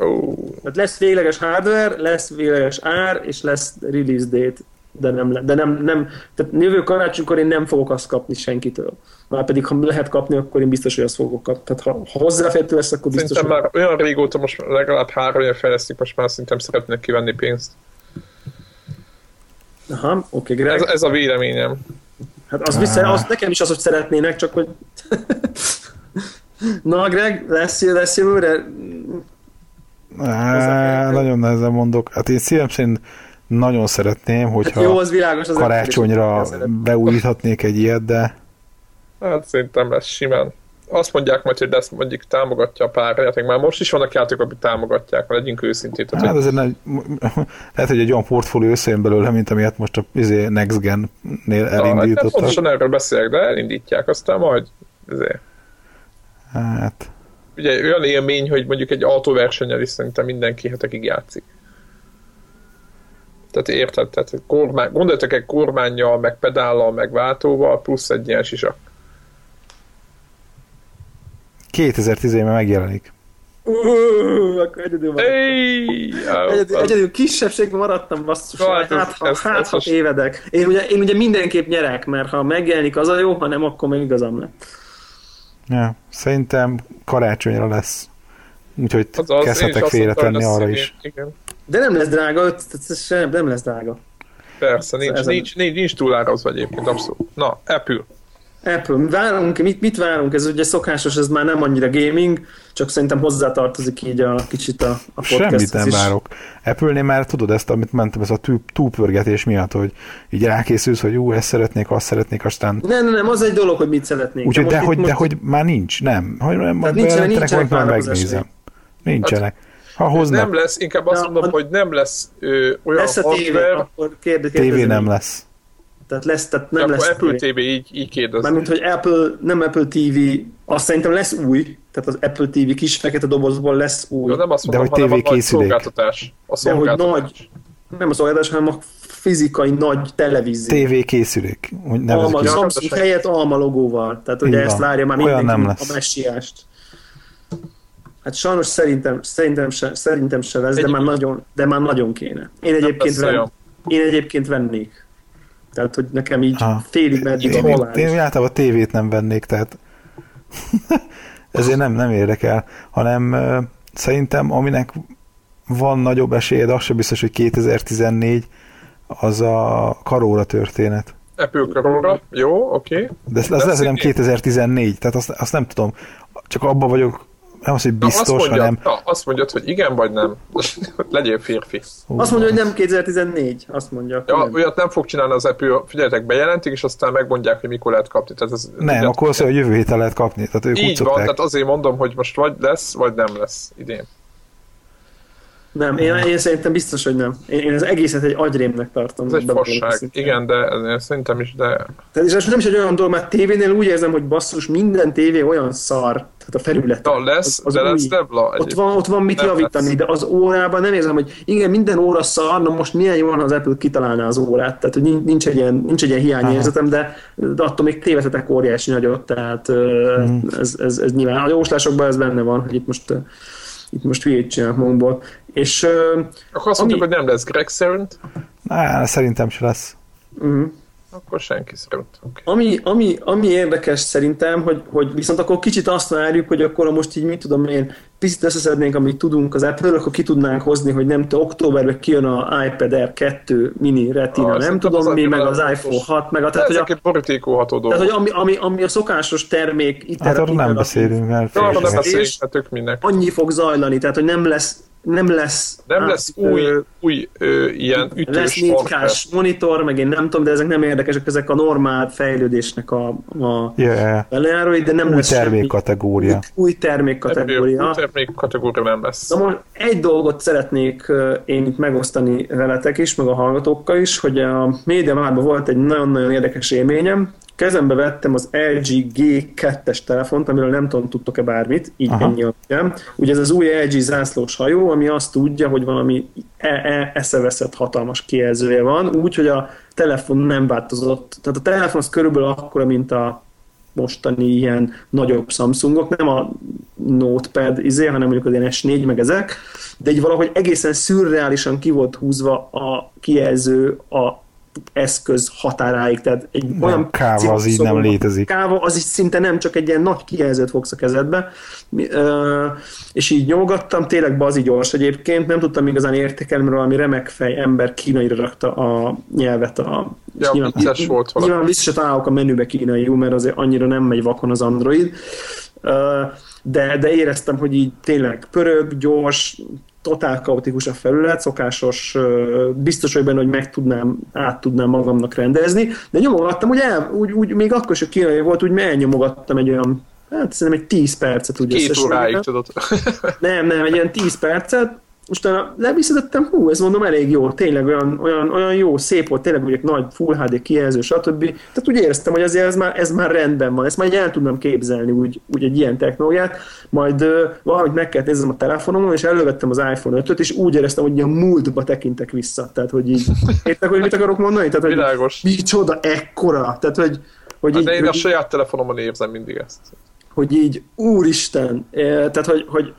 [SPEAKER 1] Ó,
[SPEAKER 2] Tehát lesz végleges hardware, lesz végleges ár, és lesz release date, de nem, le- de nem, nem tehát jövő karácsonykor én nem fogok azt kapni senkitől. Már pedig, ha lehet kapni, akkor én biztos, hogy azt fogok kapni. Tehát ha, ha hozzáférhető lesz, akkor biztos,
[SPEAKER 1] Szerintem
[SPEAKER 2] hogy...
[SPEAKER 1] már olyan régóta, most legalább három éve fejlesztik, most már szerintem szeretnék kivenni pénzt.
[SPEAKER 2] Aha, oké, Greg.
[SPEAKER 1] Ez, ez a véleményem.
[SPEAKER 2] Hát az, vissza, az nekem is az, hogy szeretnének, csak hogy... *laughs* Na, Greg, lesz, lesz jövőre?
[SPEAKER 4] Á, nagyon nehezen mondok. Hát én szívem szerint nagyon szeretném, hogyha
[SPEAKER 2] Jó, az világos. Az
[SPEAKER 4] karácsonyra beújíthatnék egy ilyet, de
[SPEAKER 1] Hát szerintem lesz simán. Azt mondják majd, hogy lesz mondjuk támogatja a pár játék. Már most is vannak játékok, akik támogatják, mert legyünk őszintén. Tehát,
[SPEAKER 4] hát
[SPEAKER 1] hogy
[SPEAKER 4] azért nem, *laughs* lehet, hogy egy olyan portfólió összejön belőle, mint amilyet most a izé, Next Gen-nél
[SPEAKER 1] Na, hát
[SPEAKER 4] elindítottak.
[SPEAKER 1] pontosan erről beszélek, de elindítják, aztán majd ezért.
[SPEAKER 4] Hát,
[SPEAKER 1] Ugye olyan élmény, hogy mondjuk egy autóversennyel is szerintem mindenki hetekig játszik. Tehát érted? Tehát kormány, gondoljatok egy kormányjal, meg pedállal, meg váltóval, plusz egy ilyen sisak.
[SPEAKER 4] 2010-ben megjelenik.
[SPEAKER 2] Uh, akkor egyedül van.
[SPEAKER 1] Hey,
[SPEAKER 2] Egyedül, egyedül kisebbségben maradtam, basszus.
[SPEAKER 1] Ja, hát
[SPEAKER 2] hát, ha,
[SPEAKER 1] ez-
[SPEAKER 2] hát,
[SPEAKER 1] ez
[SPEAKER 2] ha
[SPEAKER 1] most-
[SPEAKER 2] évedek. Én ugye, én ugye mindenképp nyerek, mert ha megjelenik az a jó, ha nem, akkor meg igazam lett.
[SPEAKER 4] Ja, szerintem karácsonyra lesz. Úgyhogy
[SPEAKER 1] Az az,
[SPEAKER 4] kezdhetek félretenni arra is.
[SPEAKER 1] Igen.
[SPEAKER 2] De nem lesz drága, ez nem lesz drága.
[SPEAKER 1] Persze, nincs, nincs, nincs, nincs túlárazva egyébként, abszolút. Na, Apple.
[SPEAKER 2] Apple, várunk, mit, mit várunk? Ez ugye szokásos, ez már nem annyira gaming, csak szerintem hozzátartozik így a kicsit a, a
[SPEAKER 4] Semmit
[SPEAKER 2] podcasthez
[SPEAKER 4] nem
[SPEAKER 2] is.
[SPEAKER 4] várok. Apple-nél már tudod ezt, amit mentem, ez a túlpörgetés miatt, hogy így rákészülsz, hogy ú, ezt szeretnék, azt szeretnék, aztán
[SPEAKER 2] Nem, nem, nem, az egy dolog, hogy mit szeretnénk.
[SPEAKER 4] Úgyhogy, de,
[SPEAKER 2] most
[SPEAKER 4] hogy,
[SPEAKER 2] itt
[SPEAKER 4] de
[SPEAKER 2] most-
[SPEAKER 4] hogy már nincs, nem. Hogy nem, majd
[SPEAKER 2] nincsenek- nincsenek várakozásaink.
[SPEAKER 4] megnézem. Nincsenek. Ha hoznak,
[SPEAKER 1] Nem lesz, inkább azt mondom,
[SPEAKER 2] a-
[SPEAKER 1] hogy nem lesz ö, olyan
[SPEAKER 2] lesz a tévé,
[SPEAKER 1] hardware,
[SPEAKER 2] akkor kérde,
[SPEAKER 4] tévé nem lesz.
[SPEAKER 2] Tehát lesz, tehát
[SPEAKER 1] nem akkor
[SPEAKER 2] lesz
[SPEAKER 1] Apple. TV így, így kérdezni.
[SPEAKER 2] Mármint, hogy Apple, nem Apple TV, azt szerintem lesz új, tehát az Apple TV kis fekete dobozból lesz új.
[SPEAKER 1] De nem azt
[SPEAKER 4] De
[SPEAKER 1] mondom,
[SPEAKER 4] hogy
[SPEAKER 1] hanem a
[SPEAKER 4] TV
[SPEAKER 1] nagy
[SPEAKER 4] készülék.
[SPEAKER 1] szolgáltatás. A
[SPEAKER 2] De hogy
[SPEAKER 1] szolgáltatás.
[SPEAKER 2] nagy, nem a szolgáltatás, hanem a fizikai nagy televízió.
[SPEAKER 4] TV készülék. Hogy
[SPEAKER 2] Alma, Samsung helyett alma logóval. Tehát ugye ezt várja már
[SPEAKER 4] Olyan
[SPEAKER 2] mindenki
[SPEAKER 4] nem
[SPEAKER 2] a
[SPEAKER 4] lesz.
[SPEAKER 2] messiást. Hát sajnos szerintem, szerintem, se, szerintem se lesz, de már, nagyon, de már nagyon kéne. Én egyébként,
[SPEAKER 1] olyan.
[SPEAKER 2] én egyébként vennék. Tehát, hogy nekem így
[SPEAKER 4] Aha.
[SPEAKER 2] félig meddig a
[SPEAKER 4] Én, én,
[SPEAKER 2] halál.
[SPEAKER 4] én általában tévét nem vennék, tehát *laughs* ezért nem, nem érdekel, hanem ö, szerintem aminek van nagyobb esélye, de az sem biztos, hogy 2014, az a karóra történet.
[SPEAKER 1] Apple karóra, jó, oké. Okay.
[SPEAKER 4] De ez, az
[SPEAKER 1] Lesz
[SPEAKER 4] nem
[SPEAKER 1] idén?
[SPEAKER 4] 2014, tehát azt, azt nem tudom. Csak abban vagyok, nem az, hogy
[SPEAKER 1] Na, azt
[SPEAKER 4] biztos,
[SPEAKER 1] mondjad,
[SPEAKER 4] hanem
[SPEAKER 1] na, azt mondjad, hogy igen vagy nem. *laughs* Legyél férfi.
[SPEAKER 2] Azt mondja, hogy nem 2014, azt mondja.
[SPEAKER 1] Ja,
[SPEAKER 2] nem.
[SPEAKER 1] olyat nem fog csinálni az Apple, figyeljetek, bejelentik, és aztán megmondják, hogy mikor lehet kapni. Tehát ez,
[SPEAKER 4] nem,
[SPEAKER 1] ugye-
[SPEAKER 4] akkor az, hogy a jövő héten lehet kapni. Tehát ők úgy
[SPEAKER 1] Így van,
[SPEAKER 4] szokták.
[SPEAKER 1] tehát azért mondom, hogy most vagy lesz, vagy nem lesz idén.
[SPEAKER 2] Nem, én, én szerintem biztos, hogy nem. Én, én az egészet egy agyrémnek tartom.
[SPEAKER 1] Ez egy fasság. Igen, de szerintem is, de
[SPEAKER 2] Tehát, és ez nem is egy olyan dolog, mert tévénél úgy érzem, hogy basszus, minden tévé olyan szar, tehát a felület.
[SPEAKER 1] na, lesz, de lesz Debla.
[SPEAKER 2] Ott van, ott van mit
[SPEAKER 1] Nem
[SPEAKER 2] javítani,
[SPEAKER 1] lesz.
[SPEAKER 2] de az órában nem érzem, hogy igen, minden óra szar, na most milyen jó van, ha az Apple kitalálná az órát. Tehát, hogy nincs, egy ilyen, nincs egy ilyen hiányérzetem, de, de attól még tévedhetek óriási nagyot, tehát mm. ez, ez, ez, nyilván a jóslásokban ez benne van, hogy itt most itt most hülyét csinálunk magunkból. És uh,
[SPEAKER 1] Akkor azt
[SPEAKER 2] Ami-
[SPEAKER 1] mondjuk, hogy nem lesz Greg szerint,
[SPEAKER 4] Á, szerintem se lesz.
[SPEAKER 2] uh,
[SPEAKER 1] akkor senki szerint. Okay.
[SPEAKER 2] Ami, ami, ami érdekes szerintem, hogy, hogy viszont akkor kicsit azt várjuk, hogy akkor most így mit tudom én, picit összeszednénk, amit tudunk az apple akkor ki tudnánk hozni, hogy nem tudom, októberben kijön a iPad Air 2 mini retina,
[SPEAKER 1] Ah,
[SPEAKER 2] nem tudom
[SPEAKER 1] az
[SPEAKER 2] mi, meg az iPhone 6, meg a,
[SPEAKER 1] Tehát
[SPEAKER 2] hogy, a,
[SPEAKER 1] egy borítékolható
[SPEAKER 2] tehát, hogy ami, ami, ami a szokásos termék
[SPEAKER 4] Hát arról nem beszélünk
[SPEAKER 1] arra nem
[SPEAKER 2] és-
[SPEAKER 1] beszélünk, mert minek.
[SPEAKER 2] annyi fog zajlani, tehát hogy nem lesz nem lesz,
[SPEAKER 1] Nem
[SPEAKER 2] át-
[SPEAKER 1] lesz
[SPEAKER 2] ö,
[SPEAKER 1] új, új ö, ilyen ütős
[SPEAKER 2] lesz
[SPEAKER 1] hardware.
[SPEAKER 2] 4K-s monitor, meg én nem tudom, de ezek nem érdekesek, ezek a normál fejlődésnek a, a
[SPEAKER 4] Yeah.
[SPEAKER 2] belejárói, de nem
[SPEAKER 4] Új
[SPEAKER 2] lesz semmi-
[SPEAKER 4] termékkategória.
[SPEAKER 2] új termék kategória.
[SPEAKER 1] Termék kategória nem lesz.
[SPEAKER 2] Na most egy dolgot szeretnék én itt megosztani veletek is, meg a hallgatókkal is, hogy a MediaMarktban volt egy nagyon-nagyon érdekes élményem. Kezembe vettem az LG G2-es telefont, amiről nem tudom, tudtok-e bármit, így
[SPEAKER 4] Aha.
[SPEAKER 2] ennyi alapján. Ugye ez az új LG zászlós hajó, ami azt tudja, hogy valami e- e- eszeveszett hatalmas kijelzője van, úgy, hogy a telefon nem változott. Tehát a telefon az körülbelül akkora, mint a mostani ilyen nagyobb Samsungok, nem a Notepad izé, hanem mondjuk az ilyen S4 meg ezek, de így valahogy egészen szürreálisan ki volt húzva a kijelző a eszköz határáig, tehát egy
[SPEAKER 4] Nem,
[SPEAKER 2] olyan
[SPEAKER 4] káva az így nem létezik.
[SPEAKER 2] Káva az is szinte nem csak egy ilyen nagy kijelzőt fogsz a kezedbe, és így nyomogattam, tényleg bazi gyors egyébként, nem tudtam igazán értékelni, mert valami remek fej ember kínaira rakta a nyelvet a
[SPEAKER 1] Ja,
[SPEAKER 2] nyilván,
[SPEAKER 1] vicces volt valami.
[SPEAKER 2] nyilván vissza se találok a menübe kínaiul, mert azért annyira nem megy vakon az Android, de, de éreztem, hogy így tényleg pörög, gyors, totál kaotikus a felület, szokásos, biztos vagy benne, hogy meg tudnám, át tudnám magamnak rendezni, de nyomogattam, hogy el, úgy, úgy még akkor is a kínai volt, úgy elnyomogattam egy olyan, hát szerintem egy 10 percet úgy
[SPEAKER 1] Két óráig tudod.
[SPEAKER 2] Nem, nem, egy ilyen 10 percet, Utána leviszedettem, hú, ez mondom elég jó, tényleg olyan, olyan, olyan jó, szép volt, tényleg ugye nagy Full HD kijelző, stb. Tehát úgy éreztem, hogy azért ez már, ez már rendben van, ezt már el tudnam képzelni úgy, úgy egy ilyen technológiát, majd uh, valahogy meg kellett néznem a telefonomon, és elővettem az iPhone 5-öt, és úgy éreztem, hogy a múltba tekintek vissza. Tehát, hogy így, értek, hogy mit akarok mondani? Tehát, hogy
[SPEAKER 1] Világos.
[SPEAKER 2] micsoda, ekkora. Tehát, hogy, hogy
[SPEAKER 1] Hát
[SPEAKER 2] így,
[SPEAKER 1] de én a saját telefonomon érzem mindig ezt.
[SPEAKER 2] hogy így, úristen, eh, tehát, hogy, hogy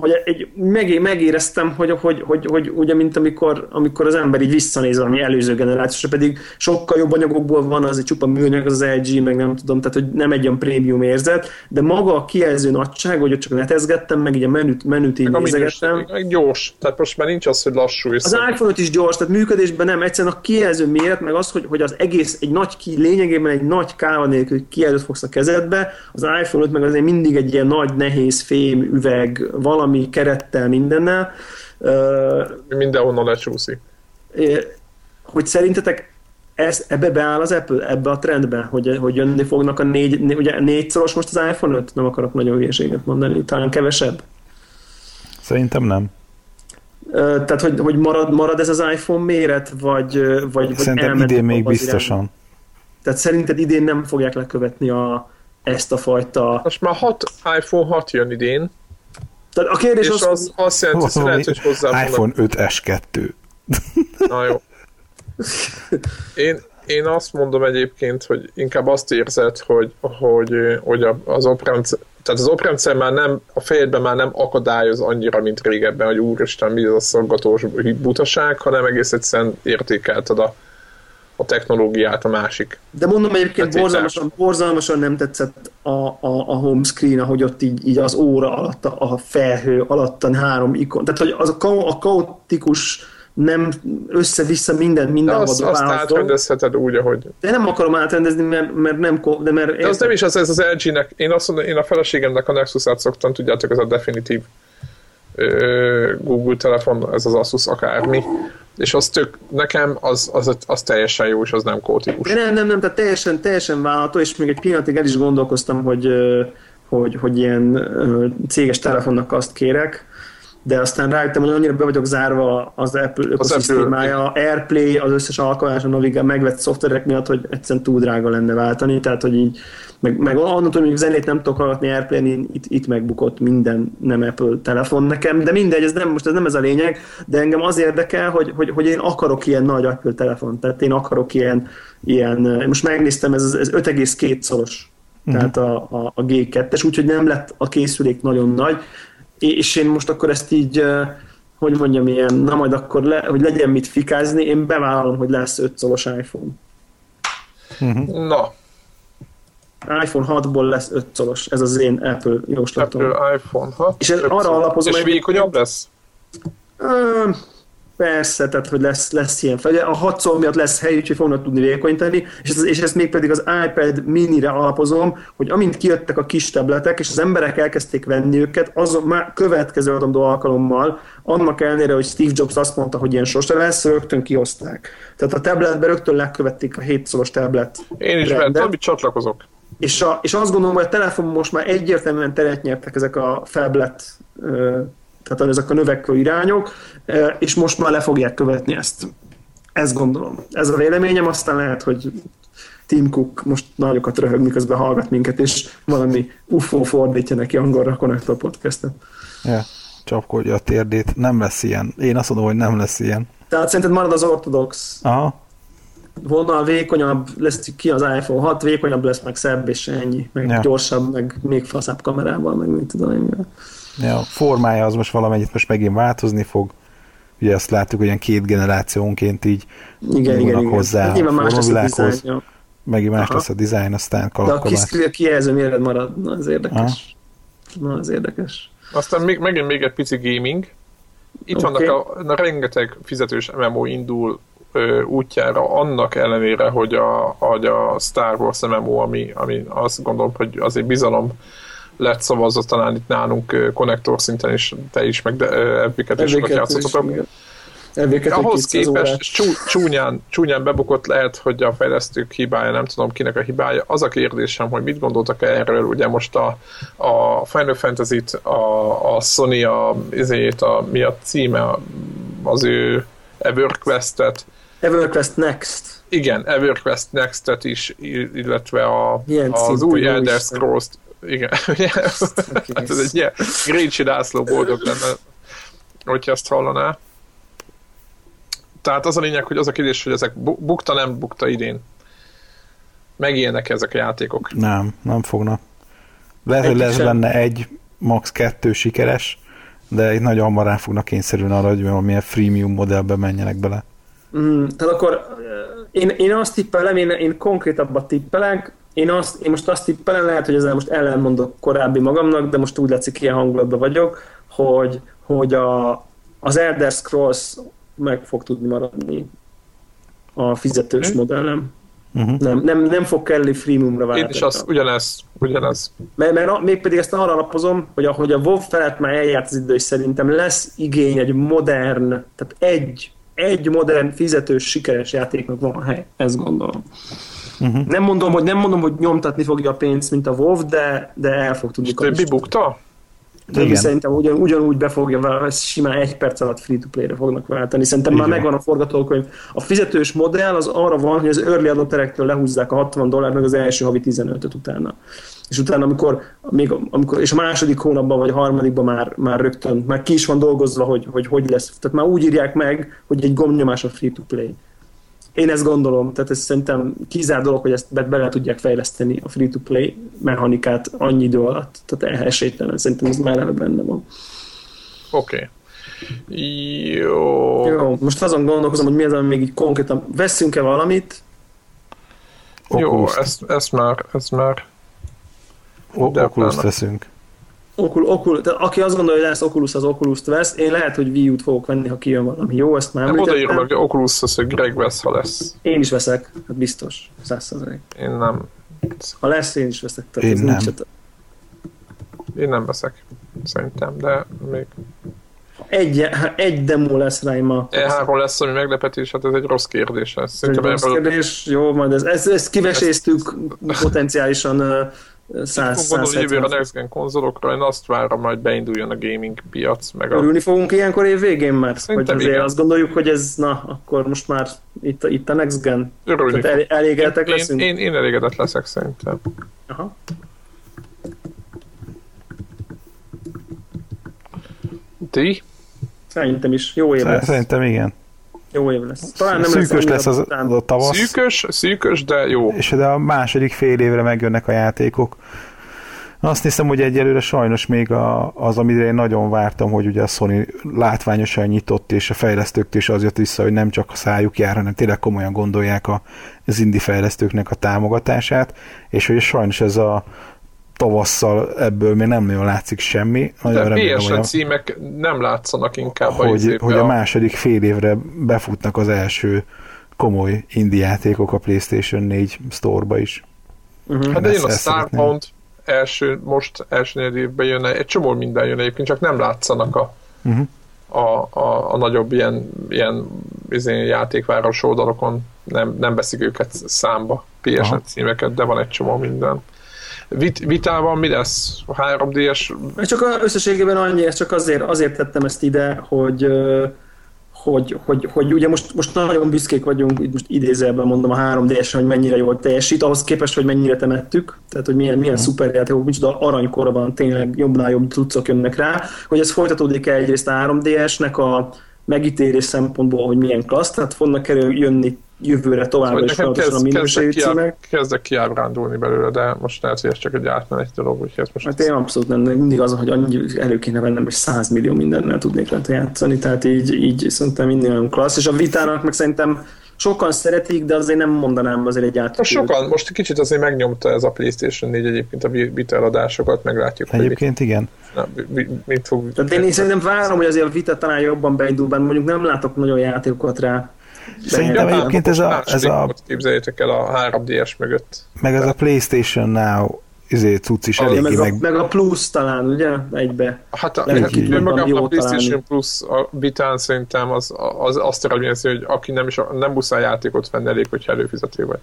[SPEAKER 2] hogy egy, meg, megéreztem, hogy, hogy, hogy, hogy ugye, mint amikor, amikor az ember így visszanéz valami előző generációsra, pedig sokkal jobb anyagokból van, az egy csupa műanyag, az, LG, meg nem tudom, tehát hogy nem egy olyan prémium érzet, de maga a kijelző nagyság, hogy ott csak netezgettem, meg így a menüt, menüt így
[SPEAKER 1] Meg,
[SPEAKER 2] nézegettem.
[SPEAKER 1] meg gyors. Tehát most már nincs az, hogy lassú és
[SPEAKER 2] Az iPhone 5 is gyors, tehát működésben nem, egyszerűen a kijelző méret, meg az, hogy, hogy az egész, egy nagy ki, lényegében egy nagy káva nélkül kijelzőt fogsz a kezedbe, az iPhone 5 meg azért mindig egy ilyen nagy, nehéz fém üveg, valami kerettel, mindennel.
[SPEAKER 1] Mindenhonnan lecsúszik.
[SPEAKER 2] hogy szerintetek ez, ebbe beáll az Apple, ebbe a trendbe, hogy, hogy jönni fognak a négy, né- ugye négyszoros most az iPhone 5? Nem akarok nagyon hülyeséget mondani, talán kevesebb.
[SPEAKER 4] Szerintem nem.
[SPEAKER 2] Tehát, hogy, hogy marad, marad ez az iPhone méret, vagy, vagy, vagy
[SPEAKER 4] Szerintem
[SPEAKER 2] elmentek
[SPEAKER 4] idén még biztosan.
[SPEAKER 2] irányba? Tehát szerinted idén nem fogják lekövetni a, ezt a fajta...
[SPEAKER 1] Most már hat iPhone 6 jön idén,
[SPEAKER 2] Tehát a kérdés
[SPEAKER 1] és
[SPEAKER 2] az,
[SPEAKER 1] az azt jelenti, hogy lehet, hogy hozzá
[SPEAKER 4] iPhone 5S2.
[SPEAKER 1] Na jó. Én, én azt mondom egyébként, hogy inkább azt érzed, hogy, hogy, hogy a- az oprendszer, tehát az oprendszer már nem, a fejedben már nem akadályoz annyira, mint régebben, hogy úristen, mi ez a szaggatós butaság, hanem egész egyszerűen értékelted a, a technológiát a másik.
[SPEAKER 2] de mondom egyébként
[SPEAKER 1] Feltétel.
[SPEAKER 2] borzalmasan, borzalmasan nem tetszett a, a, a home screen, ahogy ott így, így az óra alatt, a, felhő alatt a három ikon. Tehát, hogy az a, ka- a kaotikus nem össze-vissza minden,
[SPEAKER 1] De
[SPEAKER 2] minden
[SPEAKER 1] azt, azt átrendezheted úgy, ahogy...
[SPEAKER 2] De nem akarom átrendezni, mert, mert nem... De, mert
[SPEAKER 1] De az nem is az, ez az LG-nek, én azt mondom, én a feleségemnek a Nexus-át szoktam, tudjátok, ez a definitív Google telefon, ez az Asus akármi, és az tök, nekem az, az, az teljesen jó, és az nem kótikus.
[SPEAKER 2] Nem, nem, nem, tehát teljesen, teljesen vállalható, és még egy pillanatig el is gondolkoztam, hogy, hogy, hogy ilyen céges telefonnak azt kérek, de aztán rájöttem, hogy annyira be vagyok zárva az Apple ökoszisztémája, Airplay, az összes alkalmás, a navigál megvett szoftverek miatt, hogy egyszerűen túl drága lenne váltani, tehát hogy így, meg, meg annól, hogy zenét nem tudok hallgatni Airplay-n, itt, itt megbukott minden nem Apple telefon nekem, de mindegy, ez nem, most ez nem ez a lényeg, de engem az érdekel, hogy, hogy, hogy én akarok ilyen nagy Apple telefon, tehát én akarok ilyen, ilyen most megnéztem, ez, ez 5,2 szoros, tehát a, a, a G2-es, úgyhogy nem lett a készülék nagyon nagy, és én most akkor ezt így, hogy mondjam, ilyen, na majd akkor, le, hogy legyen mit fikázni, én bevállalom, hogy lesz 5 szoros iPhone.
[SPEAKER 1] Na,
[SPEAKER 2] iPhone 6-ból lesz 5 szoros, ez az én Apple jóslatom.
[SPEAKER 1] Apple iPhone 6.
[SPEAKER 2] És ez arra alapozom,
[SPEAKER 1] És
[SPEAKER 2] hogy-
[SPEAKER 1] vékonyabb lesz?
[SPEAKER 2] Ö, Persze, tehát hogy lesz, lesz ilyen fel. A 6 szó miatt lesz hely, úgyhogy fognak tudni vékonyítani, és, ez, és ezt még pedig az iPad minire alapozom, hogy amint kijöttek a kis tabletek, és az emberek elkezdték venni őket, azon már következő adandó alkalommal, annak ellenére, hogy Steve Jobs azt mondta, hogy ilyen sose lesz, rögtön kihozták. Tehát a tabletbe rögtön lekövették a 7 szoros tablet
[SPEAKER 1] Én is bent, amit csatlakozok.
[SPEAKER 2] és, a, és azt gondolom, hogy a telefon most már egyértelműen teret nyertek ezek a phablet, ö, tehát ezek a növekvő irányok, ö, és most már le fogják követni ezt. Ezt gondolom. Ez a véleményem, aztán lehet, hogy Tim Cook most nagyokat röhög, miközben hallgat minket, és valami UFO fordítja neki angolra a Connector podcastet.
[SPEAKER 4] Ja, csapkodja a térdét. Nem lesz ilyen. Én azt mondom, hogy nem lesz ilyen.
[SPEAKER 2] Tehát szerinted marad az ortodox
[SPEAKER 4] Aha.
[SPEAKER 2] vonal, vékonyabb lesz ki az iPhone 6, vékonyabb lesz, meg szebb, és ennyi. Meg
[SPEAKER 4] Ja.
[SPEAKER 2] gyorsabb, meg még faszább kamerával, meg mit tudom én.
[SPEAKER 4] Ja, a formája az most valamennyit most megint változni fog. Ugye azt láttuk, hogy ilyen két generációnként így
[SPEAKER 2] Igen, igen, igen.
[SPEAKER 4] hozzá
[SPEAKER 2] Hát
[SPEAKER 4] a
[SPEAKER 2] nyilván más lesz a
[SPEAKER 4] formavilághoz, megint más
[SPEAKER 2] Aha.
[SPEAKER 4] lesz a dizájn, aztán
[SPEAKER 2] De a kijelző méret marad, na az érdekes. Na az érdekes.
[SPEAKER 1] Aztán még, megint még egy pici gaming. Itt okay. vannak a, na, rengeteg fizetős MMO indul ö, útjára, annak ellenére, hogy a, hogy a Star Wars MMO, ami, ami azt gondolom, hogy azért bizalom lett szavazva talán itt nálunk konnektor szinten is, te is, meg Epiket is sokat játszottatok. Ahhoz
[SPEAKER 2] 200 órát.
[SPEAKER 1] képest csú, csúnyán, csúnyán bebukott lehet, hogy a fejlesztők hibája, nem tudom kinek a hibája. Az a kérdésem, hogy mit gondoltak erről, ugye most a, a Final Fantasy-t, a, a Sony, a, ezért a, mi a címe, az ő EverQuest-et,
[SPEAKER 2] EverQuest Next.
[SPEAKER 1] igen, EverQuest Next-et is, illetve a, az új Elder. Scrolls-t, igen, *laughs* hát ez egy ilyen Grécsi László boldog lenne, hogyha ezt hallaná. Tehát az a lényeg, hogy az a kérdés, hogy ezek bu- bukta, nem bukta idén. Megélnek ezek a játékok.
[SPEAKER 4] Nem, nem fognak. Lehet, hogy lesz
[SPEAKER 2] sem.
[SPEAKER 4] benne egy, max. kettő sikeres, de itt nagyon hamar rá fognak kényszerülni arra, hogy valamilyen freemium modellbe menjenek bele.
[SPEAKER 2] Mm, tehát akkor eh, én, én azt tippelem, én, én konkrétabbat tippelek, én, azt, én most azt tippelem, lehet, hogy ezzel most ellenmondok korábbi magamnak, de most úgy látszik, ilyen hangulatban vagyok, hogy, hogy a, az Elder Scrolls meg fog tudni maradni a fizetős
[SPEAKER 1] Oké.
[SPEAKER 2] modellem.
[SPEAKER 4] Uh-huh.
[SPEAKER 2] Nem, nem, nem fog kellni freemiumra
[SPEAKER 1] Én
[SPEAKER 2] váltani.
[SPEAKER 1] is az, ugyanez, ugyanez.
[SPEAKER 2] Mert, mert mégpedig ezt arra alapozom, hogy ahogy a WoW felett már eljárt az idő, és szerintem lesz igény egy modern, tehát egy, egy modern, fizetős, sikeres játéknak van hely. Ezt gondolom.
[SPEAKER 4] Uh-huh.
[SPEAKER 2] Nem mondom, hogy nem mondom, hogy nyomtatni fogja a pénzt, mint a WoW, de, de el fog tudni
[SPEAKER 1] Többi
[SPEAKER 2] kapni.
[SPEAKER 1] bukta?
[SPEAKER 2] Többi
[SPEAKER 4] Igen.
[SPEAKER 2] szerintem ugyan, ugyanúgy be fogja simán egy perc alatt free-to-play-re fognak váltani. Szerintem
[SPEAKER 4] Így
[SPEAKER 2] már
[SPEAKER 4] van.
[SPEAKER 2] megvan a forgatókönyv. A fizetős modell az arra van, hogy az early adopterektől lehúzzák a 60 dollár, meg az első havi 15-öt utána. És utána, amikor, még, amikor és a második hónapban vagy a harmadikban már, már rögtön, már ki is van dolgozva, hogy, hogy hogy lesz. Tehát már úgy írják meg, hogy egy gombnyomás a free-to-play. Én ezt gondolom, tehát ez szerintem kizár dolog, hogy ezt be- bele tudják fejleszteni a free-to-play mechanikát annyi idő alatt. Tehát esélytelen, szerintem ez már eleve benne van.
[SPEAKER 1] Oké. Jó.
[SPEAKER 2] Jó, most azon gondolkozom, hogy mi az, ami még így konkrétan veszünk-e valamit,
[SPEAKER 1] Jó, ezt, ezt már, ezt már.
[SPEAKER 4] Oculus veszünk.
[SPEAKER 2] Okul, okul, tehát aki azt gondolja, hogy lesz Oculus, az Oculus-t vesz. Én lehet, hogy Wii U-t fogok venni, ha kijön valami jó, ezt már
[SPEAKER 1] Nem odaírom,
[SPEAKER 2] említettem.
[SPEAKER 1] hogy Oculus az, hogy Greg vesz, ha lesz.
[SPEAKER 2] Én is veszek, hát biztos, 100%.
[SPEAKER 1] Én nem.
[SPEAKER 2] Ha lesz, én is veszek. Tehát
[SPEAKER 4] Én
[SPEAKER 2] ez
[SPEAKER 4] nem.
[SPEAKER 2] Nincs,
[SPEAKER 1] Én nem veszek. Szerintem, de még
[SPEAKER 2] egy, ha egy demo lesz rá, ma.
[SPEAKER 1] E3 lesz, ami meglepetés, hát ez egy rossz kérdés. Ez Szerintem
[SPEAKER 2] Rossz kérdés, jó, majd ez, ezt, ezt kiveséztük potenciálisan uh, 100
[SPEAKER 1] Fog gondolni, hogy jövőre a
[SPEAKER 2] 170
[SPEAKER 1] Next Gen konzolokra, én azt várom, majd beinduljon a gaming piac, meg a...
[SPEAKER 2] Örülni fogunk ilyenkor év végén már? Vagy
[SPEAKER 1] Szerintem
[SPEAKER 2] azért
[SPEAKER 1] igen.
[SPEAKER 2] azt gondoljuk, hogy ez, na, akkor most már itt, a- itt a Next Gen.
[SPEAKER 1] Örülni
[SPEAKER 2] Tehát el, elégedettek
[SPEAKER 1] én,
[SPEAKER 2] leszünk?
[SPEAKER 1] én, én elégedett leszek szerintem.
[SPEAKER 2] Aha.
[SPEAKER 1] Ti?
[SPEAKER 2] Szerintem is. Jó év lesz.
[SPEAKER 4] Szerintem igen.
[SPEAKER 2] Jó év lesz. Talán nem
[SPEAKER 4] Szűkös
[SPEAKER 2] annyira
[SPEAKER 4] lesz az, az a tavasz,
[SPEAKER 1] Szűkös, szűkös, de jó.
[SPEAKER 4] és de a második fél évre megjönnek a játékok. Azt hiszem, hogy egyelőre sajnos még a, az, amire én nagyon vártam, hogy ugye a Sony látványosan nyitott, és a fejlesztőktől is az jött vissza, hogy nem csak a szájuk jár, hanem tényleg komolyan gondolják a, az indie fejlesztőknek a támogatását, és hogy sajnos ez a tavasszal ebből még nem nagyon látszik semmi. Nagyon
[SPEAKER 1] De
[SPEAKER 4] remélem, hogy a,
[SPEAKER 1] címek nem látszanak inkább a
[SPEAKER 4] hogy,
[SPEAKER 1] izébe
[SPEAKER 4] hogy a második fél évre befutnak az első komoly indie játékok a PlayStation 4 store-ba is.
[SPEAKER 2] Uh-huh.
[SPEAKER 1] Hát
[SPEAKER 4] Ezt-
[SPEAKER 1] jön a. Starbound, első, most első évben jön, egy csomó minden jön egyébként, csak nem látszanak a,
[SPEAKER 4] Uh-huh.
[SPEAKER 1] a, a, a nagyobb ilyen, ilyen izé, játékváros oldalokon, nem, nem veszik őket számba, PSN
[SPEAKER 4] Aha.
[SPEAKER 1] címeket, de van egy csomó minden. Vit, vitában mi lesz? 3D-es
[SPEAKER 2] Csak a, összességében annyi, ezt csak azért, azért tettem ezt ide, hogy, hogy, hogy, hogy ugye most, most nagyon büszkék vagyunk, itt most idézelben mondom a 3 ds hogy mennyire jól teljesít, ahhoz képest, hogy mennyire temettük, tehát hogy milyen, milyen szuper játékok, micsoda aranykorban tényleg jobbnál jobb cuccok jönnek rá, hogy ez folytatódik el egyrészt a 3DS-nek a megítélés szempontból, hogy milyen klassz, tehát fognak kerül jönni jövőre továbbra
[SPEAKER 1] Hogy
[SPEAKER 2] is folyamatosan a
[SPEAKER 1] kezd,
[SPEAKER 2] minőségű
[SPEAKER 1] kezdek,
[SPEAKER 2] címek.
[SPEAKER 1] kezdek kiábrándulni belőle, de most lehet, hogy ez csak egy átmenet dolog, úgyhogy ez most
[SPEAKER 2] Hát én abszolút nem, mindig az, hogy annyi elő kéne vennem, hogy 100 millió mindennel tudnék rá játszani, tehát így, így szerintem minden olyan klassz, és a vitának meg szerintem sokan szeretik, de azért nem mondanám azért egy át.
[SPEAKER 1] Most sokan, most kicsit azért megnyomta ez a PlayStation 4 egyébként a Vita eladásokat, meglátjuk, hogy
[SPEAKER 4] Egyébként igen.
[SPEAKER 1] na, mi- mit fog...
[SPEAKER 2] Tehát én, én szerintem várom, hogy azért a vita talán jobban beindul, bár mondjuk nem látok nagyon játékokat rá.
[SPEAKER 4] Szerintem
[SPEAKER 2] De-
[SPEAKER 4] egyébként ez a, ez a
[SPEAKER 1] Képzeljétek el a 3DS mögött.
[SPEAKER 4] meg ez a PlayStation Now
[SPEAKER 3] izé, cucc is eléggé
[SPEAKER 2] meg,
[SPEAKER 3] meg...
[SPEAKER 2] a, meg a plusz talán, ugye? Egybe.
[SPEAKER 1] Hát a, hát,
[SPEAKER 2] hogy
[SPEAKER 1] önmagában
[SPEAKER 2] jobban
[SPEAKER 1] a PlayStation
[SPEAKER 2] találni.
[SPEAKER 1] Plus a vitán szerintem az, az azt eredményezi, hogy aki nem, is, nem muszáj játékot venni, elég, hogyha előfizető vagy.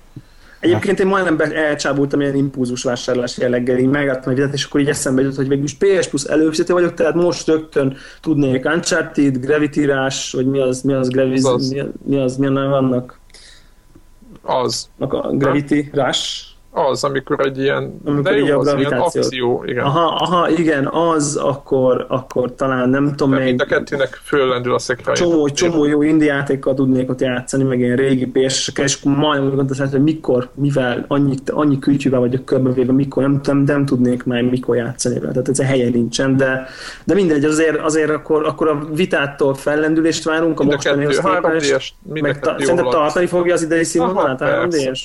[SPEAKER 2] Egyébként én majdnem be- elcsábultam ilyen impulzus vásárlás jelleggel, így megadtam egy videót, és akkor így eszembe jutott, hogy végül is PS Plus előfizető vagyok, tehát most rögtön tudnék Uncharted, Gravity Rush, vagy mi az, mi az, Gravis,
[SPEAKER 1] Az az.
[SPEAKER 2] mi, mi az, milyen vannak?
[SPEAKER 1] Az,
[SPEAKER 2] A Gravity Rush?
[SPEAKER 1] Az, amikor egy ilyen,
[SPEAKER 2] Amikor
[SPEAKER 1] de jó, az ilyen akció, igen.
[SPEAKER 2] Aha, aha, igen, az, akkor, akkor talán nem tudom még,
[SPEAKER 1] mind a kettőnek föllendül a szekre.
[SPEAKER 2] csomó, csomó jó indie játékkal tudnék ott játszani, meg ilyen régi ps és akkor majdnem úgy gondoltam, hogy mikor, mivel annyi, annyi kütyűvel vagyok körbevéve, mikor, nem, nem, nem tudnék már mikor játszani vele, tehát ez a helye nincsen, de, de mindegy, azért, azért akkor, akkor a vitától fellendülést várunk, a
[SPEAKER 1] Mind a
[SPEAKER 2] mostanihoz
[SPEAKER 1] kettő,
[SPEAKER 2] képest,
[SPEAKER 1] 3D-es, mind a
[SPEAKER 2] meg ta, szerintem tartani fogja az idei színvonalát,
[SPEAKER 1] Aha,
[SPEAKER 2] 3D-es?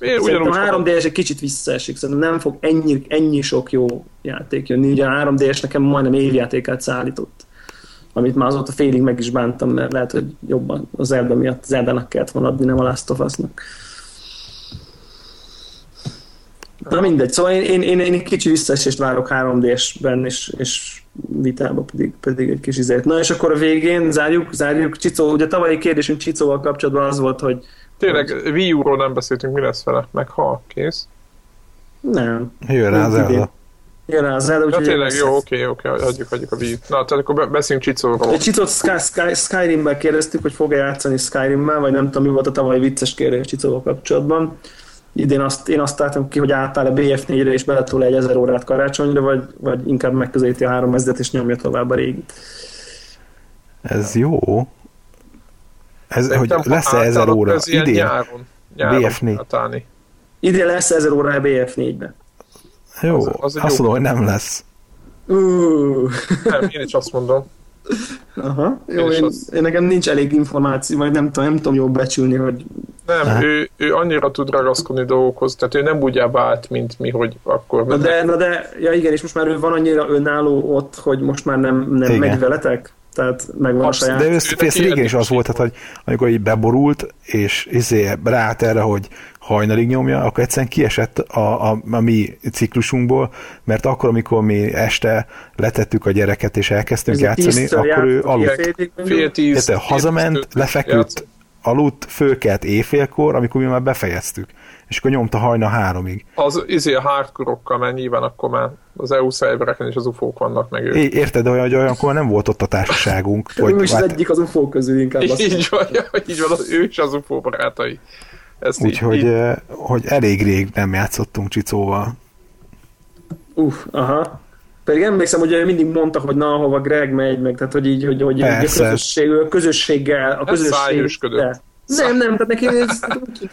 [SPEAKER 1] Én ugyanúgy
[SPEAKER 2] a 3D-es egy kicsit visszaesik, szerintem nem fog ennyi, ennyi sok jó játék jönni. Ugye a 3D-es nekem majdnem évjátékát szállított. Amit már azóta félig meg is bántam, mert lehet, hogy jobban az Zelda miatt Zelda-nak kellett volna adni, nem a Last of Us-nak. Na mindegy, szóval én, én, én, én egy kicsi visszaesést várok 3D-esben, és, és vitába pedig, pedig egy kis izért. Na és akkor a végén zárjuk, zárjuk. Csicó, ugye tavalyi kérdésünk Csicóval kapcsolatban az volt, hogy
[SPEAKER 1] Tényleg, Wii U-ról nem beszéltünk, mi lesz vele? Meg ha, kész.
[SPEAKER 2] nem,
[SPEAKER 3] Jön rá az. Zelda.
[SPEAKER 2] jön rá az Zelda,
[SPEAKER 1] Ja,
[SPEAKER 2] úgyhogy
[SPEAKER 1] tényleg, jó, oké, oké, hagyjuk, hagyjuk a Wii. Na, tehát akkor be- beszéljünk Csicóról.
[SPEAKER 2] Egy Csicót Sky, Sky, Skyrim-ben kérdeztük, hogy fog-e játszani Skyrim-mel, vagy nem tudom, mi volt a tavalyi vicces kérdés Csicóval kapcsolatban. Idén azt, én azt találtam ki, hogy átáll a BF4-re és beletol egy 1000 órát karácsonyra, vagy, vagy inkább megközelíti a 3000 és nyomja tovább a régit.
[SPEAKER 3] Ez jó. Ez, hogy
[SPEAKER 1] Szerintem, ha
[SPEAKER 3] lesz-e ezer óra
[SPEAKER 1] Ez
[SPEAKER 3] idén?
[SPEAKER 1] nyáron. nyáron
[SPEAKER 3] BF4.
[SPEAKER 1] átállni.
[SPEAKER 2] Idén lesz 1000 óra a BF4-be.
[SPEAKER 3] Jó,
[SPEAKER 1] Az- az
[SPEAKER 3] azt
[SPEAKER 1] jó.
[SPEAKER 3] mondom, hogy nem lesz.
[SPEAKER 2] Uh,
[SPEAKER 1] Nem, én is azt mondom.
[SPEAKER 2] aha. Jó,
[SPEAKER 1] És
[SPEAKER 2] én,
[SPEAKER 1] az-
[SPEAKER 2] én, nekem nincs elég információ, vagy nem tudom, nem tudom jól becsülni, hogy
[SPEAKER 1] Nem,
[SPEAKER 3] Aha.
[SPEAKER 1] ő, ő annyira tud ragaszkodni dolgokhoz, tehát ő nem úgy vált, mint mi, hogy akkor...
[SPEAKER 2] Na de, na de, ja igen, és most már ő van annyira önálló ott, hogy most már nem, nem
[SPEAKER 3] Igen.
[SPEAKER 2] megy veletek? Tehát megvan a
[SPEAKER 1] Abszolút.
[SPEAKER 2] saját...
[SPEAKER 3] De ez,
[SPEAKER 1] Őnek
[SPEAKER 3] ez régen is az volt, tehát, hogy amikor így beborult, és izé ráállt erre, hogy hajnalig nyomja, akkor egyszerűen kiesett a, a, a mi ciklusunkból, mert akkor, amikor mi este letettük a gyereket, és elkezdtünk
[SPEAKER 2] Ez a
[SPEAKER 3] játszani, akkor ő aludt.
[SPEAKER 1] Fél tíz.
[SPEAKER 3] Hazament, lefeküdt, aludt, fölkelt éjfélkor, amikor mi már befejeztük. És akkor nyomta hajna háromig.
[SPEAKER 1] Az izé a hardcore-okkal, mert nyilván akkor már az EU szervereken is az ufók vannak meg ők.
[SPEAKER 3] É, érted, de olyan, hogy olyankor nem volt ott a társaságunk.
[SPEAKER 2] Ő is az
[SPEAKER 3] hát-
[SPEAKER 2] egyik az UFO közül inkább. azt
[SPEAKER 1] Így van, *laughs* így van, az, ő is az UFO barátai. Így-
[SPEAKER 3] Úgyhogy
[SPEAKER 1] így,
[SPEAKER 3] hogy elég rég nem játszottunk Csicóval.
[SPEAKER 2] Uff, aha. Pedig emlékszem, hogy mindig mondta, hogy na, hova Greg megy, meg tehát, hogy így, hogy, hogy a
[SPEAKER 3] Persze.
[SPEAKER 2] közösség, a közösséggel, a
[SPEAKER 1] Ez
[SPEAKER 2] közösség...
[SPEAKER 1] szájősködött.
[SPEAKER 2] Nem, nem, tehát neki *laughs* ez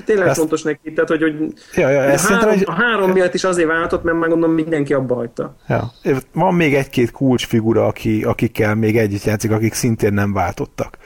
[SPEAKER 2] tényleg
[SPEAKER 3] Ezt-
[SPEAKER 2] fontos neki, tehát hogy, hogy
[SPEAKER 3] Ja, ja,
[SPEAKER 2] a,
[SPEAKER 3] ezt
[SPEAKER 2] három,
[SPEAKER 3] szerintem,
[SPEAKER 2] a három miatt is azért váltott, mert meg gondolom mindenki abba hagyta.
[SPEAKER 3] ja. Van még egy-két kulcsfigura, aki, akikkel még együtt játszik, akik szintén nem váltottak.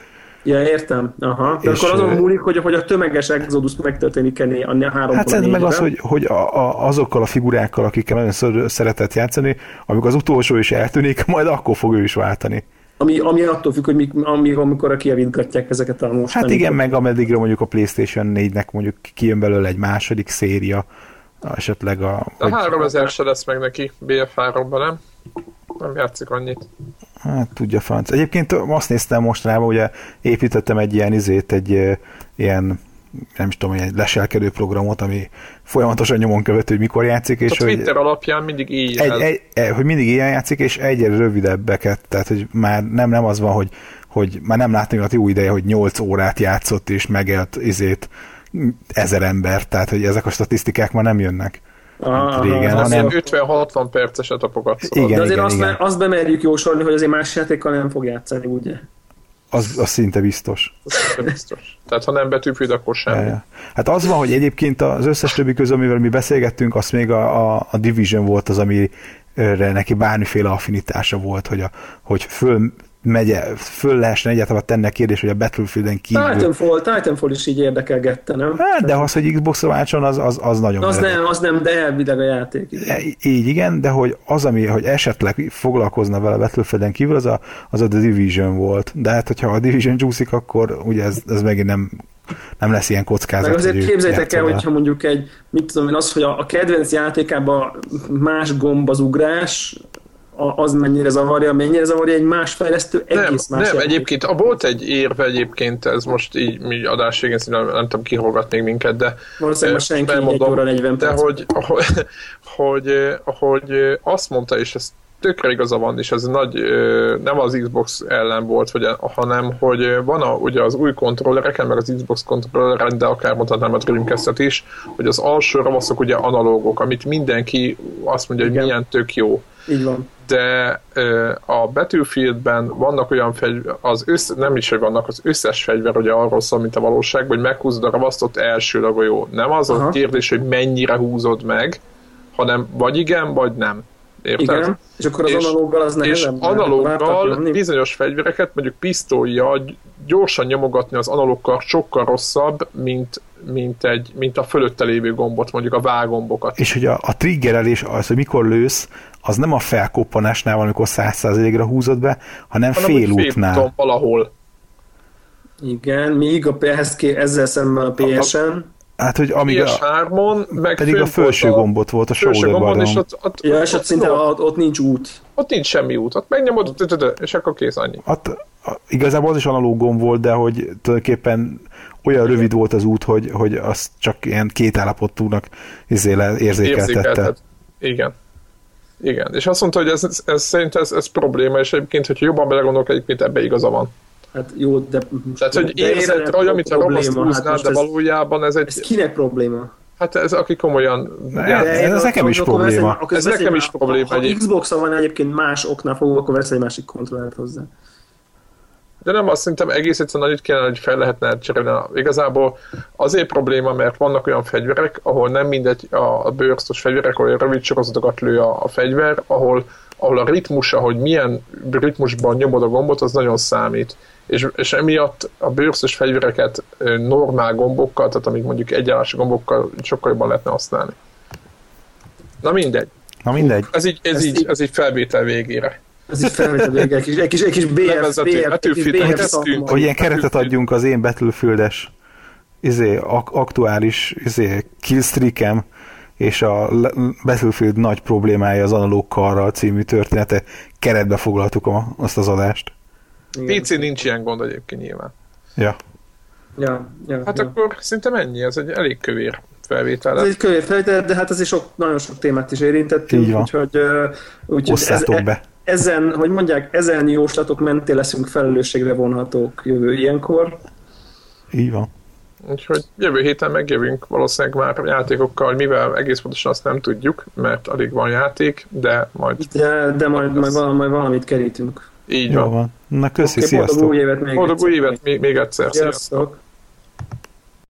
[SPEAKER 2] Ja, értem. Aha. De
[SPEAKER 3] És,
[SPEAKER 2] akkor azon múlik, hogy, hogy a tömeges exodus megtörténik-e né- a három
[SPEAKER 3] Hát szerintem meg az, hogy, hogy a, a, azokkal a figurákkal, akikkel nagyon szeretett játszani, amikor az utolsó is eltűnik, *laughs* majd akkor fog ő is váltani.
[SPEAKER 2] Ami, ami attól függ, hogy mi, ami, amikor kiavítgatják ezeket a mostani.
[SPEAKER 3] Hát igen, meg ameddigre mondjuk a PlayStation 4-nek mondjuk kijön belőle egy második széria, esetleg a...
[SPEAKER 1] De 3000 se lesz meg neki BF3-ban, nem? Nem játszik annyit.
[SPEAKER 3] Hát tudja franc. Egyébként azt néztem mostanában, ugye építettem egy ilyen izét, egy eh, ilyen nem is tudom, egy leselkedő programot, ami folyamatosan nyomon követő, hogy mikor játszik, és
[SPEAKER 1] a
[SPEAKER 3] hogy,
[SPEAKER 1] Twitter alapján mindig így
[SPEAKER 3] egy, egy, egy, hogy mindig ilyen játszik, és egyre rövidebbeket, tehát hogy már nem, nem az van, hogy, hogy már nem látni a jó ideje, hogy 8 órát játszott, és megelt izét ezer ember, tehát hogy ezek a statisztikák már nem jönnek.
[SPEAKER 2] Aha,
[SPEAKER 3] régen, hanem-
[SPEAKER 2] szóval-
[SPEAKER 1] 50-60 perces etapokat
[SPEAKER 3] Igen.
[SPEAKER 1] szólod.
[SPEAKER 2] De azért azt,
[SPEAKER 3] igen.
[SPEAKER 2] azt bemerjük jósolni, hogy azért más játékkal nem fog játszani, ugye?
[SPEAKER 3] Az, az szinte biztos.
[SPEAKER 1] Az szinte biztos. Tehát ha nem betűfűd, akkor semmi.
[SPEAKER 3] Ja. Hát az van, hogy egyébként az összes többi közül, amivel mi beszélgettünk, az még a, a, a Division volt az, amire neki bármiféle affinitása volt, hogy, a, hogy föl megye, föl lehessen egyáltalán tenni a kérdés, hogy a Battlefield-en kívül.
[SPEAKER 2] Titanfall, Titanfall is így érdekelgette, nem?
[SPEAKER 3] Hát, de az, hogy Xbox-ra váltson, az, az, az nagyon
[SPEAKER 2] Az
[SPEAKER 3] meredek.
[SPEAKER 2] nem, az nem, de elvileg a játék. igen.
[SPEAKER 3] Így igen, de hogy az, ami, hogy esetleg foglalkozna vele Battlefield-en kívül, az a, az a The Division volt. De hát, hogyha a Division csúszik, akkor ugye ez, ez megint nem nem lesz ilyen kockázat.
[SPEAKER 2] Meg azért képzeljétek el, hogyha mondjuk egy, mit tudom én, az, hogy a, a kedvenc játékában más gomb az ugrás, az mennyire zavarja, mennyire zavarja egy más fejlesztő,
[SPEAKER 1] Nem,
[SPEAKER 2] egész más
[SPEAKER 1] nem
[SPEAKER 2] játék.
[SPEAKER 1] egyébként a volt egy érve egyébként, ez most így mi adás végén nem, nem tudom kihallgat még minket, de
[SPEAKER 2] Valószínűleg most senki
[SPEAKER 1] elmondom,
[SPEAKER 2] 1 óra 40
[SPEAKER 1] de
[SPEAKER 2] perc.
[SPEAKER 1] hogy, hogy, hogy, hogy azt mondta, és ez tökre igaza van, és ez nagy, nem az Xbox ellen volt, vagy, hanem hogy van a, ugye az új kontrollereken, meg az Xbox kontrolleren, de akár mondhatnám a Dreamcast-et is, hogy az alsó ravaszok ugye analógok, amit mindenki azt mondja, hogy
[SPEAKER 2] Igen.
[SPEAKER 1] milyen tök jó
[SPEAKER 2] Így van.
[SPEAKER 1] De ö, a Battlefieldben vannak olyan fegyver, az össz, nem is, hogy vannak, az összes fegyver ugye arról szól, mint a valóság, hogy meghúzod a ravasztot elsőleg a jó. Nem az
[SPEAKER 2] Aha.
[SPEAKER 1] a kérdés, hogy mennyire húzod meg, hanem vagy igen, vagy nem. Érted?
[SPEAKER 2] Igen, és akkor az
[SPEAKER 1] És-
[SPEAKER 2] analóggal az
[SPEAKER 1] És
[SPEAKER 2] nehezebb. mert tovább
[SPEAKER 1] analóggal bizonyos fegyvereket, mondjuk pisztolyjal gyorsan nyomogatni az analókkal sokkal rosszabb, mint, mint, egy, mint a fölötte lévő gombot, mondjuk a vágombokat.
[SPEAKER 3] És hogy a, a triggerelés, az, hogy mikor lősz, az nem a felkoppanásnál van, amikor 100%-ra húzod be, hanem
[SPEAKER 1] Hanem,
[SPEAKER 3] félútnál.
[SPEAKER 1] félúton valahol.
[SPEAKER 2] Igen, míg a ké, ezzel szemben a PSN,
[SPEAKER 3] Hát, hogy amíg a,
[SPEAKER 1] PS3-on, meg
[SPEAKER 3] pedig a felső
[SPEAKER 1] volt
[SPEAKER 3] gombot volt a
[SPEAKER 1] felső
[SPEAKER 3] shoulder
[SPEAKER 1] gombon, és ott, ott,
[SPEAKER 2] ja, és ott szinte
[SPEAKER 1] ott,
[SPEAKER 2] ott, nincs út.
[SPEAKER 1] ott nincs semmi út. Ott megnyomod, és akkor kész annyi.
[SPEAKER 3] A, igazából az is analóg gomb volt, de hogy tulajdonképpen olyan rövid volt az út, hogy, hogy azt csak ilyen két állapotúnak izé érzékeltette.
[SPEAKER 1] Érzékelted. Igen. Igen. És azt mondta, hogy ez, ez, ez szerint ez, ez probléma, és egyébként, hogyha jobban belegondolok, egyébként ebbe igaza van.
[SPEAKER 2] Hát jó, de...
[SPEAKER 1] Tehát, hogy
[SPEAKER 2] de
[SPEAKER 1] érzed olyan, mint a
[SPEAKER 2] hát
[SPEAKER 1] húznál,
[SPEAKER 2] most
[SPEAKER 1] de
[SPEAKER 2] ez,
[SPEAKER 1] valójában ez egy,
[SPEAKER 2] ez kinek probléma?
[SPEAKER 1] hát ez aki komolyan,
[SPEAKER 3] Ne,
[SPEAKER 1] ja,
[SPEAKER 3] ez- ez nekem is probléma.
[SPEAKER 2] veszem-
[SPEAKER 1] Ez nekem is probléma
[SPEAKER 2] Ha
[SPEAKER 1] egyébként.
[SPEAKER 2] Xbox-on van egyébként más oknál fogva, akkor vesz egy másik kontrollert hozzá.
[SPEAKER 1] De nem, azt szerintem egész egyszerűen annyit kellene, hogy fel lehetne cserélni. Igazából azért probléma, mert vannak olyan fegyverek, ahol nem mindegy a, a bőrsztos fegyverek, ahol rövid sorozatokat lő a, a fegyver, ahol, ahol a ritmusa, hogy milyen ritmusban nyomod a gombot, az nagyon számít. És, és emiatt a bőrsztos fegyvereket normál gombokkal, tehát amik mondjuk egyenlás gombokkal sokkal jobban lehetne használni. Na mindegy.
[SPEAKER 3] Na mindegy.
[SPEAKER 1] Ez így, ez
[SPEAKER 2] Ezt
[SPEAKER 1] így, ez így felvétel végére.
[SPEAKER 2] Ez így felvét a vége, egy kis, egy kis, egy kis BF, BF, BF.
[SPEAKER 3] Hogy ilyen keretet adjunk az én Battlefieldes izé, ak- aktuális izé, killstreakem és a le- Battlefield nagy problémája az analóg karral című története. Keretbe foglaltuk a, azt az adást.
[SPEAKER 2] Igen.
[SPEAKER 1] PC nincs ilyen gond egyébként nyilván.
[SPEAKER 3] Ja.
[SPEAKER 2] Ja, ja,
[SPEAKER 1] Hát
[SPEAKER 2] ja.
[SPEAKER 1] akkor szerintem ennyi, ez egy elég kövér felvétel.
[SPEAKER 2] Ez egy kövér felvétel, de hát azért sok, nagyon sok témát is érintettünk, úgyhogy, úgyhogy
[SPEAKER 3] Osszátok be.
[SPEAKER 2] ezen, hogy mondják, ezen jóslatok mentén leszünk felelősségre vonhatók jövő ilyenkor.
[SPEAKER 3] Így van.
[SPEAKER 1] Úgyhogy jövő héten megjövünk valószínűleg már játékokkal, mivel egész pontosan azt nem tudjuk, mert alig van játék, de majd
[SPEAKER 2] De, de majd, majd, majd valamit kerítünk.
[SPEAKER 1] Így
[SPEAKER 3] Jó
[SPEAKER 1] van.
[SPEAKER 3] van. Na köszi,
[SPEAKER 2] boldog
[SPEAKER 3] sziasztok.
[SPEAKER 2] új évet még
[SPEAKER 1] Boldog
[SPEAKER 2] egyszer.
[SPEAKER 1] új évet még, még egyszer. Sziasztok!
[SPEAKER 2] Sziasztok!